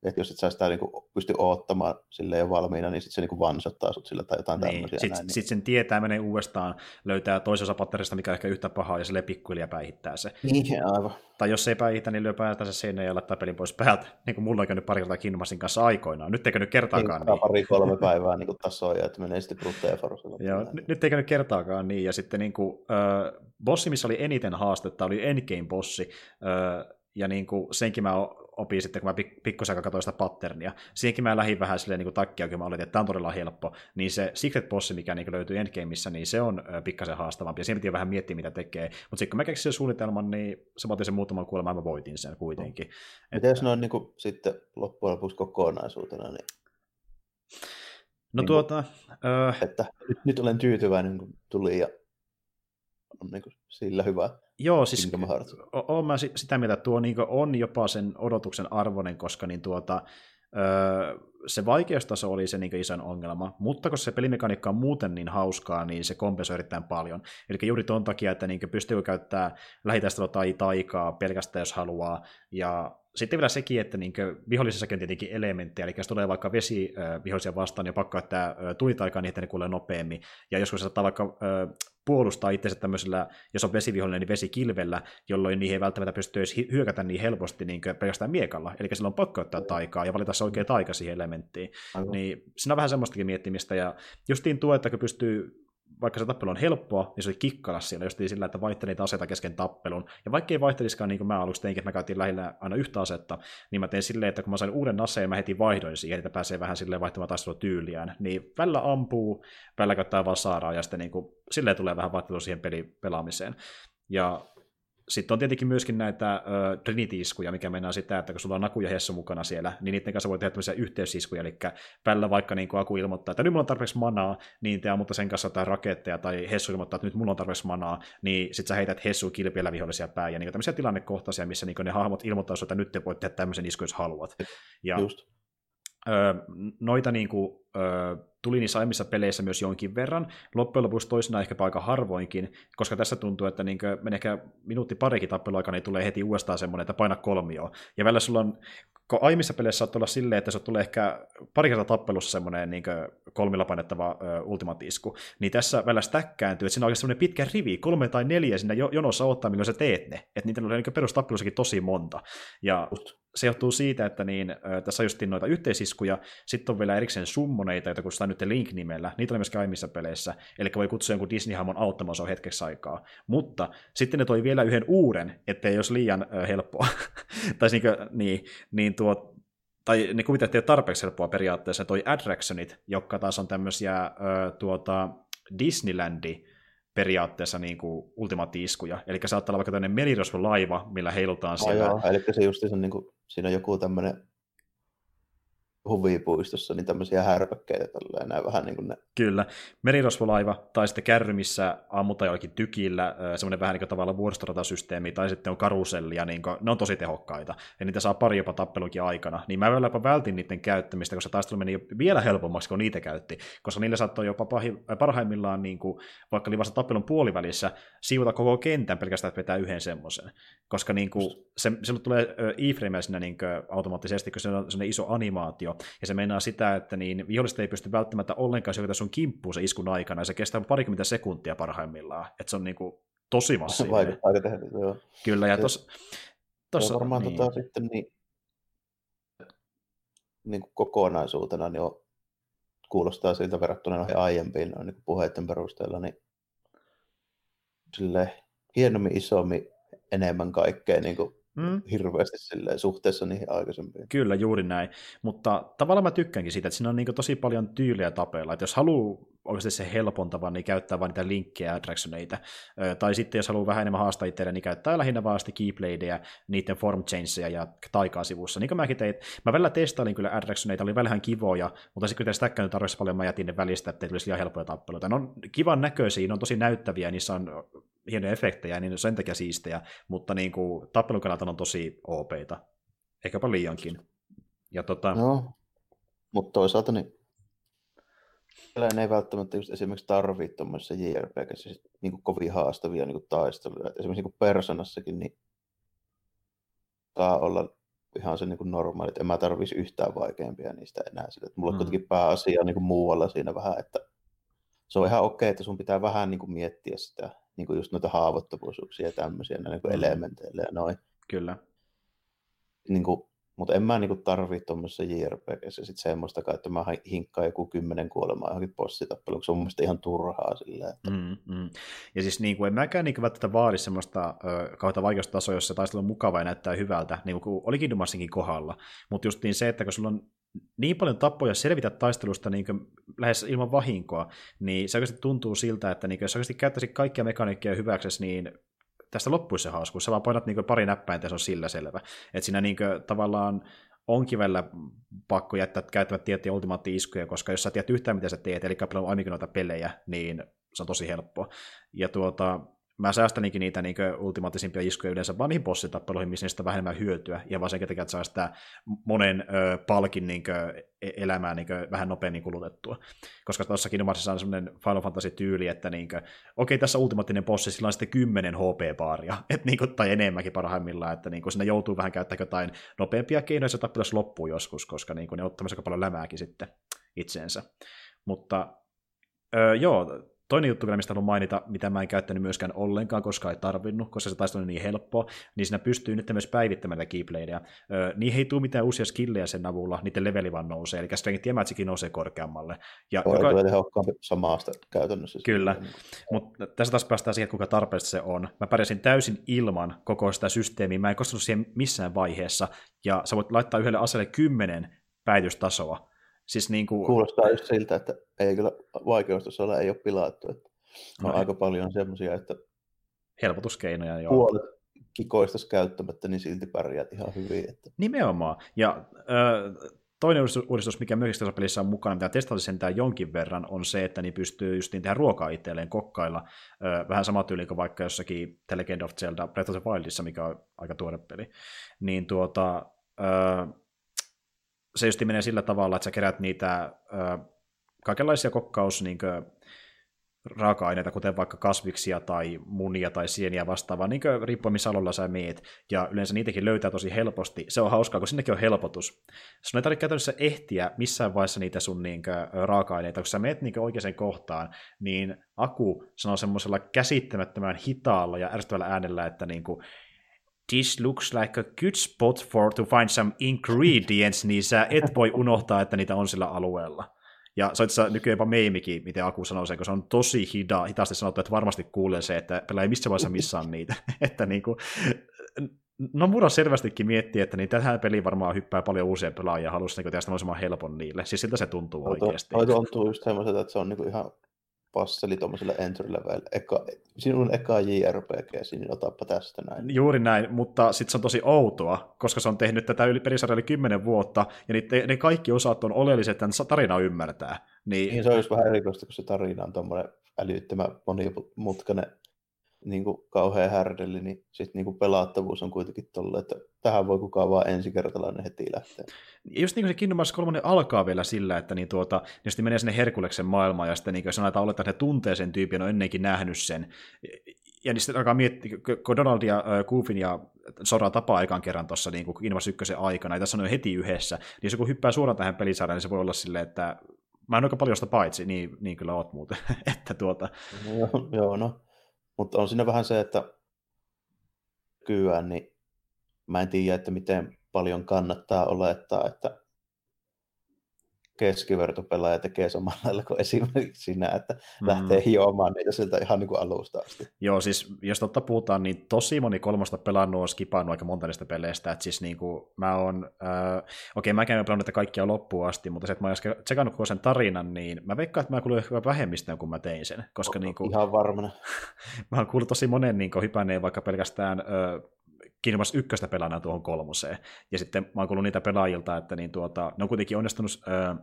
että jos et sä sitä niinku pysty oottamaan sille jo valmiina, niin sitten se niinku vansottaa sut sillä tai jotain niin. tämmöisiä. Sitten näin, niin. sit sen tietää, menee uudestaan, löytää toisessa patterista, mikä on ehkä yhtä pahaa, ja sille pikkuhiljaa päihittää se. Niin, aivan. Tai jos ei päihitä, niin lyö päätänsä sinne ja laittaa pelin pois päältä. Niin kuin mulla on käynyt pari kertaa Kinmasin kanssa aikoinaan. Nyt ei käynyt kertaakaan niin. niin. Pari-kolme päivää niin tasoja, että menee sitten brutteja Joo, n- nyt ei käynyt kertaakaan niin. Ja sitten niin kuin, äh, bossi, missä oli eniten haastetta, oli Endgame-bossi. Äh, ja niin kuin, senkin mä opin sitten, kun mä pikkusen katsoin sitä patternia. Siihenkin mä lähdin vähän silleen niin takkia, kun mä oletin, että tämä on todella helppo. Niin se Secret Bossi, mikä niin löytyy Endgameissa, niin se on pikkasen haastavampi. Ja siinä piti vähän miettiä, mitä tekee. Mutta sitten kun mä keksin sen suunnitelman, niin se vaatii sen muutaman kuulemaan, mä voitin sen kuitenkin. No. Miten jos ne on niin kuin, sitten loppujen lopuksi kokonaisuutena, niin No niin tuota... Kuin, äh... Että nyt, nyt olen tyytyväinen, kun tuli ja on niin kuin sillä hyvä. Joo, siis olen mä sitä mieltä, että tuo niin on jopa sen odotuksen arvoinen, koska niin tuota, öö, se vaikeustaso oli se niin iso ongelma, mutta koska se pelimekaniikka on muuten niin hauskaa, niin se kompensoi erittäin paljon. Eli juuri tuon takia, että niin pystyy käyttämään lähitaistelua tai taikaa pelkästään, jos haluaa, ja sitten vielä sekin, että niin vihollisessakin on tietenkin elementtejä, eli jos tulee vaikka vesi vihollisia vastaan, niin pakko että tulitaikaa niin, että ne kuulee nopeammin. Ja joskus saattaa vaikka puolustaa itsensä tämmöisellä, jos on vesivihollinen, niin vesikilvellä, jolloin niihin ei välttämättä pysty edes hyökätä niin helposti niin pelkästään miekalla. Eli silloin on pakko ottaa taikaa ja valita se oikea taika siihen elementtiin. Aivan. Niin siinä on vähän semmoistakin miettimistä. Ja justiin tuo, että kun pystyy vaikka se tappelu on helppoa, niin se oli kikkala siellä just sillä, että vaihteli niitä aseita kesken tappelun. Ja vaikka ei vaihtelisikaan niin kuin mä aluksi teinkin, että mä käytin lähellä aina yhtä asetta, niin mä tein silleen, että kun mä sain uuden aseen, mä heti vaihdoin siihen, että pääsee vähän silleen vaihtamaan taistelutyyliään. Niin välillä ampuu, välillä käyttää vaan saaraa, ja sitten niin kuin, silleen tulee vähän vaihtelu siihen peli pelaamiseen. Ja sitten on tietenkin myöskin näitä Trinity-iskuja, mikä mennään sitä, että kun sulla on Naku ja Hessu mukana siellä, niin niiden kanssa voi tehdä tämmöisiä yhteysiskuja, eli päällä vaikka niin Aku ilmoittaa, että nyt mulla on tarpeeksi manaa, niin te mutta sen kanssa jotain raketteja, tai Hessu ilmoittaa, että nyt mulla on tarpeeksi manaa, niin sit sä heität Hessu kilpiellä vihollisia päin, ja niin tämmöisiä tilannekohtaisia, missä niin ne hahmot ilmoittaa että nyt te voitte tehdä tämmöisen iskun, jos haluat. Ja, Just. Öö, noita niin kuin, öö, tuli niissä aiemmissa peleissä myös jonkin verran. Loppujen lopuksi toisena ehkä aika harvoinkin, koska tässä tuntuu, että niin menee ehkä minuutti parikin tappeluaikana, niin tulee heti uudestaan semmoinen, että paina kolmio. Ja välillä sulla on, kun aiemmissa peleissä saattaa olla silleen, että se tulee ehkä pari kertaa tappelussa semmoinen niin kolmilla painettava ultimatisku, niin tässä välillä stäkkääntyy, että siinä on oikeasti semmoinen pitkä rivi, kolme tai neljä siinä jonossa ottaa, milloin sä teet ne. Että niitä on niin perustappelussakin tosi monta. Ja se johtuu siitä, että niin, tässä on just noita yhteisiskuja, sitten on vielä erikseen summoneita, joita kutsutaan nyt Link-nimellä, niitä on myös aiemmissa peleissä, eli voi kutsua jonkun Disney-hahmon auttamaan se on hetkeksi aikaa. Mutta sitten ne toi vielä yhden uuden, ettei olisi liian äh, helppoa. tai niin, niin, niin tuo, tai ne kuvittelee, että tarpeeksi helppoa periaatteessa, toi Attractionit, jotka taas on tämmöisiä äh, tuota, Disneylandi, periaatteessa niin kuin ultimaattiiskuja. Eli saattaa olla vaikka tämmöinen merirosvo-laiva, millä heilutaan siellä. Joo, eli se just se, niin kuin, siinä on joku tämmöinen huvipuistossa, niin tämmöisiä härpäkkeitä tälleen, näin vähän niin kuin ne. Kyllä, merirosvolaiva tai sitten kärry, missä ammutaan jollakin tykillä, semmoinen vähän niin kuin tavallaan vuoristoratasysteemi, tai sitten on karusellia, niin kuin, ne on tosi tehokkaita, ja niitä saa pari jopa tappelunkin aikana, niin mä vielä jopa vältin niiden käyttämistä, koska taistelu meni vielä helpommaksi, kun niitä käytti, koska niille saattoi jopa pahi, parhaimmillaan, niin kuin, vaikka oli vasta tappelun puolivälissä, siivota koko kentän pelkästään, että vetää yhden semmoisen, koska niin kuin, se, se tulee e-frameja siinä niin automaattisesti, kun se on iso animaatio, ja se meinaa sitä, että niin vihollista ei pysty välttämättä ollenkaan syötä sun kimppuun se iskun aikana, ja se kestää parikymmentä sekuntia parhaimmillaan, että se on niin kuin tosi massiivinen. Vaikuttaa aika tehdä, joo. Kyllä, ja tuossa... Tossa, varmaan niin. tota, sitten niin, niin kuin kokonaisuutena niin on, kuulostaa siltä verrattuna noihin aiempiin noin, niin puheiden perusteella, niin sille hienommin, isommin, enemmän kaikkea niin kuin mm. hirveästi silleen, suhteessa niihin aikaisempiin. Kyllä, juuri näin. Mutta tavallaan mä tykkäänkin siitä, että siinä on niin tosi paljon tyyliä tapeilla. Että jos haluaa oikeasti se helpontava, niin käyttää vain niitä linkkejä ja attractioneita. Tai sitten jos haluaa vähän enemmän haastaa itselleen, niin käyttää lähinnä vaan sitten keybladeja, niiden form changeja ja taikaa sivussa. Niin kuin mäkin tein, mä välillä testailin kyllä attractioneita, oli vähän kivoja, mutta sitten kun sitä tarvitsisi paljon, mä jätin ne välistä, että ei tulisi liian helppoja tappeluita. Ne on kivan näköisiä, ne on tosi näyttäviä, niissä on hienoja efektejä, niin sen takia siistejä, mutta niin kuin, tappelun kannalta on tosi OPita. Ehkäpä liiankin. Ja tota... No, mutta toisaalta niin ne ei välttämättä just esimerkiksi tarvitse tuommoisessa JRPGssä niin kuin kovin haastavia niin kuin taisteluja. Et esimerkiksi niin Personassakin niin saa olla ihan se niin kuin normaali, että en mä tarvitsisi yhtään vaikeampia niistä enää. Sille, että mulla mm. kuitenkin pääasia niin kuin muualla siinä vähän, että se on ihan okei, että sun pitää vähän niin kuin miettiä sitä, niin kuin just noita haavoittuvuuksia ja tämmöisiä niin kuin mm. elementeille ja noin. Kyllä. Niin kuin, mutta en mä niinku tarvii tuommoisessa JRPGssä sit semmoista, että mä hinkkaan joku kymmenen kuolemaa johonkin bossitappeluun, se on mun ihan turhaa silleen. Että... Mm, mm. Ja siis niin kuin, en mäkään niin kuin välttämättä vaadi semmoista ö, kautta vaikeustasoa, jossa taistelu on mukava ja näyttää hyvältä, niin kuin oli Kingdom kohdalla. Mutta just niin se, että kun sulla on niin paljon tappoja selvitä taistelusta niin lähes ilman vahinkoa, niin se oikeasti tuntuu siltä, että niin jos oikeasti käyttäisit kaikkia mekaniikkeja hyväksesi, niin tästä loppuisi se hauskuus. Sä vaan painat niin pari näppäintä ja se on sillä selvä. Että siinä niin tavallaan onkin välillä pakko jättää käyttämät tiettyjä ultimaatti-iskuja, koska jos sä tiedät yhtään, mitä sä teet, eli paljon aiemmin noita pelejä, niin se on tosi helppoa. Ja tuota, mä säästäninkin niitä niin ultimaattisimpia iskuja yleensä vaan niihin bossitappeluihin, missä niistä on vähemmän hyötyä, ja vaan sen takia, että saa sitä monen ö, palkin niin kuin, e, elämää niin kuin, vähän nopeammin kulutettua. Koska tuossa Kingdomarsissa on semmoinen Final Fantasy-tyyli, että niin kuin, okei, tässä ultimaattinen bossi, sillä on sitten 10 HP-baaria, et, niin kuin, tai enemmänkin parhaimmillaan, että niin kuin, sinne joutuu vähän käyttämään jotain nopeampia keinoja, se tappelussa loppuu joskus, koska niin kuin, ne ottaa aika paljon lämääkin sitten itseensä. Mutta öö, joo, Toinen juttu vielä, mistä haluan mainita, mitä mä en käyttänyt myöskään ollenkaan, koska ei tarvinnut, koska se taistelu on niin helppoa, niin siinä pystyy nyt myös päivittämään keybladeja. Öö, niin ei tule mitään uusia skillejä sen avulla, niiden leveli vaan nousee, eli strength ja magikin nousee korkeammalle. Ja Toi, joka... tulee tehokkaampi samasta käytännössä. Kyllä, mutta tässä taas päästään siihen, kuinka tarpeesta se on. Mä pärjäsin täysin ilman koko sitä systeemiä, mä en kostunut siihen missään vaiheessa, ja sä voit laittaa yhdelle aseelle kymmenen päivitystasoa, Siis niin kuin... Kuulostaa just siltä, että ei kyllä vaikeustasolla ei ole pilattu. Että on no, aika paljon semmoisia, että helpotuskeinoja. Joo. Puolet kikoista käyttämättä, niin silti pärjäät ihan hyvin. Että... Nimenomaan. Ja äh, toinen uudistus, mikä myös tässä pelissä on mukana, mitä testasin sentään jonkin verran, on se, että niin pystyy just niin tehdä ruokaa itselleen kokkailla. Äh, vähän sama tyyli kuin vaikka jossakin The Legend of Zelda Breath of the Wildissa, mikä on aika tuore peli. Niin tuota, äh, se just menee sillä tavalla, että sä kerät niitä äh, kaikenlaisia kokkaus niin kuin, raaka-aineita, kuten vaikka kasviksia tai munia tai sieniä vastaavaa, niin kuin riippuen missä aloilla sä meet, ja yleensä niitäkin löytää tosi helposti. Se on hauskaa, kun sinnekin on helpotus. Sun ei tarvitse käytännössä ehtiä missään vaiheessa niitä sun niin kuin, raaka-aineita, kun sä meet niin oikeaan kohtaan, niin Aku sanoo semmoisella käsittämättömän hitaalla ja ärsyttävällä äänellä, että niin kuin, this looks like a good spot for to find some ingredients, niin sä et voi unohtaa, että niitä on sillä alueella. Ja se on itse nykyään jopa meimikin, miten Aku sanoo sen, kun se on tosi hida, hitaasti sanottu, että varmasti kuulee se, että pelaa ei missä vaiheessa missään niitä. että niin kuin, no Mura selvästikin miettii, että niin tähän peliin varmaan hyppää paljon uusia pelaajia ja haluaisi niin tehdä mahdollisimman helpon niille. Siis siltä se tuntuu oikeasti. Toi tuntuu just semmoiselta, että se on niin ihan passeli tuommoiselle entry level. Eka, sinun eka JRPG, niin otappa tästä näin. Juuri näin, mutta sitten se on tosi outoa, koska se on tehnyt tätä yli pelisarja yli 10 vuotta, ja niitä, ne kaikki osat on oleelliset, että tarina ymmärtää. Niin... niin se on just vähän erikoista, kun se tarina on tuommoinen älyttömän monimutkainen niin kuin kauhean härdelli, niin sitten niin kuin pelattavuus on kuitenkin tolle, että tähän voi kukaan vaan ensikertalainen heti lähteä. Just niin kuin se Kingdom Hearts 3 alkaa vielä sillä, että niin tuota, niin sitten menee sinne Herkuleksen maailmaan, ja sitten niin kuin sanotaan, että he tuntee sen tyypin, on ennenkin nähnyt sen. Ja niin sitten alkaa miettiä, kun Donald ja äh, Goofin ja Sora tapaa aikaan kerran tuossa niin Kingdom Hearts 1 aikana, ja tässä on heti yhdessä, niin jos joku hyppää suoraan tähän pelisarjaan, niin se voi olla silleen, että mä en aika paljon sitä paitsi, niin, niin kyllä oot muuten. että tuota... Joo, joo, no mutta on siinä vähän se, että kyllä, niin mä en tiedä, että miten paljon kannattaa olettaa, että keskivertopelaaja tekee samalla lailla kuin esimerkiksi sinä, että mm. lähtee hiomaan niitä sieltä ihan niin kuin alusta asti. Joo, siis jos totta puhutaan, niin tosi moni kolmosta pelannut on skipannut aika monta niistä peleistä, että siis niin kuin mä oon, äh, okei okay, mä käyn pelannut kaikkia loppuun asti, mutta se, että mä oon tsekannut koko sen tarinan, niin mä veikkaan, että mä kuulin hyvä vähemmistöön, kun mä tein sen, koska niin kuin, Ihan varmana. mä oon kuullut tosi monen niin kuin, hypänneen vaikka pelkästään äh, Kingdom Hearts 1 pelana tuohon kolmoseen. Ja sitten mä oon kuullut niitä pelaajilta, että niin tuota, ne on kuitenkin onnistunut äh,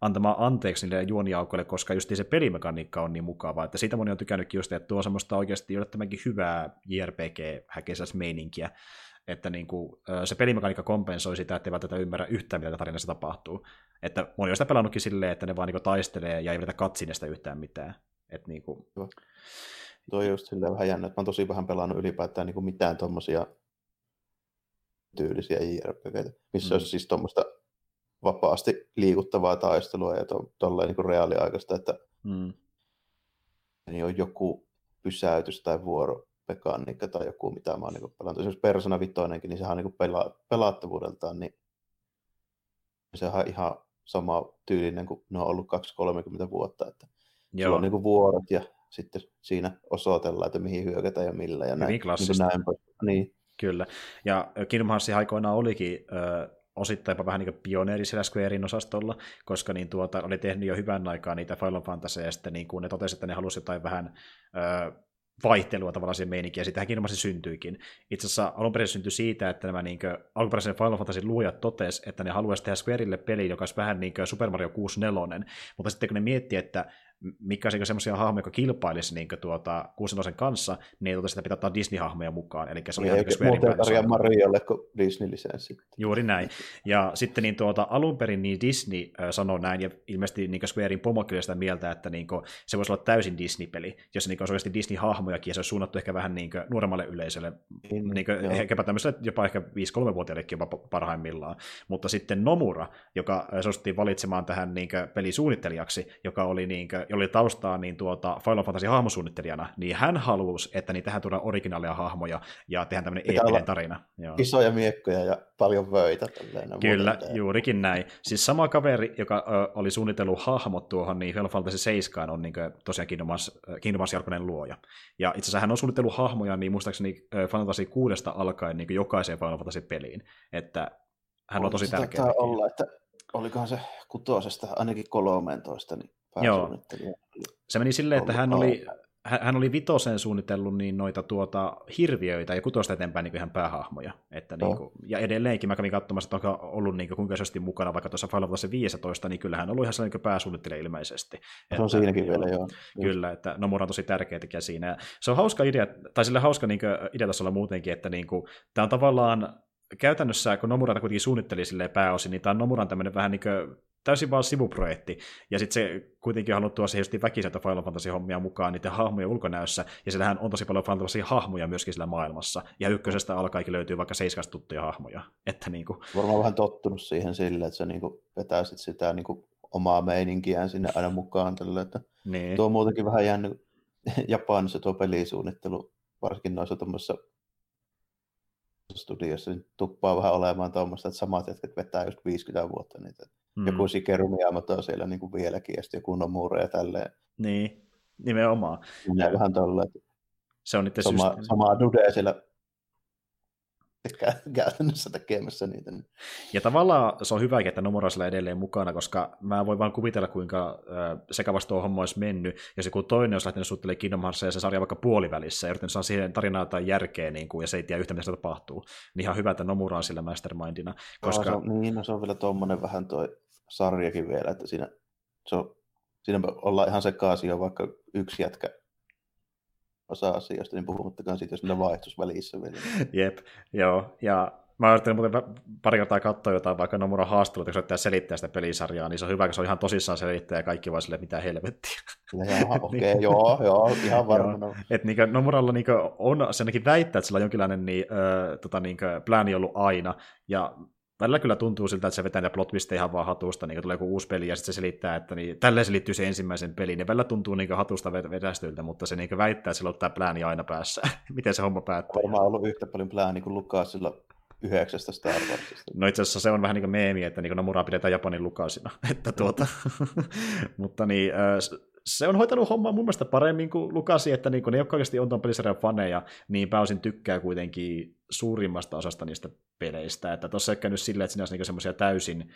antamaan anteeksi niille juoniaukoille, koska just se pelimekaniikka on niin mukava, että siitä moni on tykännytkin just, että tuo semmoista oikeasti yllättävänkin hyvää JRPG-häkesäs-meininkiä, että niin kuin, se pelimekaniikka kompensoi sitä, että ei välttämättä ymmärrä yhtään, mitä tarinassa tapahtuu. Että moni on sitä pelannutkin silleen, että ne vaan niin taistelee ja ei vedetä katsineesta yhtään mitään. Että niin kuin... Tuo on just silleen vähän jännä, että mä oon tosi vähän pelannut ylipäätään niin kuin mitään tuommoisia tyylisiä JRPG, missä mm. olisi siis tuommoista vapaasti liikuttavaa taistelua ja tuolla niin reaaliaikaista, että mm. niin on joku pysäytys tai vuoropekaniikka tai joku, mitä mä oon niin pelannut. Esimerkiksi Persona 5, niin sehän on niin pela- pelaattavuudeltaan, niin sehän on ihan sama tyylinen kuin ne on ollut 2-30 vuotta, että Joo. sulla on niin vuorot ja sitten siinä osoitellaan, että mihin hyökätään ja millä ja näin. Niin, klassista. Niin, niin. Kyllä. Ja Kingdom Hearts aikoinaan olikin äh, osittain vähän niin pioneeri siellä Squarein osastolla, koska niin tuota, oli tehnyt jo hyvän aikaa niitä Final Fantasy, ja sitten niin kuin ne totesivat, että ne halusivat jotain vähän ö, vaihtelua tavallaan siihen meininkiin, ja sitähän Kingdom syntyikin. Itse asiassa alun perin syntyi siitä, että nämä niin kuin, alkuperäisen Final Fantasy luojat totes, että ne haluaisivat tehdä Squareille peli, joka olisi vähän niin kuin Super Mario 64, mutta sitten kun ne miettii, että mikä olisi semmoisia hahmoja, jotka kilpailisi niin tuota, kuusenosen kanssa, niin ei sitä pitää ottaa Disney-hahmoja mukaan. Eli se oli ihan muuten tarjoa Mariolle kuin Disney-lisenssi. Juuri näin. Ja sitten niin tuota, alun perin niin Disney äh, sanoi näin, ja ilmeisesti niin Squarein pomo kyllä sitä mieltä, että niin kuin, se voisi olla täysin Disney-peli, jos se niin olisi oikeasti Disney-hahmojakin, ja se olisi suunnattu ehkä vähän niin kuin, nuoremmalle yleisölle, niin, niin kuin, ehkäpä tämmöiselle jopa ehkä 5-3-vuotiaillekin jopa parhaimmillaan. Mutta sitten Nomura, joka suostuttiin valitsemaan tähän niin pelisuunnittelijaksi, joka oli niin kuin, jolla oli taustaa niin tuota Final Fantasy hahmosuunnittelijana, niin hän halusi, että niin tähän tuodaan originaaleja hahmoja ja tehdään tämmöinen eeppinen tarina. Joo. Isoja miekkoja ja paljon vöitä. Kyllä, muuta. juurikin näin. Siis sama kaveri, joka ö, oli suunnitellut hahmot tuohon, niin Final Fantasy 7 on niin kuin, tosiaan Kingdom Hearts, luoja. Ja itse asiassa hän on suunnitellut hahmoja, niin muistaakseni Final Fantasy 6 alkaen niin jokaiseen Final Fantasy peliin. Että hän on, on tosi tärkeä. olla, että olikohan se kutosesta ainakin 13, niin Joo. Se meni silleen, että hän oli hän oli vitosen suunnitellut niin noita tuota, hirviöitä ja kutosta eteenpäin niin ihan päähahmoja. Että, no. niin kuin, ja edelleenkin mä kävin katsomassa, että onko ollut niin kuin, kuinka isosti mukana vaikka tuossa Final Fantasy 15, niin kyllähän on ollut ihan sellainen niin pääsuunnittelija ilmeisesti. Se että, on siinäkin vielä, joo. Kyllä, että Nomura on tosi tärkeä tekijä siinä. Ja se on hauska idea, tai sille hauska niin ideatasolla muutenkin, että niin kuin, tämä on tavallaan käytännössä, kun Nomura kuitenkin suunnitteli pääosin, niin tämä on Nomuran tämmöinen vähän niin kuin täysin vaan sivuprojekti, ja sitten se kuitenkin haluaa tuoda siihen just väkiseltä Final Fantasy-hommia mukaan niiden hahmojen ulkonäössä, ja siellähän on tosi paljon Final Fantasy-hahmoja myöskin sillä maailmassa, ja ykkösestä alkaikin löytyy vaikka seiskasta tuttuja hahmoja. Että niin kuin... Varmaan vähän tottunut siihen sille, että se niin kuin vetää sit sitä niin kuin omaa meininkiään sinne aina mukaan, tälle, että niin. tuo on muutenkin vähän jäänyt Japanissa tuo pelisuunnittelu, varsinkin noissa tuommoissa studiossa, niin tuppaa vähän olemaan tuommoista, että samat jätkät vetää just 50 vuotta niitä. Mm. Joku Sikeru Miyamoto on siellä niin kuin vieläkin, ja sitten joku Nomura ja tälleen. Niin, nimenomaan. Minä vähän tolle, että se on niiden sama, sama dude siellä käytännössä tekemässä niitä. Ja tavallaan se on hyvä, että Nomura on edelleen mukana, koska mä voin vaan kuvitella, kuinka sekavasti tuo homma olisi mennyt, jos joku toinen olisi lähtenyt suuttelemaan Kingdom Heartsia ja se sarja vaikka puolivälissä ja yrittänyt saada siihen tarinaan jotain järkeä, niin kuin, ja se ei tiedä yhtä, mitä se tapahtuu. Niin ihan hyvä, että Nomura on sillä mastermindina. Koska... No, se on, niin, no, se on vielä tuommoinen vähän toi sarjakin vielä, että siinä, se on, siinä ollaan ihan sekaisin vaikka yksi jätkä osa asioista, niin puhumattakaan siitä, jos ne vaihtus välissä vielä. Jep, joo, ja mä ajattelin muuten pari kertaa katsoa jotain vaikka Nomura haastattelut, jos yrittää selittää sitä pelisarjaa, niin se on hyvä, kun se on ihan tosissaan selittää ja kaikki vaan silleen, mitä helvettiä. Okei, okay, joo, joo, ihan varmana. Että niin Nomuralla niin on, se ainakin väittää, että sillä on jonkinlainen niin, äh, tota, niin, plääni ollut aina, ja välillä kyllä tuntuu siltä, että se vetää niitä plot ihan vaan hatusta, niin tulee joku uusi peli ja sitten se selittää, että niin, tälleen se liittyy se ensimmäisen peliin. Ja välillä tuntuu niin hatusta vedästyltä, mutta se niin väittää, että sillä on tämä plääni aina päässä. Miten se homma päättyy? Varmaan ollut yhtä paljon plääni kuin Lukasilla yhdeksästä Star Warsista. No itse asiassa se on vähän niin kuin meemi, että niin Nomura pidetään Japanin Lukasina. että tuota, mutta niin, se on hoitanut hommaa mun mielestä paremmin kuin Lukasi, että niin kuin ne, jotka oikeasti on tuon pelisarjan faneja, niin pääosin tykkää kuitenkin suurimmasta osasta niistä peleistä. Että tuossa ei käynyt silleen, että siinä olisi niin semmoisia täysin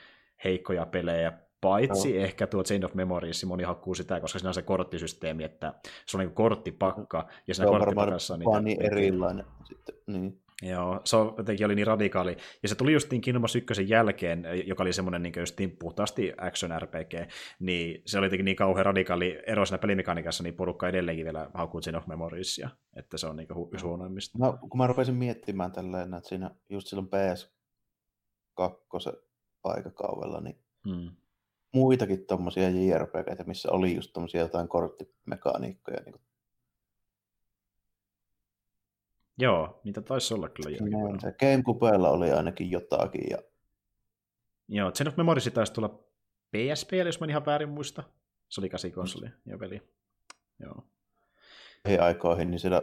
heikkoja pelejä, paitsi no. ehkä tuo Chain of Memories, moni hakkuu sitä, koska siinä on se korttisysteemi, että se on niin korttipakka, ja siinä korttipakassa... on vaan niin erilainen sitten, niin. Joo, se jotenkin oli niin radikaali. Ja se tuli justiin Kingdom Hearts 1 jälkeen, joka oli semmoinen niin justiin puhtaasti action RPG, niin se oli jotenkin niin kauhean radikaali ero siinä pelimekaniikassa, niin porukka edelleenkin vielä haukkuu Chain of Memoriesia, että se on niin hu- yksi huonoimmista. No, kun mä rupesin miettimään tälleen, että siinä just silloin PS2 aikakaudella, niin hmm. muitakin tommosia JRPG, missä oli just tommosia jotain korttimekaniikkoja, niin Joo, niitä taisi olla kyllä jonkin. Se Gamecubella oli ainakin jotakin. Ja... Joo, Chain of Memories taisi tulla PSP, jos mä ihan väärin muista. Se oli käsikonsoli ja peli. Joo. aikoihin, niin siellä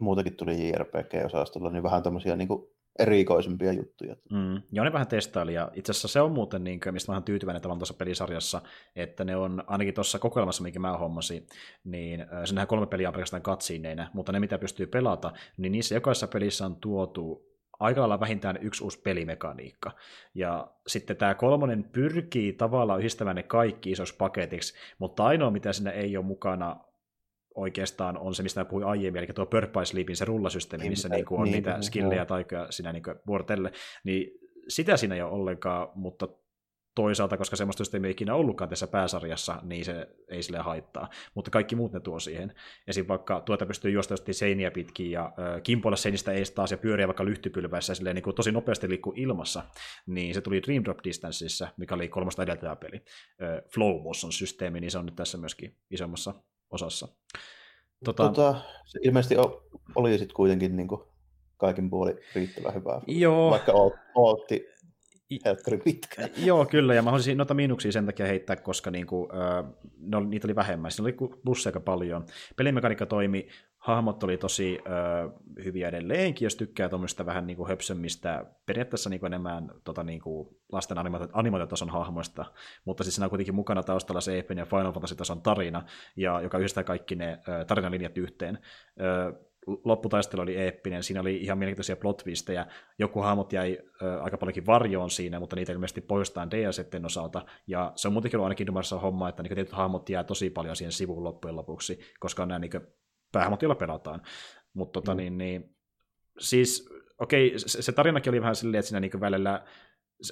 muutakin tuli JRPG-osastolla, niin vähän tämmöisiä niin kuin erikoisempia juttuja. Mm, joo, ne vähän testaili, ja itse asiassa se on muuten, niin mistä mä olen tyytyväinen tavallaan tuossa pelisarjassa, että ne on ainakin tuossa kokoelmassa, mikä mä hommasin, niin sinnehän kolme peliä on pelkästään katsiineina, mutta ne, mitä pystyy pelata, niin niissä jokaisessa pelissä on tuotu aika lailla vähintään yksi uusi pelimekaniikka. Ja sitten tämä kolmonen pyrkii tavallaan yhdistämään ne kaikki isoksi paketiksi, mutta ainoa, mitä siinä ei ole mukana, oikeastaan on se, mistä mä puhuin aiemmin, eli tuo Purple Sleepin se rullasysteemi, niin, missä niin, kuin on niin, niitä niin, skillejä ja taikoja siinä niin vuorotelle, niin sitä siinä ei ole ollenkaan, mutta toisaalta, koska semmoista systeemiä ei ikinä ollutkaan tässä pääsarjassa, niin se ei sille haittaa. Mutta kaikki muut ne tuo siihen. Esim. vaikka tuota pystyy juosta seiniä pitkin ja kimpoilla seinistä ees taas ja pyöriä vaikka lyhtypylvässä ja niin kuin tosi nopeasti liikkuu ilmassa, niin se tuli Dream Drop Distanceissa, mikä oli kolmosta edeltävä peli. Äh, Flow Motion systeemi, niin se on nyt tässä myöskin isommassa osassa. Tota, tota, se ilmeisesti oli sitten kuitenkin niin kuin kaikin puoli riittävän hyvää. Joo. Vaikka ootti helkkari pitkä. Joo, kyllä, ja mä haluaisin noita miinuksia sen takia heittää, koska niinku, äh, ne oli, niitä oli vähemmän. Siinä oli plusseja aika paljon. Pelimekaniikka toimi, hahmot oli tosi äh, hyviä edelleenkin, jos tykkää tuommoista vähän niinku höpsömmistä, periaatteessa niinku enemmän tota, niinku lasten animaatiotason hahmoista, mutta siis siinä on kuitenkin mukana taustalla se Epen ja Final Fantasy-tason tarina, ja joka yhdistää kaikki ne äh, tarinalinjat yhteen. Äh, lopputaistelu oli eeppinen, siinä oli ihan mielenkiintoisia plot joku hahmot jäi ö, aika paljonkin varjoon siinä, mutta niitä ilmeisesti poistetaan DLCten osalta, ja se on muutenkin ollut ainakin Dumarissa homma, että niin tietyt hahmot jää tosi paljon siihen sivuun loppujen lopuksi, koska on nämä niin päähahmot, joilla pelataan. Mutta tota, mm. niin, niin, siis okei, se, se tarinakin oli vähän silleen, että siinä niin välillä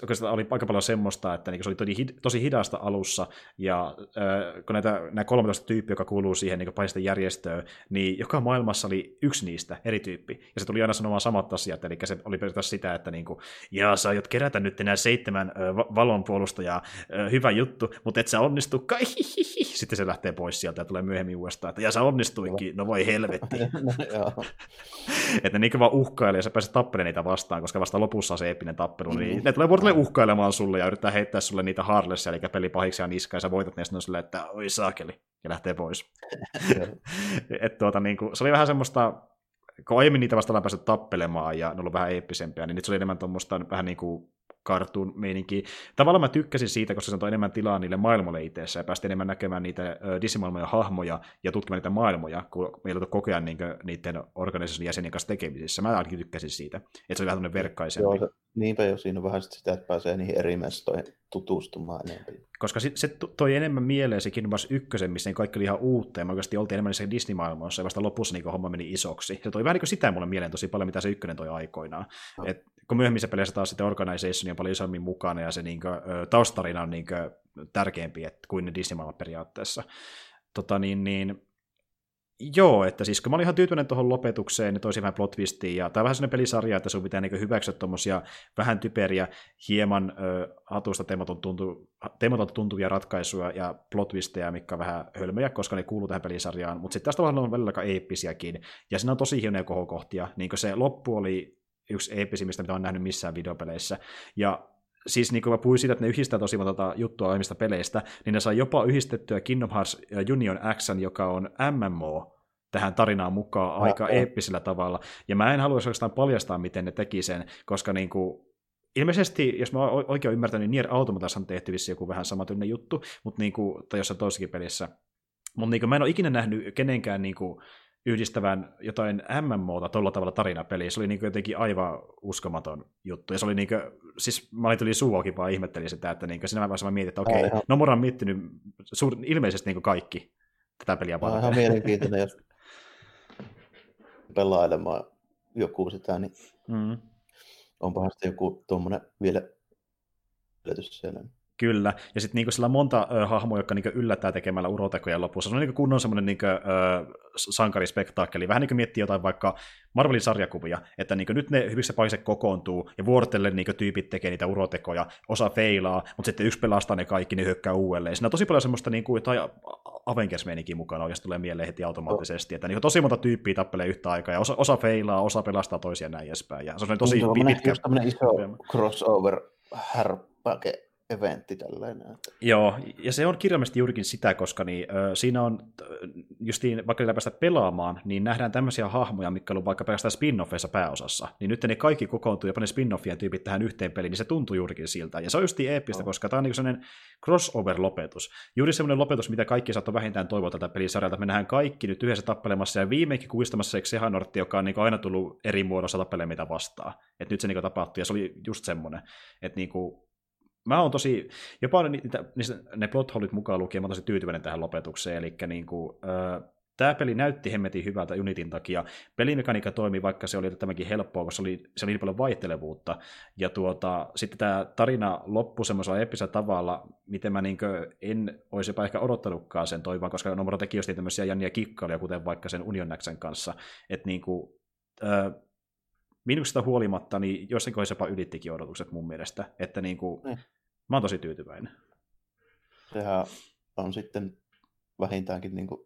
oikeastaan oli aika paljon semmoista, että niin se oli tosi, hidasta alussa, ja kun näitä, nämä 13 tyyppiä, joka kuuluu siihen niin paisten järjestöön, niin joka maailmassa oli yksi niistä eri tyyppi, ja se tuli aina sanomaan samat asiat, eli se oli periaatteessa sitä, että niin kuin, jaa, sä aiot kerätä nyt nämä seitsemän valonpuolustajaa, hyvä juttu, mutta et sä onnistu kai, sitten se lähtee pois sieltä ja tulee myöhemmin uudestaan, että ja sä onnistuikin, no voi helvetti. että ne niin vaan uhkailee ja sä pääset tappelemaan niitä vastaan, koska vasta lopussa on se eeppinen tappelu, niin mm. ne tulee vuorotelle uhkailemaan sulle ja yrittää heittää sulle niitä harlessia, eli pelipahiksi ja niskaa, ja sä voitat ne sille, että oi saakeli, ja lähtee pois. Et tuota, niin kuin, se oli vähän semmoista, kun aiemmin niitä vasta ollaan päässyt tappelemaan ja ne ollut vähän eeppisempiä, niin nyt se oli enemmän tuommoista vähän niin kuin cartoon meininki. Tavallaan mä tykkäsin siitä, koska se antoi enemmän tilaa niille maailmoille itseessä ja päästi enemmän näkemään niitä Disney-maailmoja hahmoja ja tutkimaan niitä maailmoja, kun meillä on koko ajan niin niiden organisaation jäsenien kanssa tekemisissä. Mä ainakin tykkäsin siitä, että se oli vähän tämmöinen verkkaisempi. Joo, niinpä jo siinä on vähän sitä, että pääsee niihin eri mestoihin tutustumaan enemmän. Koska se toi enemmän mieleen se Kingdom Hearts 1, missä ne kaikki oli ihan uutta, ja me oikeasti oltiin enemmän niissä Disney-maailmoissa, ja vasta lopussa niin homma meni isoksi. Se toi vähän niin sitä mulle mieleen tosi paljon, mitä se ykkönen toi aikoinaan. No. Et kun myöhemmissä peleissä taas sitten Organization on paljon isommin mukana ja se niin kuin, taustarina on niin kuin, tärkeämpi kuin ne disney periaatteessa. Tota, niin, niin, Joo, että siis kun mä olin ihan tyytyväinen tuohon lopetukseen, niin toisi vähän plot twistiin, ja tämä on vähän sellainen pelisarja, että sun pitää niin hyväksyä tuommoisia vähän typeriä, hieman ö, hatusta teematon tuntu, tuntuvia ratkaisuja ja plot twisteja, mikä on vähän hölmöjä, koska ne kuuluu tähän pelisarjaan, mutta sitten tästä on välillä aika eeppisiäkin, ja siinä on tosi hienoja kohokohtia, niin kuin se loppu oli yksi eeppisimmistä, mitä olen nähnyt missään videopeleissä. Ja siis niin kuin mä puhuin siitä, että ne yhdistää tosi monta juttua aiemmista peleistä, niin ne saa jopa yhdistettyä Kingdom Hearts Union X, joka on MMO, tähän tarinaan mukaan aika okay. eeppisellä tavalla. Ja mä en haluaisi oikeastaan paljastaa, miten ne teki sen, koska niin kuin, ilmeisesti, jos mä oikein ymmärtänyt, niin Nier Automatassa on tehty vissi joku vähän samatyinen juttu, mutta niin kuin, tai jossain toisessakin pelissä. Mutta niin kuin, mä en ole ikinä nähnyt kenenkään niin kuin, yhdistävän jotain MMOta tuolla tavalla tarinapeliä. Se oli niin jotenkin aivan uskomaton juttu. Ja se oli niin kuin, siis mä olin tuli suuakin vaan ihmettelin sitä, että niin siinä vaiheessa mä mietin, että okei, okay, Nomura on miettinyt suur, ilmeisesti niin kaikki tätä peliä varten. ihan mielenkiintoinen, jos pelailemaan joku sitä, niin mm. onpahan sitten joku tuommoinen vielä yllätys siellä. Kyllä, ja sitten niinku sillä on monta ö, hahmoa, jotka niinku yllättää tekemällä urotekoja lopussa. Se on niinku kunnon semmoinen niinku, ö, sankarispektaakkeli. Vähän niin kuin miettii jotain vaikka Marvelin sarjakuvia, että niinku nyt ne hyvissä paikassa kokoontuu, ja vuorotellen niinku tyypit tekee niitä urotekoja, osa feilaa, mutta sitten yksi pelastaa ne kaikki, niin hyökkää uudelleen. Siinä on tosi paljon semmoista niinku, jotain avengers mukana oikeasti tulee mieleen heti automaattisesti, että niinku tosi monta tyyppiä tappelee yhtä aikaa, ja osa, osa feilaa, osa pelastaa toisia näin edespäin. Ja se on tosi se pitkä. On iso crossover härpäke eventti tällainen. Joo, ja se on kirjallisesti juurikin sitä, koska niin, ö, siinä on, justiin vaikka niillä päästä pelaamaan, niin nähdään tämmöisiä hahmoja, mitkä on vaikka pelkästään spin-offeissa pääosassa, niin nyt ne kaikki kokoontuu, jopa ne spin-offien tyypit tähän yhteen peliin, niin se tuntuu juurikin siltä. Ja se on justiin eeppistä, no. koska tämä on niin sellainen crossover-lopetus. Juuri semmoinen lopetus, mitä kaikki saattoi vähintään toivoa tältä pelisarjalta. Me nähdään kaikki nyt yhdessä tappelemassa ja viimeinkin kuistamassa se Xehanortti, joka on niin aina tullut eri muodossa tappelemaan mitä vastaan. Et nyt se niin tapahtui ja se oli just semmoinen, että niin kuin, mä oon tosi, jopa niitä, niistä, ne plot mukaan lukien, mä oon tosi tyytyväinen tähän lopetukseen, eli niin kuin, äh, tämä peli näytti hemmetin hyvältä Unitin takia. Pelimekaniikka toimi, vaikka se oli tämäkin helppoa, koska se oli, se oli niin paljon vaihtelevuutta. Ja tuota, sitten tämä tarina loppui semmoisella episellä tavalla, miten mä niin en olisi jopa ehkä odottanutkaan sen toivon, koska Nomura teki just tämmöisiä jänniä kikkailuja, kuten vaikka sen Union kanssa. Että niin kuin, äh, miinuksesta huolimatta, niin jossain kohdassa jopa ylittikin odotukset mun mielestä, että niin kuin, mm. mä oon tosi tyytyväinen. Sehän on sitten vähintäänkin niin kuin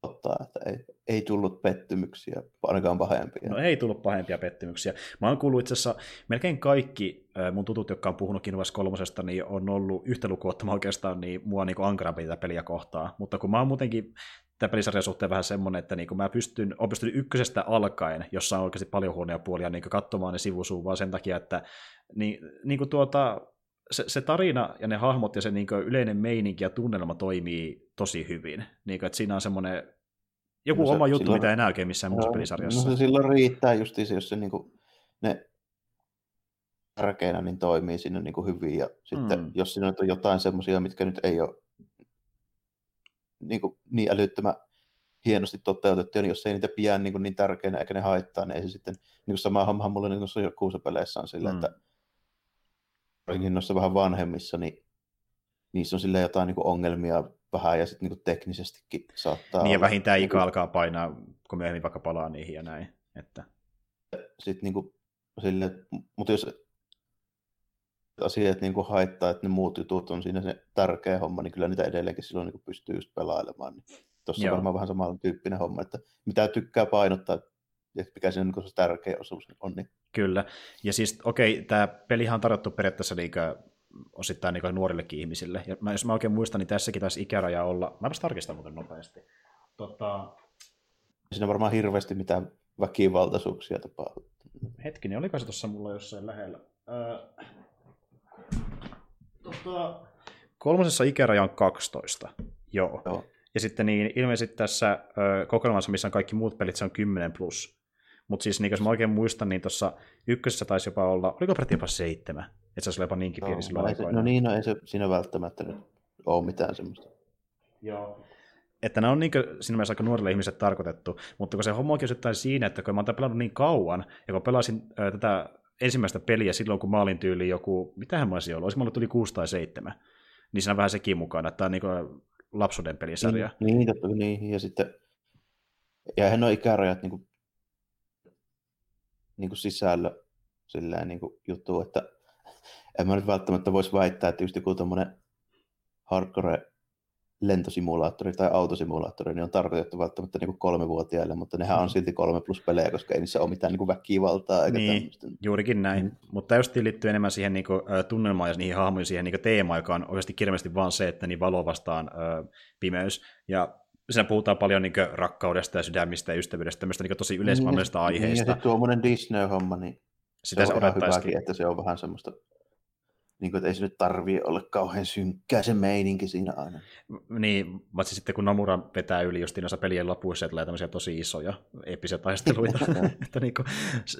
totta, että ei, ei tullut pettymyksiä, ainakaan pahempia. No ei tullut pahempia pettymyksiä. Mä oon kuullut itse asiassa melkein kaikki mun tutut, jotka on puhunut Kinvas kolmosesta, niin on ollut yhtä lukuottama oikeastaan niin mua niin ankarampi tätä peliä kohtaa. Mutta kun mä oon muutenkin tämä pelisarjan suhteen vähän semmoinen, että niin mä pystyn, olen pystynyt ykkösestä alkaen, jossa on oikeasti paljon huonoja puolia, niin katsomaan ne sivusuun vaan sen takia, että niin, niin kuin tuota, se, se tarina ja ne hahmot ja se niin yleinen meininki ja tunnelma toimii tosi hyvin. Niin kuin, että siinä on semmoinen joku no se, oma juttu, silloin, mitä ei näe oikein missään muussa pelisarjassa. No se silloin riittää justiinsa, jos se niin kuin, ne tärkeinä niin toimii sinne niin kuin hyvin. Ja sitten mm. jos siinä on jotain semmoisia, mitkä nyt ei ole niin, kuin, niin älyttömän hienosti toteutettu, niin jos ei niitä pidä niin, niin tärkeänä eikä ne haittaa, niin ei se sitten, niin kuin sama homma mulle niin noissa kuusapeleissä on silleen, mm. että varsinkin noissa vähän vanhemmissa, niin niissä on sille jotain niin kuin ongelmia vähän ja sitten niin teknisestikin saattaa Niin ja vähintään ikä alkaa painaa, kun myöhemmin vaikka palaa niihin ja näin. Että... Sitten niin kuin, sille, mutta jos asiat niin kuin haittaa, että ne muut jutut on siinä se tärkeä homma, niin kyllä niitä edelleenkin silloin niin kuin pystyy just pelailemaan. Niin tuossa on varmaan vähän samalla tyyppinen homma, että mitä tykkää painottaa, että mikä se, niin se tärkeä osuus on. Niin. Kyllä, ja siis okei, okay, tämä pelihan on tarjottu periaatteessa niin osittain niin nuorillekin ihmisille. Ja mä, jos mä oikein muistan, niin tässäkin taisi ikäraja olla, mä vasta tarkistan muuten nopeasti. Tota... Siinä varmaan hirveästi mitään väkivaltaisuuksia tapahtuu. Hetkinen, oliko se tuossa mulla jossain lähellä? Öö... Tota... Kolmosessa ikäraja on 12. Joo. Joo. Ja sitten niin, ilmeisesti tässä ö, kokoelmassa, missä on kaikki muut pelit, se on 10 plus. Mutta siis niin, jos mä oikein muistan, niin tuossa ykkösessä taisi jopa olla, oliko peräti jopa seitsemän? Että se olisi jopa niinkin pieni no, silloin se, No niin, no ei se siinä välttämättä nyt ole mitään semmoista. Joo. Että nämä on niin siinä mielessä aika nuorille ihmisille tarkoitettu, mutta kun se homma osittain siinä, että kun mä oon pelannut niin kauan, ja kun pelasin äh, tätä ensimmäistä peliä silloin, kun mä olin tyyli joku, mitähän mä olisin ollut, olisi mä ollut yli 6 tai 7, niin siinä on vähän sekin mukana, että tämä on niin lapsuuden pelisarja. Niin, niin, totta, niin, ja sitten, ja eihän ole ikärajat niin kuin, niin kuin sisällä silleen niin kuin juttu, että en mä nyt välttämättä voisi väittää, että just joku tämmöinen hardcore lentosimulaattori tai autosimulaattori niin on tarkoitettu välttämättä niin kolmevuotiaille, mutta nehän on mm. silti kolme plus pelejä, koska ei niissä ole mitään niin kuin väkivaltaa. Eikä niin, tämmöistä. juurikin näin. Mm. Mutta just liittyy enemmän siihen niin kuin, tunnelmaan ja niihin hahmoihin, siihen niin teemaan, joka on oikeasti kirjallisesti vaan se, että niin valo vastaan ö, pimeys. Ja siinä puhutaan paljon niin rakkaudesta ja sydämistä ja ystävyydestä, tämmöistä niin tosi yleismaailmallisesta niin, aiheesta. Niin, ja tuommoinen Disney-homma, niin Sitä se on ihan hyväkin, että se on vähän semmoista niin kuin, että ei se nyt tarvii olla kauhean synkkää se meininki siinä aina. Niin, mutta sitten kun Nomura vetää yli just noissa pelien lopuissa, että tulee tämmöisiä tosi isoja eeppisiä taisteluita. että niin kuin,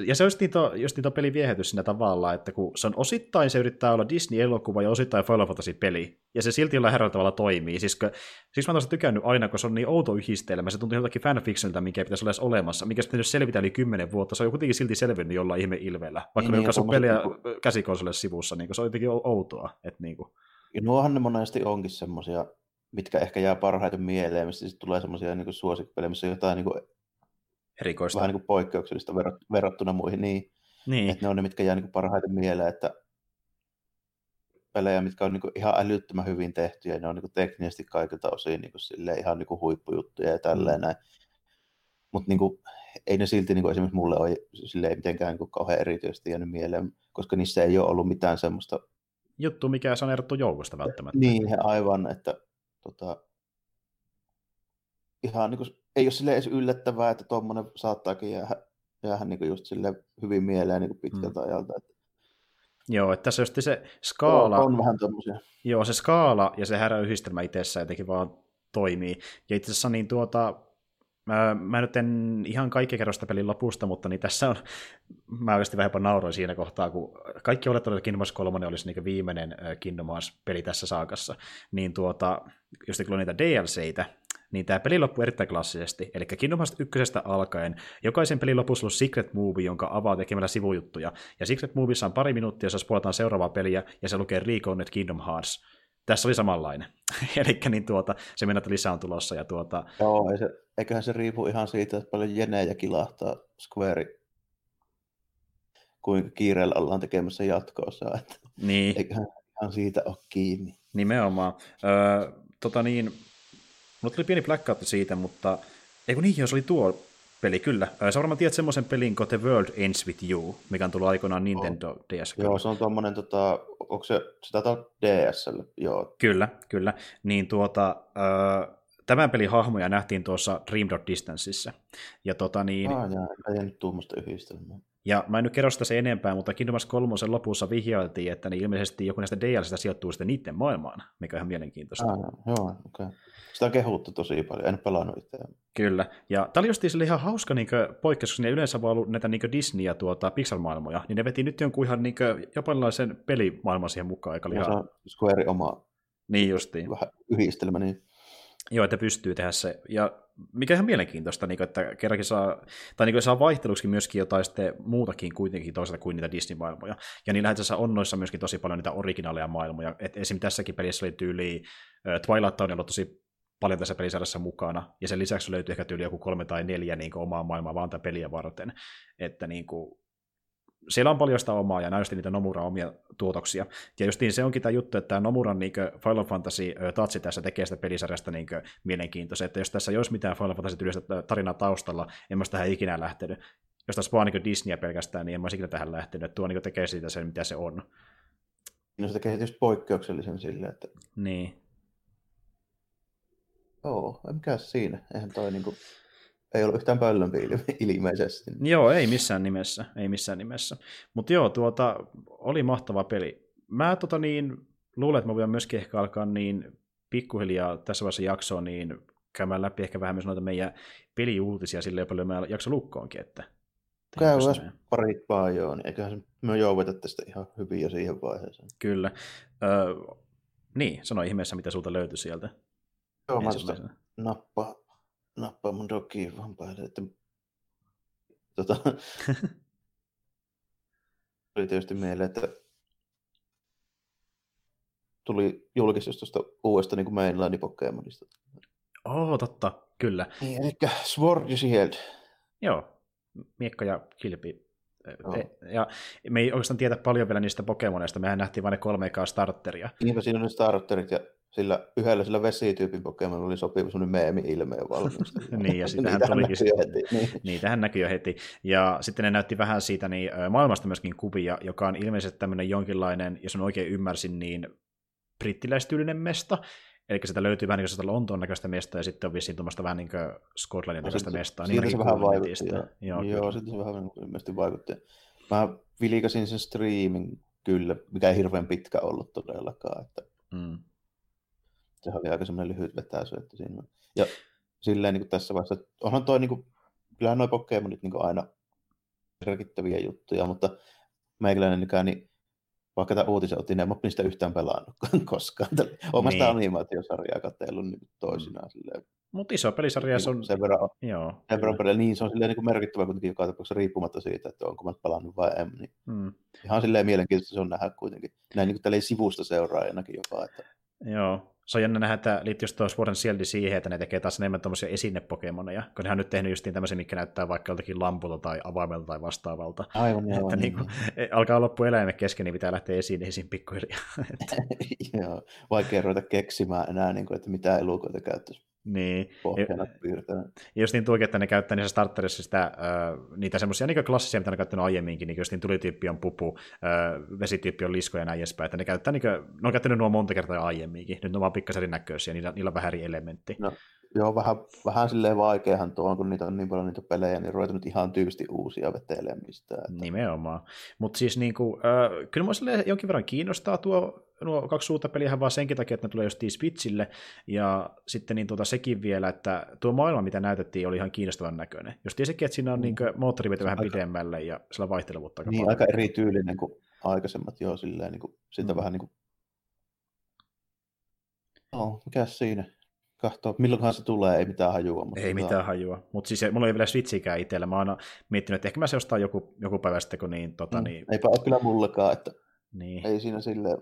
ja se on just niin, to, just niin pelin viehätys siinä tavalla, että kun se on osittain se yrittää olla Disney-elokuva ja osittain Final Fantasy-peli, ja se silti jollain herralla tavalla toimii. Siis, kun, siis mä oon tykännyt aina, kun se on niin outo yhdistelmä, se tuntuu jotakin fanfictionilta, mikä pitäisi olla edes olemassa, mikä pitäisi selvitä yli kymmenen vuotta, se on kuitenkin silti selvinnyt jollain ihme ilveellä, vaikka niin, ne on peliä niin, käsikonsolille sivussa, niin se on jotenkin outoa. Että niin kuin. Ja nuohan ne monesti onkin semmoisia, mitkä ehkä jää parhaiten mieleen, mistä sitten tulee semmoisia niin suosikkipelejä, missä on jotain niin kuin, Erikoista. vähän niin kuin poikkeuksellista verrattuna muihin. Niin, niin. Että ne on ne, mitkä jää niin kuin parhaiten mieleen, että pelejä, mitkä on niin kuin ihan älyttömän hyvin tehtyjä, ja ne on niin kuin teknisesti kaikilta osin niin kuin ihan niin kuin huippujuttuja ja tälleen mm. näin. Mutta niin ei ne silti niin kuin esimerkiksi mulle ole silleen mitenkään niin kuin kauhean erityisesti jäänyt mieleen, koska niissä ei ole ollut mitään semmoista... Juttu, mikä on erottu joukosta välttämättä. Niin, aivan, että tota, ihan niin kuin, ei ole sille edes yllättävää, että tuommoinen saattaakin jäädä, jäädä niin kuin just sille hyvin mieleen niin kuin pitkältä mm. ajalta. Että Joo, että tässä just se skaala... On, on vähän tommosia. Joo, se skaala ja se häröyhdistelmä itsessään jotenkin vaan toimii. Ja itse asiassa niin tuota, Mä, mä nyt en ihan kaikki kerro sitä pelin lopusta, mutta niin tässä on, mä oikeasti vähän jopa nauroin siinä kohtaa, kun kaikki olettanut, että Kingdom Hearts 3 olisi niin viimeinen Kingdom Hearts-peli tässä saakassa, niin tuota, jos kun on niitä DLCitä, niin tämä peli loppuu erittäin klassisesti. Eli Kingdom Hearts 1 alkaen jokaisen pelin lopussa on Secret Movie, jonka avaa tekemällä sivujuttuja. Ja Secret Movissa on pari minuuttia, jossa puolataan seuraavaa peliä, ja se lukee Reconned Kingdom Hearts. Tässä oli samanlainen. Eli niin tuota, se mennä, että lisää on tulossa. Ja tuota... Joo, ei se, eiköhän se riipu ihan siitä, että paljon jenejä kilahtaa Square kuinka kiireellä ollaan tekemässä jatkoossa. Että niin. Eiköhän ihan siitä ole kiinni. Nimenomaan. Öö, tota niin, Mulla tuli pieni blackout siitä, mutta ei kun niin, jos oli tuo peli, kyllä. Sä varmaan tiedät semmoisen pelin kuin The World Ends With You, mikä on tullut aikoinaan Nintendo oh. DS. Joo, se on tuommoinen, tota, onko se, sitä DSL, joo. Kyllä, kyllä. Niin tuota, äh, tämän pelin hahmoja nähtiin tuossa Dream Drop Distanceissa. Ja tota niin... Ah, jaa, ei nyt tuommoista yhdistelmää. Ja mä en nyt kerro sitä sen enempää, mutta Kingdom Hearts 3 lopussa vihjailtiin, että niin ilmeisesti joku näistä DLCistä sijoittuu sitten niiden maailmaan, mikä on ihan mielenkiintoista. Ah, joo, okei. Okay. Sitä on kehuttu tosi paljon, en pelannut itse. Kyllä, ja tämä oli just ihan hauska niin poikkeus, koska ne yleensä vaan ollut näitä niin Disney- ja tuota, Pixar-maailmoja, niin ne veti nyt jonkun ihan niin japanilaisen pelimaailman siihen mukaan. Eikä ihan... Se on Square oma niin justiin. vähän yhdistelmä, niin Joo, että pystyy tehdä se. Ja mikä ihan mielenkiintoista, niin kuin, että kerrankin saa, tai niin kuin, saa vaihteluksi myöskin jotain sitten muutakin kuitenkin toisaalta kuin niitä Disney-maailmoja. Ja niillä itse on noissa myöskin tosi paljon niitä originaaleja maailmoja. Et esim. tässäkin pelissä oli tyyli Twilight on ollut tosi paljon tässä pelisarjassa mukana, ja sen lisäksi löytyy ehkä tyyli joku kolme tai neljä niin kuin, omaa maailmaa vaan tätä peliä varten. Että niin kuin, siellä on paljon sitä omaa, ja näysti niitä Nomuran omia tuotoksia. Ja justiin se onkin tämä juttu, että tämä Nomuran niin Final Fantasy tatsi tässä tekee sitä pelisarjasta niin mielenkiintoista, että jos tässä ei olisi mitään Final Fantasy tyylistä tarinaa taustalla, en mä tähän ikinä lähtenyt. Jos tässä vaan niin Disneyä pelkästään, niin en mä ikinä tähän lähtenyt. Tuo niin tekee siitä sen, mitä se on. No se tekee just poikkeuksellisen silleen, että... Niin. Joo, mikä siinä? Eihän toi niinku ei ollut yhtään pöllömpi ilmeisesti. Joo, ei missään nimessä, ei missään nimessä. Mutta joo, tuota, oli mahtava peli. Mä tota niin, luulen, että mä voin myöskin ehkä alkaa niin pikkuhiljaa tässä vaiheessa jaksoa niin käymään läpi ehkä vähän myös noita meidän peliuutisia sille paljon mä jakso lukkoonkin, että Käy parit vaan joo, niin eiköhän me jouveta tästä ihan hyvin jo siihen vaiheeseen. Kyllä. Öö, niin, sano ihmeessä, mitä sulta löytyi sieltä. Joo, mä nappaa nappaa mun dokiin vaan päälle, että tota, tuli tietysti mieleen, että tuli julkistus tuosta uudesta niin mainline Pokemonista. Oo, totta, kyllä. Niin, eli Sword ja Shield. Joo, miekka ja kilpi. Oh. Ja me ei oikeastaan tiedä paljon vielä niistä Pokemoneista, mehän nähtiin vain ne kolme ekaa starteria. Niinpä siinä on ne starterit ja sillä yhdellä sillä vesityypin Pokemon oli sopiva semmoinen meemi-ilme valmiiksi. niin, ja sitähän tulikin heti. Niin. Niitähän näkyy jo heti. Ja sitten ne näytti vähän siitä niin, maailmasta myöskin kuvia, joka on ilmeisesti tämmöinen jonkinlainen, jos on oikein ymmärsin, niin brittiläistyylinen mesta, Eli sitä löytyy vähän niin kuin Lontoon näköistä mestaa, ja sitten on vissiin tuommoista vähän niin kuin Scotlandin näköistä mestaa. Niin se vähän vaikutti. Joo, joo, joo sitten se vähän ilmeisesti vaikutti. Mä vilikasin sen streamin kyllä, mikä ei hirveän pitkä ollut todellakaan. Että... Mm se oli aika semmoinen lyhyt vetäisy, että siinä Ja silleen niin kuin tässä vaiheessa, että onhan toi, niin kuin, kyllähän noi Pokemonit niin aina merkittäviä juttuja, mutta meikäläinen niin vaikka tämä uutisen otin, en ole niistä yhtään pelannut koskaan. Olen niin. animaatiosarjaa katsellut niin toisinaan. Mm. Mutta iso pelisarja niin, on... Sen verran, joo, sen verran paljon, niin se on silleen niin kuin merkittävä kuitenkin joka tapauksessa riippumatta siitä, että onko mä pelannut vai en. Niin mm. Ihan silleen mielenkiintoista se on nähdä kuitenkin. Näin niin kuin sivusta seuraajanakin jopa. Että... Joo, se on jännä nähdä, että liittyy tuo Sword Shield siihen, että ne tekee taas enemmän tuommoisia esinepokemoneja, kun ne on nyt tehnyt justiin tämmöisiä, mikä näyttää vaikka joltakin lampulta tai avaimelta tai vastaavalta. Aivan, että niin, niin, niin. alkaa loppu eläimet kesken, niin pitää lähteä esineisiin pikkuhiljaa. Joo, vaikea ruveta keksimään enää, niin kuin, että mitä elukoita käyttäisi niin. pohjana. Ja just niin tuikin, että ne käyttää niissä starterissa sitä, äh, niitä semmoisia niin klassisia, mitä ne on käyttänyt aiemminkin, niin just niin tulityyppi on pupu, äh, vesityyppi on lisko ja näin edespäin, että ne, käyttää, niin kuin, ne on käyttänyt nuo monta kertaa aiemminkin, nyt ne on vaan pikkasen erinäköisiä, niillä, niillä on vähän eri elementti. No, joo, vähän, vähän silleen vaikeahan tuo on, kun niitä on niin paljon niitä pelejä, niin ruvetaan nyt ihan tyysti uusia vetelemistä. Että... Nimenomaan. Mutta siis niin kuin, äh, kyllä mua jonkin verran kiinnostaa tuo nuo kaksi uutta peliä vaan senkin takia, että ne tulee just Switchille, ja sitten niin tuota sekin vielä, että tuo maailma, mitä näytettiin, oli ihan kiinnostavan näköinen. Jos tiesekin, että siinä on mm. niin moottorivety vähän aika, pidemmälle ja sillä vaihtelevuutta aika Niin, paljon. aika erityylinen kuin aikaisemmat, joo, silleen, niin kuin, siltä mm. vähän niin kuin... No, mikä siinä? Kahtoa, milloinhan se tulee, ei mitään hajua. Mutta ei tota- mitään hajua, mutta siis mulla ei vielä Switchikään itsellä. Mä oon miettinyt, että ehkä mä se ostaa joku, joku päivä sitten, kun niin, tota, mm. niin... Eipä ole kyllä mullakaan, että niin. ei siinä silleen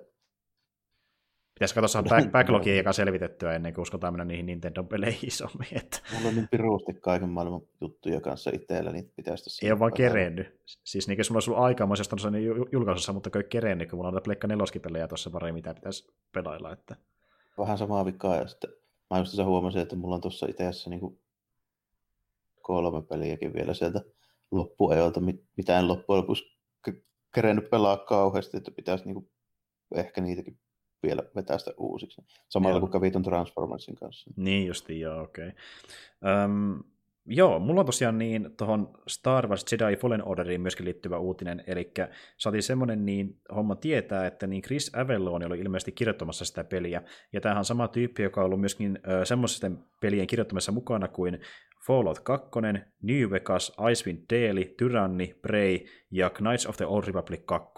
Pitäisi katsoa back- backlogia eka selvitettyä ennen kuin uskotaan mennä niihin Nintendo-peleihin isommin. Että... Mulla on niin piruusti kaiken maailman juttuja kanssa itsellä, niin pitäisi tässä... Ei ole vaan kerennyt. Siis niin, jos mulla olisi ollut aikaa, mä olisin niin julkaisussa, mutta ei kerennyt, kun mulla on Pleikka neloskipelejä tuossa pari, mitä pitäisi pelailla. Että... Vähän samaa vikaa, ja sitten mä just huomasin, että mulla on tuossa itse niin kolme peliäkin vielä sieltä loppuajolta, mitä en loppujen lopuksi kerennyt pelaa kauheasti, että pitäisi niin kuin ehkä niitäkin vielä vetää sitä uusiksi. Samalla kuin kävi tuon Transformersin kanssa. Niin justi, joo, okei. Okay. Um, joo, mulla on tosiaan niin tuohon Star Wars Jedi Fallen Orderiin myöskin liittyvä uutinen, eli saatiin semmoinen niin homma tietää, että niin Chris Avelloni oli ilmeisesti kirjoittamassa sitä peliä, ja tämähän on sama tyyppi, joka on ollut myöskin äh, semmoisten pelien kirjoittamassa mukana kuin Fallout 2, New Vegas, Icewind Dale, Tyranny, Prey ja Knights of the Old Republic 2.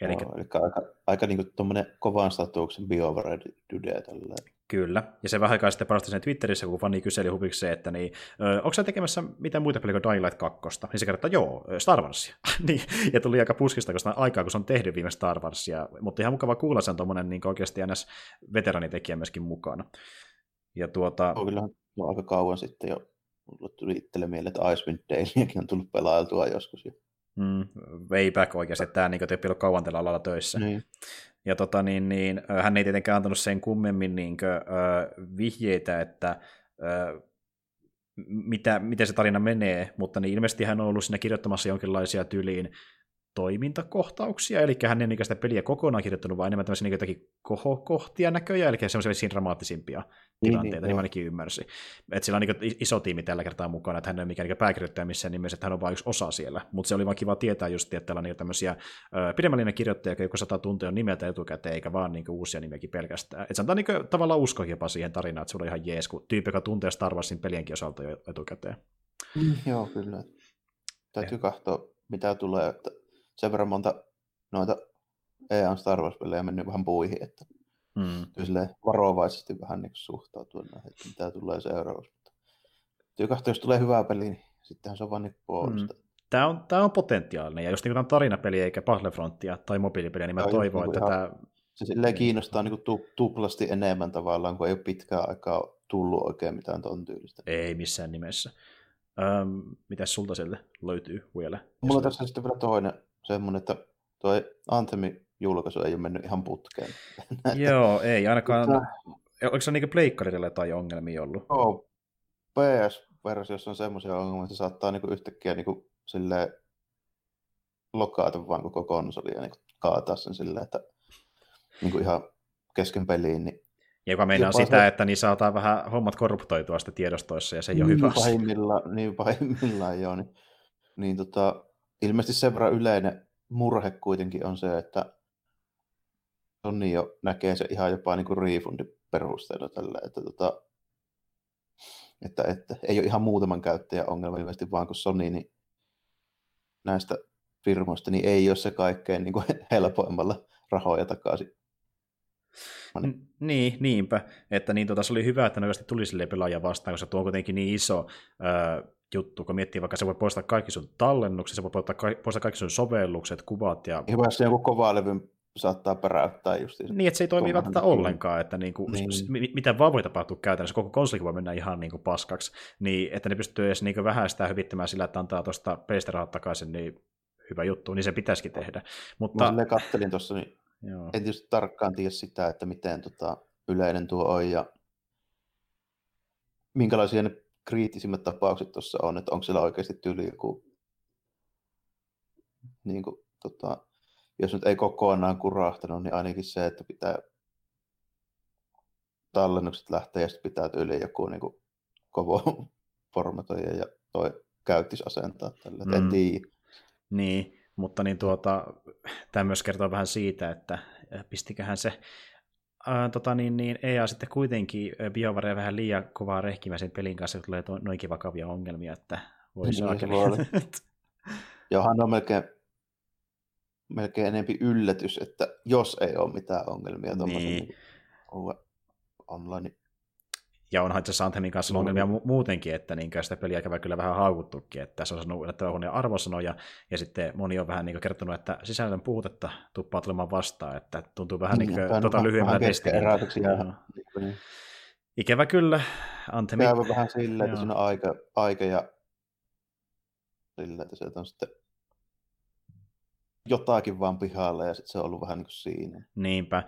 Eli, no, eli aika, aika niin kuin kovan statuksen BioWare Dude tälleen. Kyllä, ja se vähän aikaa sitten parasti sen Twitterissä, kun fani kyseli huvikseen, että niin, onko sä tekemässä mitään muita pelejä kuin Dying Light 2? Niin se kertoo, että joo, Star Warsia. niin, ja tuli aika puskista, koska aikaa, kun se on tehnyt viime Star Warsia, mutta ihan mukava kuulla sen tuommoinen niin oikeasti ns. veteranitekijä myöskin mukana. Ja tuota... No, kyllähän no, aika kauan sitten jo mulle tuli itselle mieleen, että Icewind Daleakin on tullut pelailtua joskus jo. Mm, way back oikeasti, että tämä niin ei ole kauan tällä alalla töissä. Niin. Ja tota, niin, niin, hän ei tietenkään antanut sen kummemmin niin kuin, vihjeitä, että mitä, miten se tarina menee, mutta niin ilmeisesti hän on ollut siinä kirjoittamassa jonkinlaisia tyliin toimintakohtauksia, eli hän ei sitä peliä kokonaan kirjoittanut, vaan enemmän tämmöisiä niin jotakin kohokohtia näköjään, eli semmoisia dramaattisimpia niin, tilanteita, niin, niin mä ainakin ymmärsin. Että sillä on niin iso tiimi tällä kertaa mukana, että hän ei ole mikään niin pääkirjoittaja missään nimessä, että hän on vain yksi osa siellä, mutta se oli vaan kiva tietää just, että täällä on niin tämmöisiä pidemmällinen kirjoittaja, joka sata tuntia on nimeltä etukäteen, eikä vaan niin uusia nimiäkin pelkästään. Että se antaa niin tavallaan usko jopa siihen tarinaan, että sulla on ihan jees, kun tyyppi, joka tuntee Star Warsin pelienkin osalta jo etukäteen. Mm, joo, kyllä. Täytyy katsoa, mitä tulee, että sen verran monta noita EA Star Wars-pelejä mennyt vähän puihin, että mm. varovaisesti vähän niin suhtautua näihin, että mitä tulee seuraavaksi. Mutta jos tulee hyvä peli, niin sittenhän se on vaan niin puolesta. Mm. Tämä on, tämä on potentiaalinen, ja jos niin on tarinapeli eikä Battlefrontia tai mobiilipeliä, niin mä Tämä toivon, niin että ihan, tämä... Se silleen kiinnostaa niin kuin tuplasti enemmän tavallaan, kun ei ole pitkään aikaa tullut oikein mitään ton tyylistä. Ei missään nimessä. Öm, mitäs sulta sieltä löytyy vielä? Mulla on tässä sitten vielä toinen semmoinen, että tuo Anthemin julkaisu ei ole mennyt ihan putkeen. Joo, ei ainakaan. Mutta... Oliko se niin pleikkarille tai ongelmia ollut? Joo, PS-versiossa on semmoisia ongelmia, että se saattaa niin yhtäkkiä niin silleen lokaata vaan koko konsoli ja niin kaataa sen silleen, että niin ihan kesken peliin. Niin ja joka meinaa sitä, se... että niin saattaa vähän hommat korruptoitua sitten tiedostoissa, ja se ei ole niin hyvä pahimmillaan, Niin pahimmillaan, joo. Niin, niin tota, ilmeisesti sen verran yleinen murhe kuitenkin on se, että Sony jo näkee se ihan jopa niin kuin refundin perusteella tällä, että, tota, että, että, ei ole ihan muutaman käyttäjän ongelma ilmeisesti, vaan kun Sony niin näistä firmoista niin ei ole se kaikkein niin kuin helpoimmalla rahoja takaisin. Niin, niinpä. Että niin, tota, se oli hyvä, että ne tuli sille pelaaja vastaan, koska tuo on kuitenkin niin iso ää, juttu, kun miettii vaikka se voi poistaa kaikki sun tallennukset, se voi poistaa, ka- poistaa kaikki sun sovellukset, kuvat ja... Hyvä, se joku kova levy saattaa päräyttää just. Niin, että se ei toimi välttämättä ollenkaan, että niin kuin, niin. mitä vaan voi tapahtua käytännössä, koko konsolikin voi mennä ihan niin kuin paskaksi, niin että ne pystyy edes niin vähän sitä hyvittämään sillä, että antaa tuosta pelistä rahat takaisin, niin hyvä juttu, niin se pitäisikin tehdä. Mutta... Mä kattelin tuossa, niin Joo. en tietysti tarkkaan tiedä sitä, että miten tota, yleinen tuo on ja minkälaisia ne kriittisimmät tapaukset tuossa on, että onko siellä oikeasti tyyli joku, niin kuin, tota, jos nyt ei kokonaan kurahtanut, niin ainakin se, että pitää tallennukset lähteä ja sitten pitää tyyli joku niin kuin, kovo formatoija ja toi käyttisasentaa tällä, mm. en tiedä. Niin, mutta niin tuota, tämä myös kertoo vähän siitä, että pistiköhän se ää, tota niin, niin EA sitten kuitenkin BioWare vähän liian kovaa rehkimä sen pelin kanssa, kun tulee to, noinkin vakavia ongelmia, että voi niin, saakeli. Johan on melkein, melkein enempi yllätys, että jos ei ole mitään ongelmia niin. niin online ja onhan itse asiassa Anthemin kanssa mm. ongelmia mu- muutenkin, että niin sitä peliä käy kyllä vähän haukuttukin, että se on sanonut yllättävän huonoja arvosanoja, ja sitten moni on vähän niin kertonut, että sisällön puutetta tuppaa tulemaan vastaan, että tuntuu vähän niin, niin tota lyhyemmältä testiltä. Niin. Ikävä kyllä. Anthemi... Käy vähän silleen, että siinä on aika, aika ja sillä, että se on sitten jotakin vaan pihalle ja sitten se on ollut vähän niin kuin siinä. Niinpä.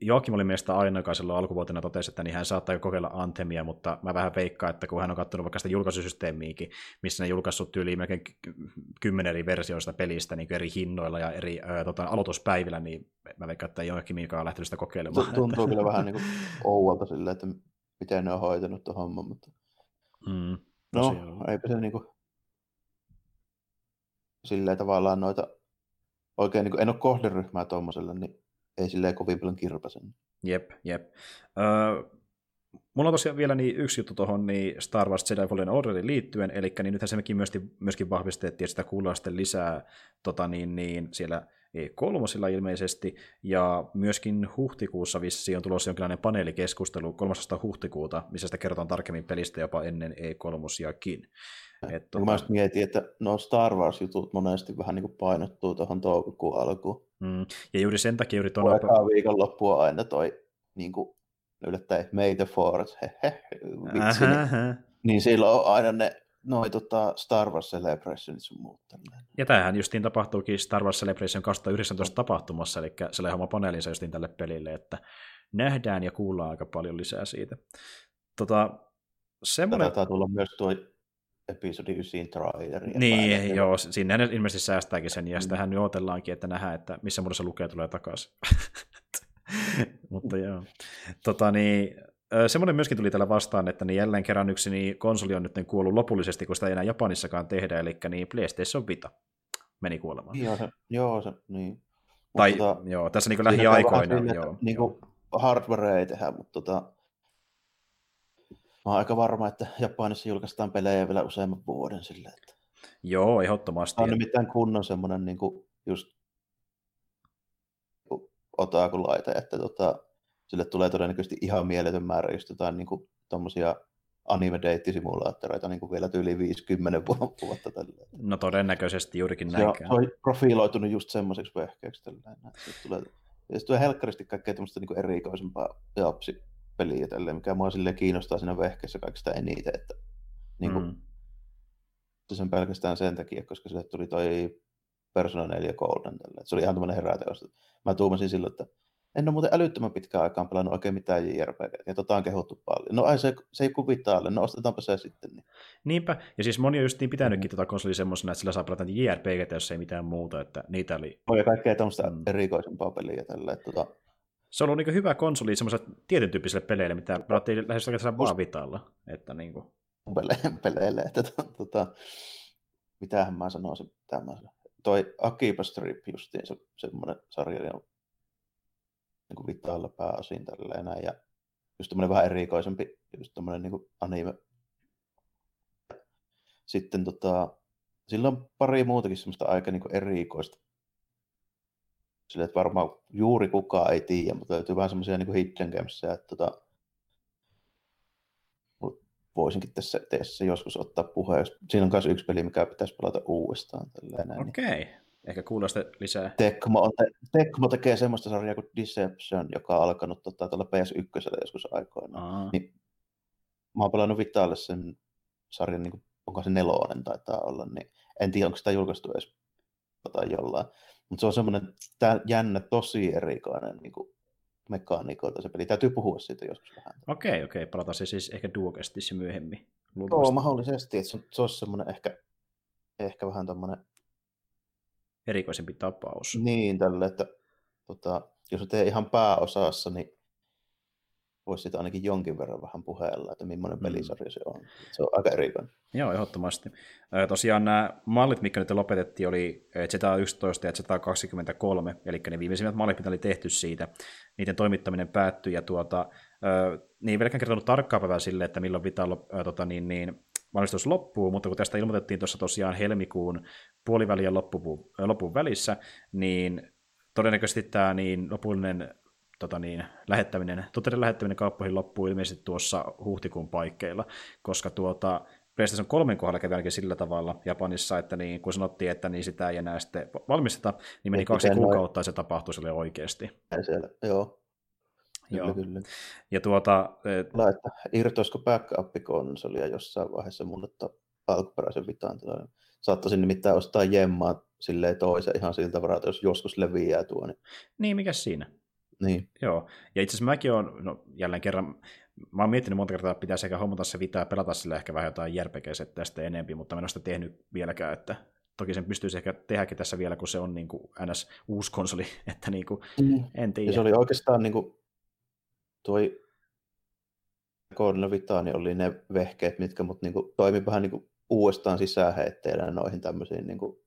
Joakim oli mielestäni aina, joka silloin alkuvuotena totesi, että niin hän saattaa jo kokeilla Anthemia, mutta mä vähän veikkaan, että kun hän on katsonut vaikka sitä julkaisusysteemiäkin, missä ne julkaissut yli melkein kymmenen eri versioista pelistä niin eri hinnoilla ja eri ää, tota, aloituspäivillä, niin mä veikkaan, että Joakim on lähtenyt sitä kokeilemaan. Se tuntuu kyllä vähän niin kuin ouvalta silleen, että miten ne on hoitanut tuon homman, mutta mm, no, eipä se niin kuin silleen tavallaan noita, oikein niin en ole kohderyhmää tuommoiselle, niin ei silleen kovin paljon kirpasen. Jep, jep. Öö, mulla on tosiaan vielä niin yksi juttu tuohon niin Star Wars Jedi Fallen Orderin liittyen, eli niin nythän se mekin myöskin, myöskin vahvistettiin, että sitä kuullaan sitten lisää tota niin, niin, siellä E3 ilmeisesti, ja myöskin huhtikuussa vissiin on tulossa jonkinlainen paneelikeskustelu 13. huhtikuuta, missä sitä kerrotaan tarkemmin pelistä jopa ennen E3-jakin. Et, tota... Mä mietin, että no Star Wars-jutut monesti vähän niin kuin painottuu tuohon toukokuun alkuun. Mm. Ja juuri sen takia juuri tuon... Ekaa viikonloppua aina toi niin kuin, yllättäen May the Fourth, vitsi, niin, niin silloin on aina ne noi tota Star Wars Celebrationit sun muut. Ja tämähän justiin tapahtuukin Star Wars Celebration 2019 tapahtumassa, eli se oli oma paneelinsa justiin tälle pelille, että nähdään ja kuullaan aika paljon lisää siitä. Tota, semmoinen... Taitaa tulla myös tuo episodi 9 traileri. Niin, päälle. joo, sinne ne ilmeisesti säästääkin sen, ja mm. sitähän nyt odotellaankin, että nähdään, että missä muodossa lukee tulee takaisin. Mutta joo. Tota, niin, semmoinen myöskin tuli tällä vastaan, että niin jälleen kerran yksi niin konsoli on nyt kuollut lopullisesti, kun sitä ei enää Japanissakaan tehdä, eli niin PlayStation Vita meni kuolemaan. Joo, se, joo, se niin. Tai mutta, joo, tässä niin lähiaikoina. Sinne, joo, niin kuin hardware ei tehdä, mutta tota, mä oon aika varma, että Japanissa julkaistaan pelejä vielä useamman vuoden sille, että Joo, ehdottomasti. On nimittäin kunnon semmoinen niin kuin just otaku laite, että tota, sille tulee todennäköisesti ihan mieletön määrä just jotain niin tuommoisia anime-deittisimulaattoreita niin vielä yli 50 vuotta. Tällä. No todennäköisesti juurikin näin. Se on profiloitunut just semmoiseksi vehkeeksi. Tulee, ja sitten tulee helkkaristi kaikkea tämmöistä niin erikoisempaa japsi-peliä, tälleen, mikä mua silleen kiinnostaa siinä vehkeessä kaikista eniten. Että, niin kuin, mm. sen pelkästään sen takia, koska sille tuli toi Persona 4 Golden. Tälle. Se oli ihan tämmöinen heräteos. Mä tuumasin silloin, että en ole muuten älyttömän pitkään aikaan pelannut oikein mitään JRPG, ja tota on kehuttu paljon. No ai se, se ei kuvittaa alle, no ostetaanpa se sitten. Niin. Niinpä, ja siis moni on just niin pitänytkin mm. tota konsoli semmoisena, että sillä saa pelata JRPG, jos ei mitään muuta, että niitä oli... On ja kaikkea tämmöistä mm. erikoisempaa peliä tällä, että tota... Se on ollut niin hyvä konsoli semmoiselle tietyn tyyppiselle peleille, mitä pelattiin lähes oikeastaan vaan Vitalla. Että niin kuin... Pele- peleille, että tota, mitähän mä sanoisin tämmöisen. Toi Akiba Strip justiin se, semmoinen sarja, niin kuin Vitalla pääosin tälleen näin. Ja just tämmöinen vähän erikoisempi, just tämmöinen niin anime. Sitten tota, sillä on pari muutakin semmoista aika niin kuin erikoista. Sille, että varmaan juuri kukaan ei tiedä, mutta löytyy vähän semmoisia niin hidden gamesia, että tota, voisinkin tässä, tässä joskus ottaa puheen. Siinä on myös yksi peli, mikä pitäisi pelata uudestaan. Okei. Okay. Niin Ehkä kuulla sitä lisää. Tecmo, on, Tecmo tekee semmoista sarjaa kuin Deception, joka on alkanut tota, tuolla PS1 joskus aikoina. Niin, mä oon pelannut Vitalle sen sarjan, niin kuin, onko se nelonen taitaa olla, niin en tiedä, onko sitä julkaistu edes tai jollain. Mutta se on semmoinen jännä, tosi erikoinen niin kuin, mekaniikoita se peli. Täytyy puhua siitä joskus vähän. Okei, okay, okei. Okay. Palataan se siis ehkä duokestissa myöhemmin. Joo, mahdollisesti. Että se, se olisi semmoinen ehkä, ehkä vähän tommonen erikoisempi tapaus. Niin, tälle, että tota, jos tee ihan pääosassa, niin voisi sitä ainakin jonkin verran vähän puheella, että millainen mm. pelisarja se on. Se on aika erikoinen. Joo, ehdottomasti. Tosiaan nämä mallit, mitkä nyt lopetettiin, oli Z11 ja Z23, eli ne viimeisimmät mallit, mitä oli tehty siitä. Niiden toimittaminen päättyi, ja tuota, niin ei vieläkään kertonut tarkkaa päivää sille, että milloin Vita tota, niin, niin, valmistus loppuu, mutta kun tästä ilmoitettiin tuossa tosiaan helmikuun puolivälin ja loppuun, lopun välissä, niin todennäköisesti tämä niin lopullinen tota niin, lähettäminen, tuotteiden lähettäminen kauppoihin loppuu ilmeisesti tuossa huhtikuun paikkeilla, koska tuota, PlayStation 3 kohdalla kävi ainakin sillä tavalla Japanissa, että niin, kun sanottiin, että niin sitä ei enää sitten valmisteta, niin meni kaksi kuukautta ja se tapahtui sille oikeasti. Siellä, joo. Kyllä, Joo. kyllä. Ja tuota... Et... Laita, irtoisiko backup-konsolia jossain vaiheessa mulle alkuperäisen vitaan. Saattaisin nimittäin ostaa jemmaa silleen toisen ihan siltä varalta, jos joskus leviää tuo. Niin, niin mikä siinä? Niin. Joo, ja itse asiassa mäkin olen, no jälleen kerran, mä oon miettinyt monta kertaa, että pitäisi ehkä hommata se vitaa ja pelata sille ehkä vähän jotain järpekäiset tästä enempi, mutta mä en ole sitä tehnyt vieläkään, että toki sen pystyisi ehkä tehdäkin tässä vielä, kun se on niin kuin NS uusi konsoli, että niin kuin, mm. en tiedä. Ja se oli oikeastaan niin kuin toi Golden Vitani oli ne vehkeet, mitkä mut niinku toimi vähän niinku uudestaan sisäänheitteenä noihin tämmöisiin niinku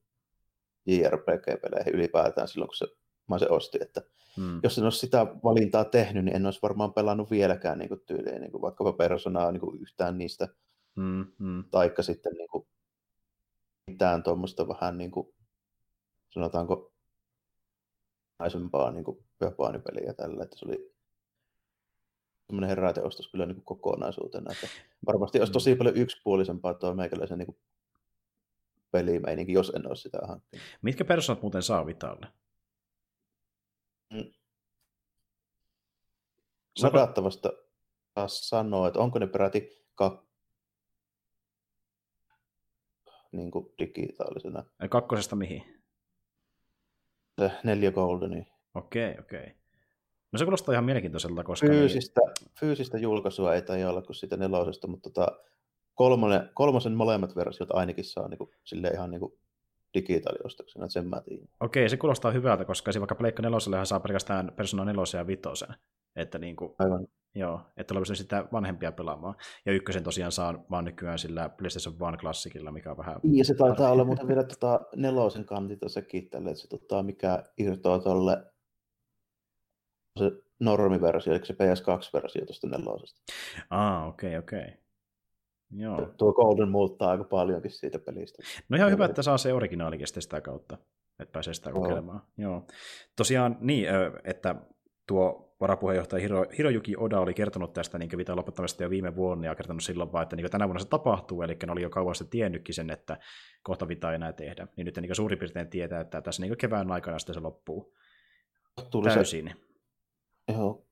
JRPG-peleihin ylipäätään silloin, kun se mä se ostin, että Mm. jos en olisi sitä valintaa tehnyt, niin en olisi varmaan pelannut vieläkään niin kuin tyyliin, niin kuin vaikkapa personaa niin kuin yhtään niistä, Mm, mm. taikka sitten niin kuin mitään tuommoista vähän niin kuin, sanotaanko naisempaa niin kuin japanipeliä tällä, että se oli semmoinen heräteostos kyllä niin kuin kokonaisuutena, että varmasti olisi tosi paljon yksipuolisempaa tuo meikäläisen niin pelimeininki, jos en olisi sitä hankkinut. Mitkä persoonat muuten saa Vitalle? Saako- Ladattavasta taas sanoa, että onko ne peräti kak... niin kuin digitaalisena. Ai Kakkosesta mihin? Se neljä goldeni. Okei, okei. No se kuulostaa ihan mielenkiintoiselta, koska... Niin, Fyysistä, fyysistä julkaisua ei tai olla kuin siitä nelosesta, mutta tota, kolmonen, kolmosen molemmat versiot ainakin saa niin kuin, sille ihan niin kuin digitaaliostoksena, sen mä tiedän. okei, se kuulostaa hyvältä, koska se vaikka Pleikka nelosellehan saa pelkästään Persona 4 ja 5. Että niin kuin, Aivan. joo, että olla pystynyt sitä vanhempia pelaamaan. Ja ykkösen tosiaan saa vaan nykyään sillä PlayStation One klassikilla, mikä on vähän... Ja se taitaa olla muuten vielä tota, nelosen kantilta sekin tälle, että se tota, mikä irtoaa tuolle se normiversio, eli se PS2-versio tuosta nelosesta. Aa, okei, okei. Joo. Tuo Golden muuttaa aika paljonkin siitä pelistä. No ihan hyvä, että saa se originaalikin sitä kautta, että pääsee sitä kokeilemaan. Joo. Tosiaan niin, että tuo varapuheenjohtaja Hiro, Hirojuki Oda oli kertonut tästä niin Vitan lopettamista jo viime vuonna ja kertonut silloin vaan, että niin tänä vuonna se tapahtuu, eli ne oli jo kauan sitten tiennytkin sen, että kohta Vita ei enää tehdä. Niin nyt niin suurin piirtein tietää, että tässä niin kevään aikana sitten se loppuu Tuli se, täysin. joo.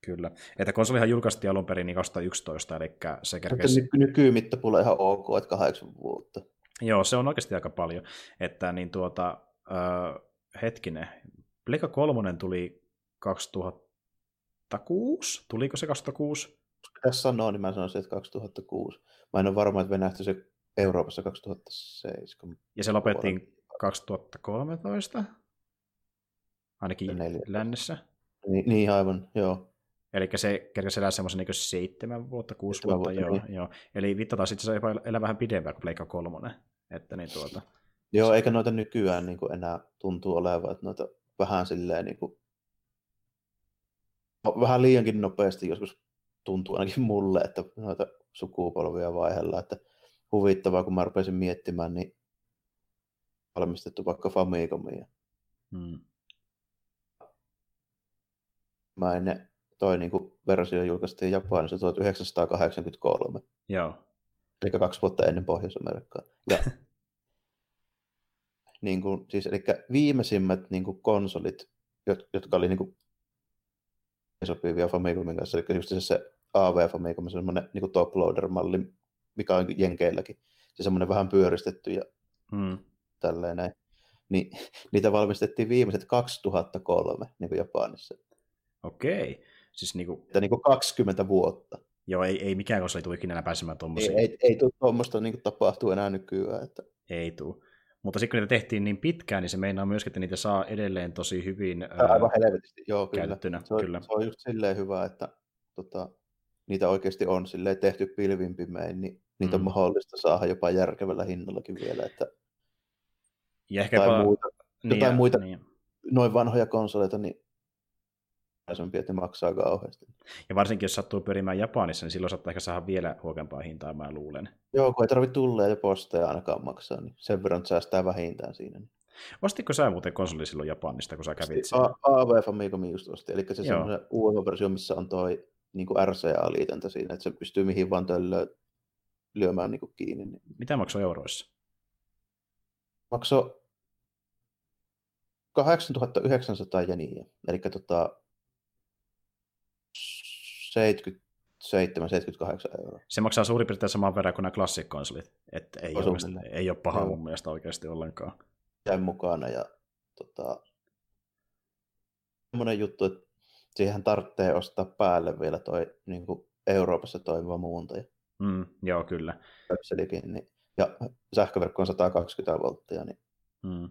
Kyllä. Että konsolihan julkaistiin alun perin niin 2011, eli se Mutta kerkesi... ny- nykymittapulla ihan ok, että kahdeksan vuotta. Joo, se on oikeasti aika paljon. Että niin tuota, äh, hetkinen, Pleikka kolmonen tuli 2006? Tuliko se 2006? Pitäisi sanoa, niin mä sanoisin, että 2006. Mä en ole varma, että venähti se Euroopassa 2007. Ja se lopettiin 2013? Ainakin Neljä. lännessä. Niin, niin aivan, joo. Eli se kerkesi elää semmoisen niin seitsemän vuotta, kuusi vuotta, vuotta, joo, niin. joo. Eli Vitta taas itse asiassa jopa elää vähän pidempään kuin Pleikka kolmonen. Että niin tuota, Joo, eikä noita nykyään niin kuin enää tuntuu olevan, että noita vähän silleen niin kuin, vähän liiankin nopeasti joskus tuntuu ainakin mulle, että noita sukupolvia vaihellaan, että huvittavaa, kun mä rupesin miettimään, niin valmistettu vaikka Famicomia. hmm. Mä ennen toi niin kuin versio julkaistiin Japanissa 1983, joo, eli kaksi vuotta ennen Pohjois-Amerikkaa. Ja niin kuin, siis, eli viimeisimmät niin kuin konsolit, jot- jotka oli niin kuin sopivia Famicomin kanssa, eli just se, se AV Famicom, semmoinen niin top loader-malli, mikä on Jenkeilläkin, se semmoinen vähän pyöristetty ja hmm. tälleen näin. Niin, niitä valmistettiin viimeiset 2003 niin kuin Japanissa. okei. Siis niin kuin, Että niin kuin 20 vuotta. joo, ei, ei mikään konsoli tule ikinä pääsemään Ei, tuommoisiin. ei, ei tule tuommoista niin tapahtuu enää nykyään. Että... Ei tuu. Mutta sitten kun niitä tehtiin niin pitkään, niin se meinaa myöskin, että niitä saa edelleen tosi hyvin on Aivan helvetisti, joo kyllä. käytettynä. Se on, kyllä. se on just silleen hyvä, että tota, niitä oikeasti on silleen tehty pilvin pimein, niin niitä on Mm. mahdollista saada jopa järkevällä hinnallakin vielä. Että Ja ehkä jotain, jopa, muita, niin, jotain muita- Niin. noin vanhoja konsoleita, niin aikaisempia, että ne maksaa kauheasti. Ja varsinkin, jos sattuu pyörimään Japanissa, niin silloin saattaa ehkä saada vielä huokempaa hintaa, mä luulen. Joo, kun ei tarvitse tulleja ja posteja ainakaan maksaa, niin sen verran säästää vähintään siinä. Ostitko sä muuten konsoli silloin Japanista, kun sä kävit siellä? A- AV Famicom just osti, eli se semmoinen UEV-versio, missä on toi niin RCA-liitäntä siinä, että se pystyy mihin vaan töllöön lyömään niin kiinni. Niin Mitä maksoi euroissa? maksoi 8900 jeniä, eli tota 77-78 euroa. Se maksaa suurin piirtein saman verran kuin nämä klassikkonsolit. Että ei, ole, ei ole paha mun mielestä oikeasti ollenkaan. Jäin mukana ja tota, semmoinen juttu, että siihen tarvitsee ostaa päälle vielä toi niin kuin Euroopassa toimiva muuntaja. Mm, joo, kyllä. Pöpselikin, niin, ja sähköverkko on 120 volttia, niin Mm.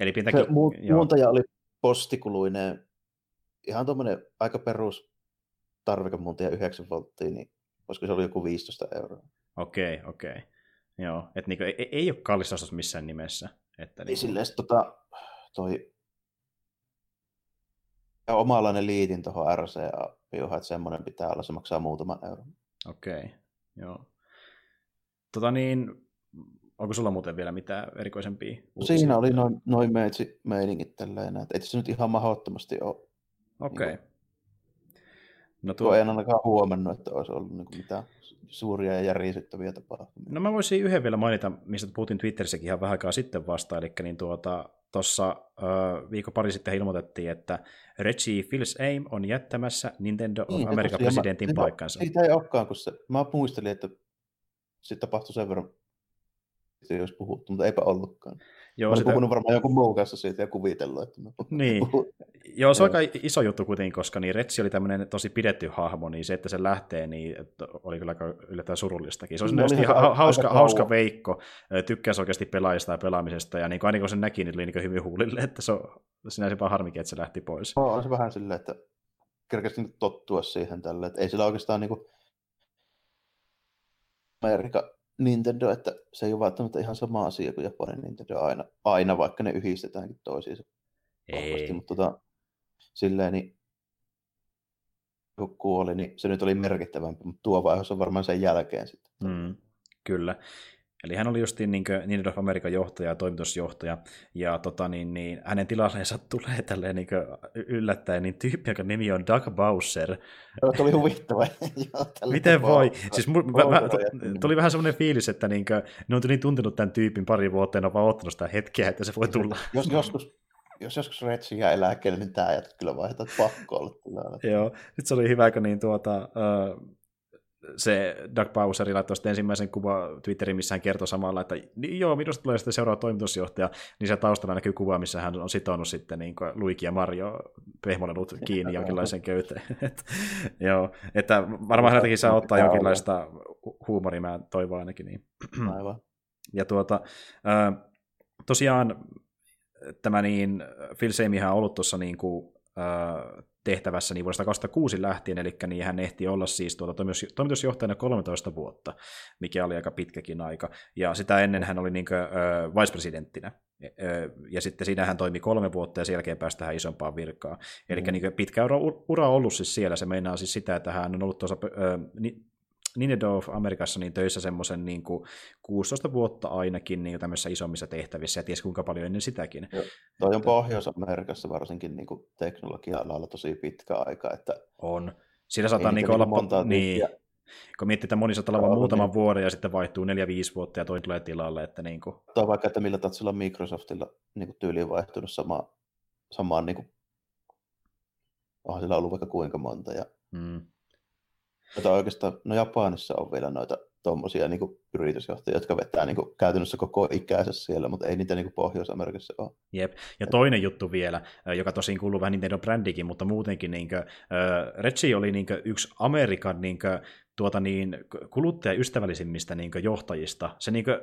Eli se pitäkin... mu- joo, muuntaja oli postikuluinen, ihan tuommoinen aika perus tarvikemuuntaja 9 volttia, niin olisiko se ollut joku 15 euroa. Okei, okei. Joo, että niinku, ei, ei ole kallis ostos missään nimessä. Että Ei niinku, silleen tota, toi Ja omanlainen liitin tuohon RCA, että semmoinen pitää olla, se maksaa muutaman euron. Okei, okay. joo. Tota niin, onko sulla muuten vielä mitään erikoisempia uutisia? Siinä oli noin, noin meitsi meiningit tälleen, että ei se nyt ihan mahdottomasti ole. Okei. Okay. Niin No tuo... En ainakaan huomannut, että olisi ollut niin mitään suuria ja järisyttäviä tapahtumia. No mä voisin yhden vielä mainita, mistä puhuttiin Twitterissäkin ihan vähän aikaa sitten vasta, eli niin tuota, tuossa äh, viikko pari sitten ilmoitettiin, että Reggie Fils-Aim on jättämässä Nintendo of niin, America presidentin mä, paikkansa. Siitä ei olekaan, kun se, mä muistelin, että sitten tapahtui sen verran, että ei olisi puhuttu, mutta eipä ollutkaan. Joo, sitä... puhunut varmaan joku muu kanssa siitä ja kuvitellut, että mä Niin. Joo, se on aika iso juttu kuitenkin, koska niin Retsi oli tämmöinen tosi pidetty hahmo, niin se, että se lähtee, niin oli kyllä aika yllättävän surullistakin. Se on no, niin ha- hauska, hauska veikko, tykkäsi oikeasti pelaajista ja pelaamisesta, ja niin aina kun sen näki, niin oli niin hyvin huulille, että se on sinänsä vaan harmikin, että se lähti pois. No, on se vähän silleen, että kerkesin tottua siihen tälle, että ei sillä oikeastaan niin kuin Amerikka Nintendo, että se ei ole välttämättä ihan sama asia kuin Japanin Nintendo aina, aina vaikka ne yhdistetäänkin toisiinsa. Ei. Vahvasti, mutta tota, silleen, niin kun kuoli, niin se nyt oli merkittävämpi, mutta tuo vaiheessa on varmaan sen jälkeen sitten. Mm, kyllä. Eli hän oli justiin niin Nintendo of American johtaja ja toimitusjohtaja, ja tota, niin, niin, hänen tilalleensa tulee tälleen niin yllättäen niin tyyppi, jonka nimi on Doug Bowser. Joo, tuli huvittava. Miten voi? Siis mu- mä, mä, tuli vähän semmoinen fiilis, että niin kuin, ne on niin tuntenut tämän tyypin pari vuotta ja on vaan ottanut sitä hetkeä, että se voi tulla. Jos joskus jos joskus Retsi jää eläkkeelle, niin tämä jätät kyllä vaihtaa pakko olla. Joo, sitten se oli hyvä, kun niin tuota, uh, se Doug Bowser laittoi sitten ensimmäisen kuva Twitterin, missä hän kertoi samalla, että niin joo, minusta tulee sitten seuraava toimitusjohtaja, niin se taustalla näkyy kuva, missä hän on sitonut sitten niin Luiki ja Mario pehmolenut kiinni jonkinlaisen köyteen. Et, joo, että varmaan häneltäkin saa ottaa jonkinlaista huumoria, mä toivon ainakin niin. Aivan. Ja tuota, tosiaan tämä niin, Phil Samihan on ollut tuossa niin kuin, tehtävässä niin vuodesta 2006 lähtien, eli niin hän ehti olla siis tuota toimitusjohtajana 13 vuotta, mikä oli aika pitkäkin aika. Ja sitä ennen hän oli niin kuin, äh, vice-presidenttinä. Ja sitten siinä hän toimi kolme vuotta ja sen jälkeen pääsi tähän isompaan virkaan. Eli mm. niin pitkä ura, ura on ollut siis siellä. Se meinaa siis sitä, että hän on ollut tuossa Nintendo of Amerikassa niin töissä semmoisen niin 16 vuotta ainakin niin tämmöisissä isommissa tehtävissä, ja ties kuinka paljon ennen sitäkin. Joo, toi on Pohjois-Amerikassa varsinkin niin teknologia-alalla tosi pitkä aika. Että on. Siinä saattaa niin olla... Monta niin, kun miettii, että moni saattaa olla muutaman niin. vuoden ja sitten vaihtuu 4-5 vuotta ja toinen tulee tilalle. Että niin kuin... Tuo vaikka, että millä tatsilla Microsoftilla niin tyyliin vaihtunut sama, samaan, niin kuin... onhan sillä ollut vaikka kuinka monta. Ja... Mm. Mutta oikeastaan, no Japanissa on vielä noita tuommoisia niin yritysjohtajia, jotka vetää niin kuin, käytännössä koko ikänsä siellä, mutta ei niitä niin kuin Pohjois-Amerikassa ole. Jep, ja toinen juttu vielä, joka tosin kuuluu vähän Nintendo brändikin, mutta muutenkin niin kuin, Reggie oli niin kuin, yksi Amerikan niin kuin, tuota niin, kuluttajaystävällisimmistä niin johtajista. Se niin kuin,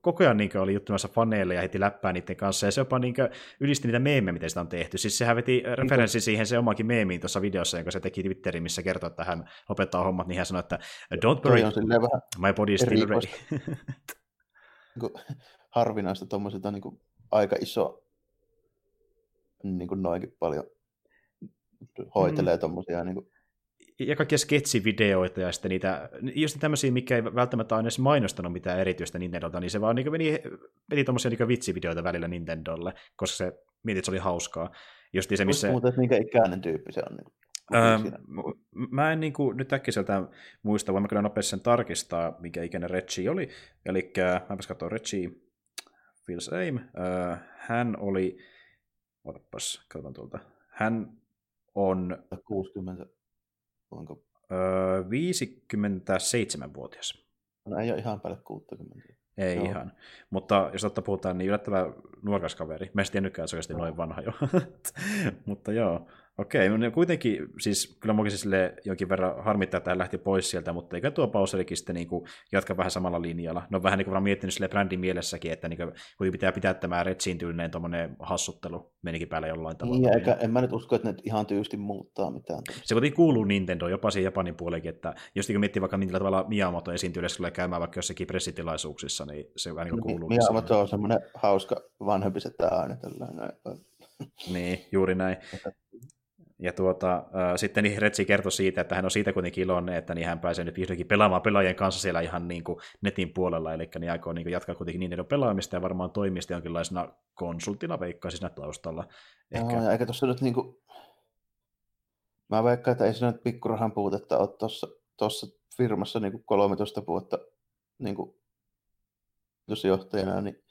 koko ajan niin oli juttumassa faneille ja heti läppää niiden kanssa, ja se jopa niin ylisti niitä meemejä, miten sitä on tehty. Siis sehän veti referenssi niin siihen se omakin meemiin tuossa videossa, jonka se teki Twitteriin, missä kertoi, että hän lopettaa hommat, niin hän sanoi, että don't worry, my body is still ready. Niin harvinaista tuommoisilta niin aika iso, niin kuin noinkin paljon hoitelee mm. tuommoisia niin kuin ja kaikkia sketsivideoita ja sitten niitä, just tämmöisiä, mikä ei välttämättä ole edes mainostanut mitään erityistä Nintendolta, niin se vaan niin meni, meni tuommoisia niin vitsivideoita välillä Nintendolle, koska se mietit, että se oli hauskaa. Just se, missä... Muuten, minkä ikäinen tyyppi se on? Niin öö, mä en niin kuin, nyt äkkiseltä muista, voin mä kyllä nopeasti sen tarkistaa, mikä ikäinen Reggie oli. Eli mäpäs katsoa Reggie Feels Aim. Öö, hän oli, otapas, katsotaan tuolta. Hän on... 60 Onko? Öö, 57-vuotias. No ei ole ihan päälle 60. Ei Joo. ihan. Mutta jos totta puhutaan, niin yllättävän nuokas kaveri. Mä en tiennytkään, että se on noin vanha jo. Mutta joo. Okei, no kuitenkin, siis kyllä mukin siis jonkin verran harmittaa, että hän lähti pois sieltä, mutta eikä tuo Bowserikin sitten niin kuin jatka vähän samalla linjalla. No vähän niin kuin miettinyt sille brändin mielessäkin, että niin kuin, pitää pitää tämä Redsin tyylinen tuommoinen hassuttelu menikin päälle jollain tavalla. Niin, eikä, en mä nyt usko, että ne ihan tyysti muuttaa mitään. Se kuitenkin kuuluu Nintendo, jopa siihen Japanin puolekin, että jos niin miettii vaikka millä tavalla Miyamoto esiintyy tulee käymään vaikka jossakin pressitilaisuuksissa, niin se vähän niin kuin kuuluu. Miyamoto on semmoinen hauska vanhempi se aina tällainen. niin, juuri näin. Ja tuota, äh, sitten niin Retsi kertoi siitä, että hän on siitä kuitenkin iloinen, että niin hän pääsee nyt vihdoinkin pelaamaan pelaajien kanssa siellä ihan niin kuin netin puolella, eli niin aikoo niin kuin jatkaa kuitenkin niin pelaamista ja varmaan toimista jonkinlaisena konsulttina veikkaisin siinä taustalla. Ehkä... Joo, eikä tuossa nyt niin kuin... Mä veikkaan, että ei siinä nyt pikkurahan puutetta ole tuossa, tuossa firmassa niin kuin 13 vuotta niin kuin johtajana, niin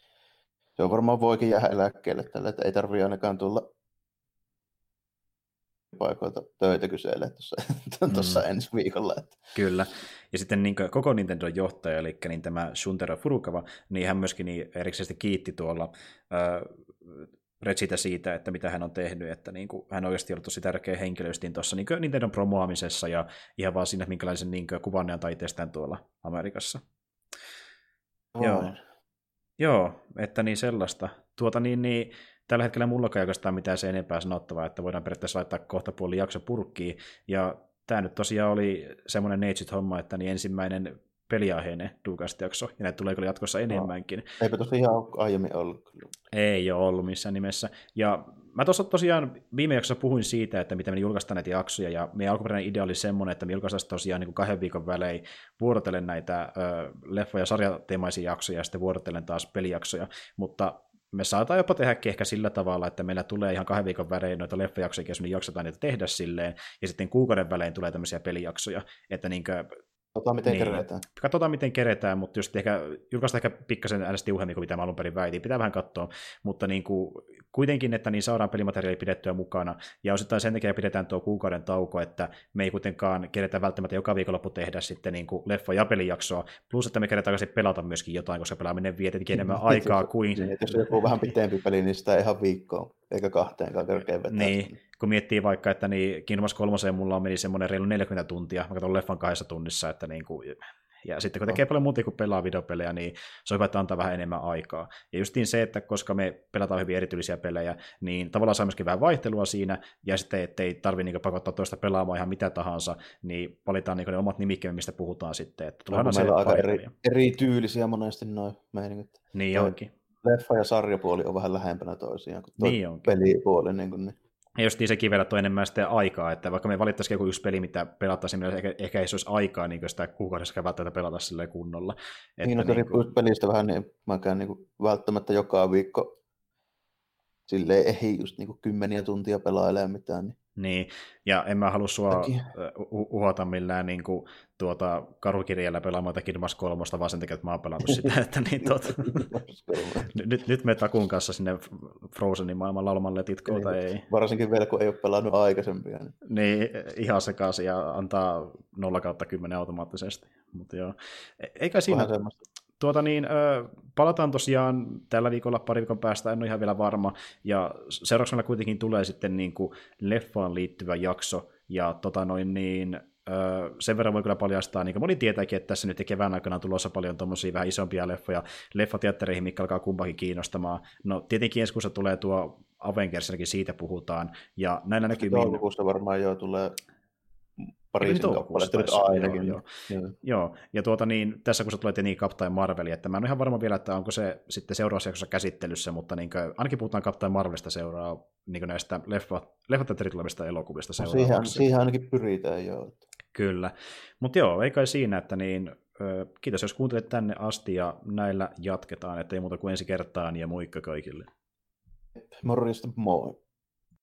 se on varmaan voikin jäädä eläkkeelle tällä, että ei tarvitse ainakaan tulla paikoilta töitä kyselee tuossa mm. ensi viikolla. Että. Kyllä. Ja sitten niin koko Nintendo johtaja, eli niin tämä Shuntero Furukawa, niin hän myöskin niin erikseen kiitti tuolla äh, Retsitä siitä, että mitä hän on tehnyt, että niin kuin, hän on oikeasti ollut tosi tärkeä henkilö tuossa niin Nintendon promoamisessa ja ihan vaan siinä, minkälaisen niin kuvan ne antaa itsestään tuolla Amerikassa. Oh. Joo. Joo, että niin sellaista. Tuota niin, niin tällä hetkellä mulla ei oikeastaan mitään se enempää sanottavaa, että voidaan periaatteessa laittaa kohta puoli jakso purkkiin. Ja tämä nyt tosiaan oli semmoinen Neitsyt-homma, että niin ensimmäinen peliaiheinen Ducast-jakso, ja näitä tulee kyllä jatkossa enemmänkin. No, eipä tosiaan ole aiemmin ollut. Ei ole ollut missään nimessä. Ja mä tuossa tosiaan viime jaksossa puhuin siitä, että miten me julkaistaan näitä jaksoja, ja meidän alkuperäinen idea oli semmoinen, että me julkaistaan tosiaan niin kuin kahden viikon välein vuorotellen näitä ö, leffa- ja sarjateemaisia jaksoja, ja sitten vuorotellen taas pelijaksoja, mutta me saadaan jopa tehdä ehkä sillä tavalla, että meillä tulee ihan kahden viikon välein noita leffajaksoja, jos me jaksetaan niitä tehdä silleen, ja sitten kuukauden välein tulee tämmöisiä pelijaksoja, että niin kuin, Katsotaan, miten niin. keretään. Katsotaan, miten keretään, mutta just ehkä, julkaista ehkä pikkasen äänestä tiuhemmin kuin mitä mä alun perin väitin. Pitää vähän katsoa, mutta niin kuin, kuitenkin, että niin saadaan pelimateriaali pidettyä mukana. Ja osittain sen takia pidetään tuo kuukauden tauko, että me ei kuitenkaan keretä välttämättä joka viikonloppu tehdä sitten niin kuin leffa- ja pelijaksoa. Plus, että me keretään pelata myöskin jotain, koska pelaaminen vie tietenkin enemmän aikaa kuin... Niin, jos joku vähän pitempi peli, niin sitä ihan viikkoa, eikä kahteen kerkeä vetää. Niin, kun miettii vaikka, että niin Kingdom 3 mulla on meni semmoinen reilu 40 tuntia, mä katson leffan kahdessa tunnissa, että niin kuin, ja sitten kun tekee paljon muuta kuin pelaa videopelejä, niin se on hyvä, että antaa vähän enemmän aikaa. Ja justiin se, että koska me pelataan hyvin erityisiä pelejä, niin tavallaan saa myöskin vähän vaihtelua siinä, ja sitten ettei tarvitse niin pakottaa toista pelaamaan ihan mitä tahansa, niin valitaan niin ne omat nimikkeemme, mistä puhutaan sitten. Että tulee no, meillä on aika eri, eri, tyylisiä monesti noin meiningit. Niin onkin. Leffa- ja sarjapuoli on vähän lähempänä toisiaan kuin niin onkin. pelipuoli. Niin kuin, niin. Ja just se kivellä on enemmän sitten aikaa, että vaikka me valittaisiin joku yksi peli, mitä pelattaisiin, niin ehkä, ehkä ei se olisi aikaa niin sitä kuukaudessa välttämättä pelata sille kunnolla. Että niin, no niin kuin... pelistä vähän, niin mäkään niin kuin välttämättä joka viikko silleen ei just niin kuin kymmeniä tuntia pelailemaan mitään. Niin. Niin, ja en mä halua sua uhota millään niin kuin, tuota, karukirjalla pelaamaan jotakin Kidmas kolmosta, vaan sen takia, että mä oon pelannut sitä. Että, niin, tuota, nyt, nyt me takun kanssa sinne Frozenin maailman laulamaan letitkoon, tai ei. Varsinkin vielä, kun ei ole pelannut aikaisempia. Niin, niin ihan sekaisin ja antaa 0 kautta 10 automaattisesti. Mutta joo, e, eikä siinä... Tuota niin, palataan tosiaan tällä viikolla, pari viikon päästä, en ole ihan vielä varma, ja seuraavaksi meillä kuitenkin tulee sitten niin kuin leffaan liittyvä jakso, ja tota noin niin, sen verran voi kyllä paljastaa, niin kuin moni tietääkin, että tässä nyt kevään aikana on tulossa paljon tuommoisia vähän isompia leffoja. Leffateattereihin, mikä alkaa kumpakin kiinnostamaan. No tietenkin ensi kuussa tulee tuo Avengers, siitä puhutaan, ja näillä näkymin... Toukokuussa varmaan jo tulee Pariisin kappaletta nyt ainakin. Joo, joo. joo. joo. ja tuota niin, tässä kun se tulee niin Captain Marvel, että mä en ole ihan varma vielä, että onko se sitten seuraavassa jaksossa käsittelyssä, mutta niin kuin, ainakin puhutaan Captain Marvelista seuraa niin näistä leffa, leffateatterin tulevista elokuvista no, siihen, siihen ainakin pyritään, joo. Kyllä, mutta joo, ei kai siinä, että niin, kiitos jos kuuntelet tänne asti ja näillä jatketaan, että ei muuta kuin ensi kertaan ja moikka kaikille. Morjesta moi.